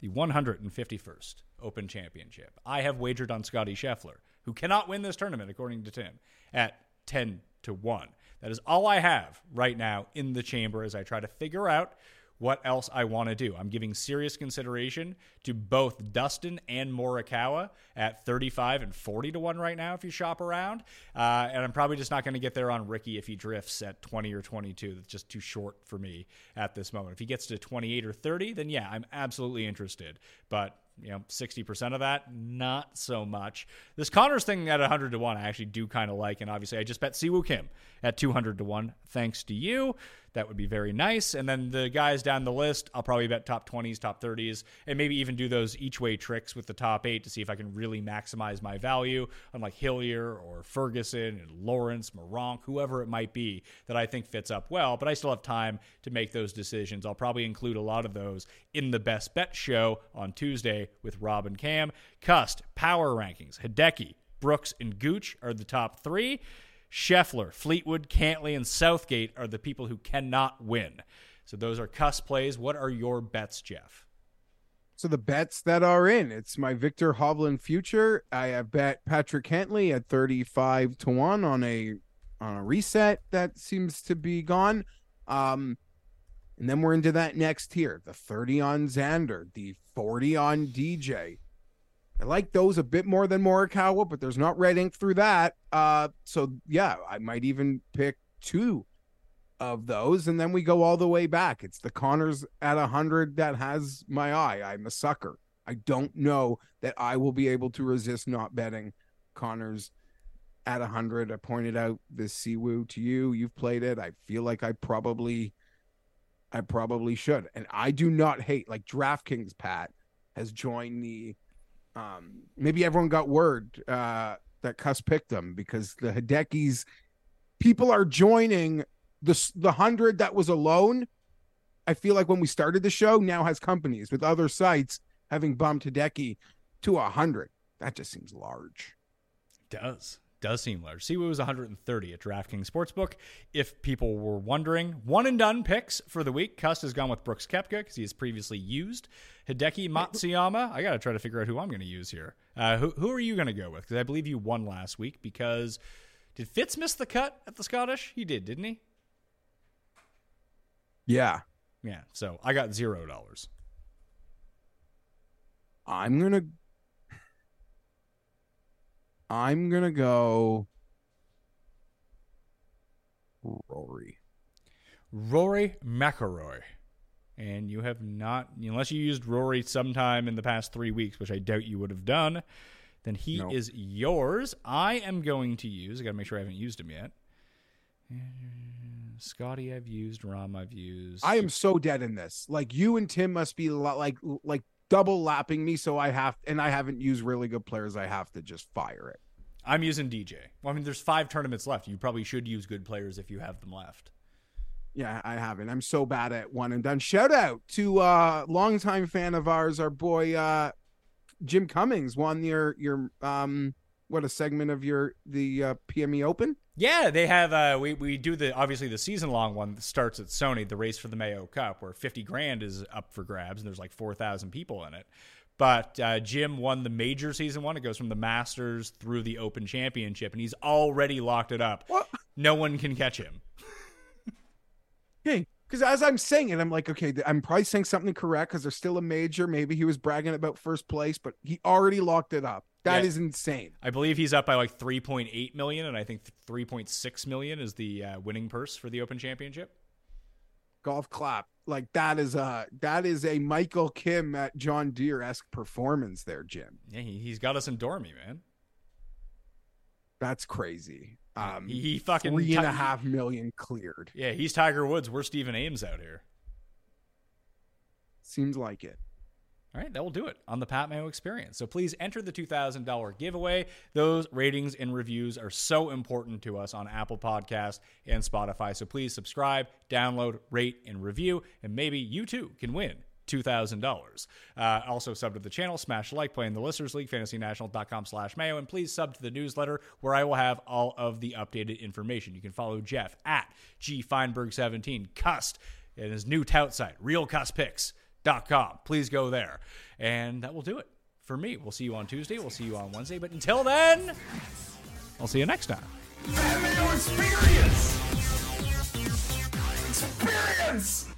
the 151st Open Championship. I have wagered on Scotty Scheffler, who cannot win this tournament, according to Tim, at 10 to 1. That is all I have right now in the chamber as I try to figure out what else I want to do. I'm giving serious consideration to both Dustin and Morikawa at 35 and 40 to 1 right now if you shop around. Uh, and I'm probably just not going to get there on Ricky if he drifts at 20 or 22. That's just too short for me at this moment. If he gets to 28 or 30, then yeah, I'm absolutely interested. But you know, 60% of that, not so much. This Conners thing at 100 to 1, I actually do kind of like. And obviously, I just bet Siwoo Kim at 200 to 1, thanks to you. That would be very nice. And then the guys down the list, I'll probably bet top 20s, top 30s, and maybe even do those each way tricks with the top eight to see if I can really maximize my value on like Hillier or Ferguson and Lawrence, Meronk, whoever it might be that I think fits up well. But I still have time to make those decisions. I'll probably include a lot of those in the best bet show on Tuesday with Rob and Cam. Cust, power rankings, Hideki, Brooks, and Gooch are the top three. Scheffler, Fleetwood, Cantlay, and Southgate are the people who cannot win. So those are Cust plays. What are your bets, Geoff? So the bets that are in, it's my Viktor Hovland future. I have bet Patrick Cantlay at 35 to 1 on a on a reset that seems to be gone. Um and then we're into that next tier, the 30 on Xander, the 40 on DJ. I like those a bit more than Morikawa, but there's not red ink through that. Uh, so yeah, I might even pick two of those, and then we go all the way back. It's the Conners at hundred that has my eye. I'm a sucker. I don't know that I will be able to resist not betting Conners at hundred. I pointed out this Siwoo to you. You've played it. I feel like I probably, I probably should, and I do not hate like DraftKings. Pat has joined the um, maybe everyone got word uh, that Cust picked them because the Hidekis people are joining the the hundred that was alone. I feel like when we started the show, now has companies with other sites having bumped Hideki to a hundred. That just seems large. It Does does seem large. Siwoo was 130 at DraftKings Sportsbook. If people were wondering, one and done picks for the week. Cust has gone with Brooks Koepka because he has previously used Hideki Matsuyama. I got to try to figure out who I'm going to use here. Uh, who, who are you going to go with? Because I believe you won last week. Because did Fitz miss the cut at the Scottish? He did, didn't he? Yeah, Yeah. So I got zero dollars. I'm gonna. I'm gonna go. Rory. Rory McIlroy. And you have not, unless you used Rory sometime in the past three weeks, which I doubt you would have done, then he No. is yours. I am going to use, I got to make sure I haven't used him yet. Scotty, I've used. Rahm, I've used. I am so dead in this. Like you and Tim must be lo- like like double lapping me, so I have and I haven't used really good players. I have to just fire it. I'm using DJ. Well, I mean, there's five tournaments left. You probably should use good players if you have them left. Yeah, I haven't. I'm so bad at one and done. Shout out to uh longtime fan of ours, our boy uh Jim Cummings won your your um what a segment of your the uh, PME Open. Yeah, they have. Uh, we we do the obviously the season long one that starts at Sony, the race for the Mayo Cup, where fifty grand is up for grabs, and there's like four thousand people in it. But uh, Jim won the major season one. It goes from the Masters through the Open Championship, and he's already locked it up. What? No one can catch him. Hey, because as I'm saying it, I'm like, okay, I'm probably saying something correct because there's still a major. Maybe he was bragging about first place, but he already locked it up. That Yeah. is insane. I believe he's up by like three point eight million, and I think three point six million is the uh, winning purse for the Open Championship. Golf clap. Like that is a that is a Michael Kim at John Deere esque performance there, Jim. Yeah, he, he's got us in Dormy, man. That's crazy. Um, He, he fucking three and a half million cleared. Yeah, he's Tiger Woods. We're Stephen Ames out here. Seems like it. All right, that will do it on the Pat Mayo experience. So please enter the $2,000 giveaway. Those ratings and reviews are so important to us on Apple Podcasts and Spotify. So please subscribe, download, rate, and review, and maybe you too can win. $2,000. Uh, also, sub to the channel, smash like, play in the Listeners League, fantasynational.com slash mayo, and please sub to the newsletter where I will have all of the updated information. You can follow Geoff at gfeinberg17, Cust, and his new tout site, realcustpicks.com. Please go there. And that will do it for me. We'll see you on Tuesday. We'll see you on Wednesday. But until then, I'll see you next time. Experience! Experience!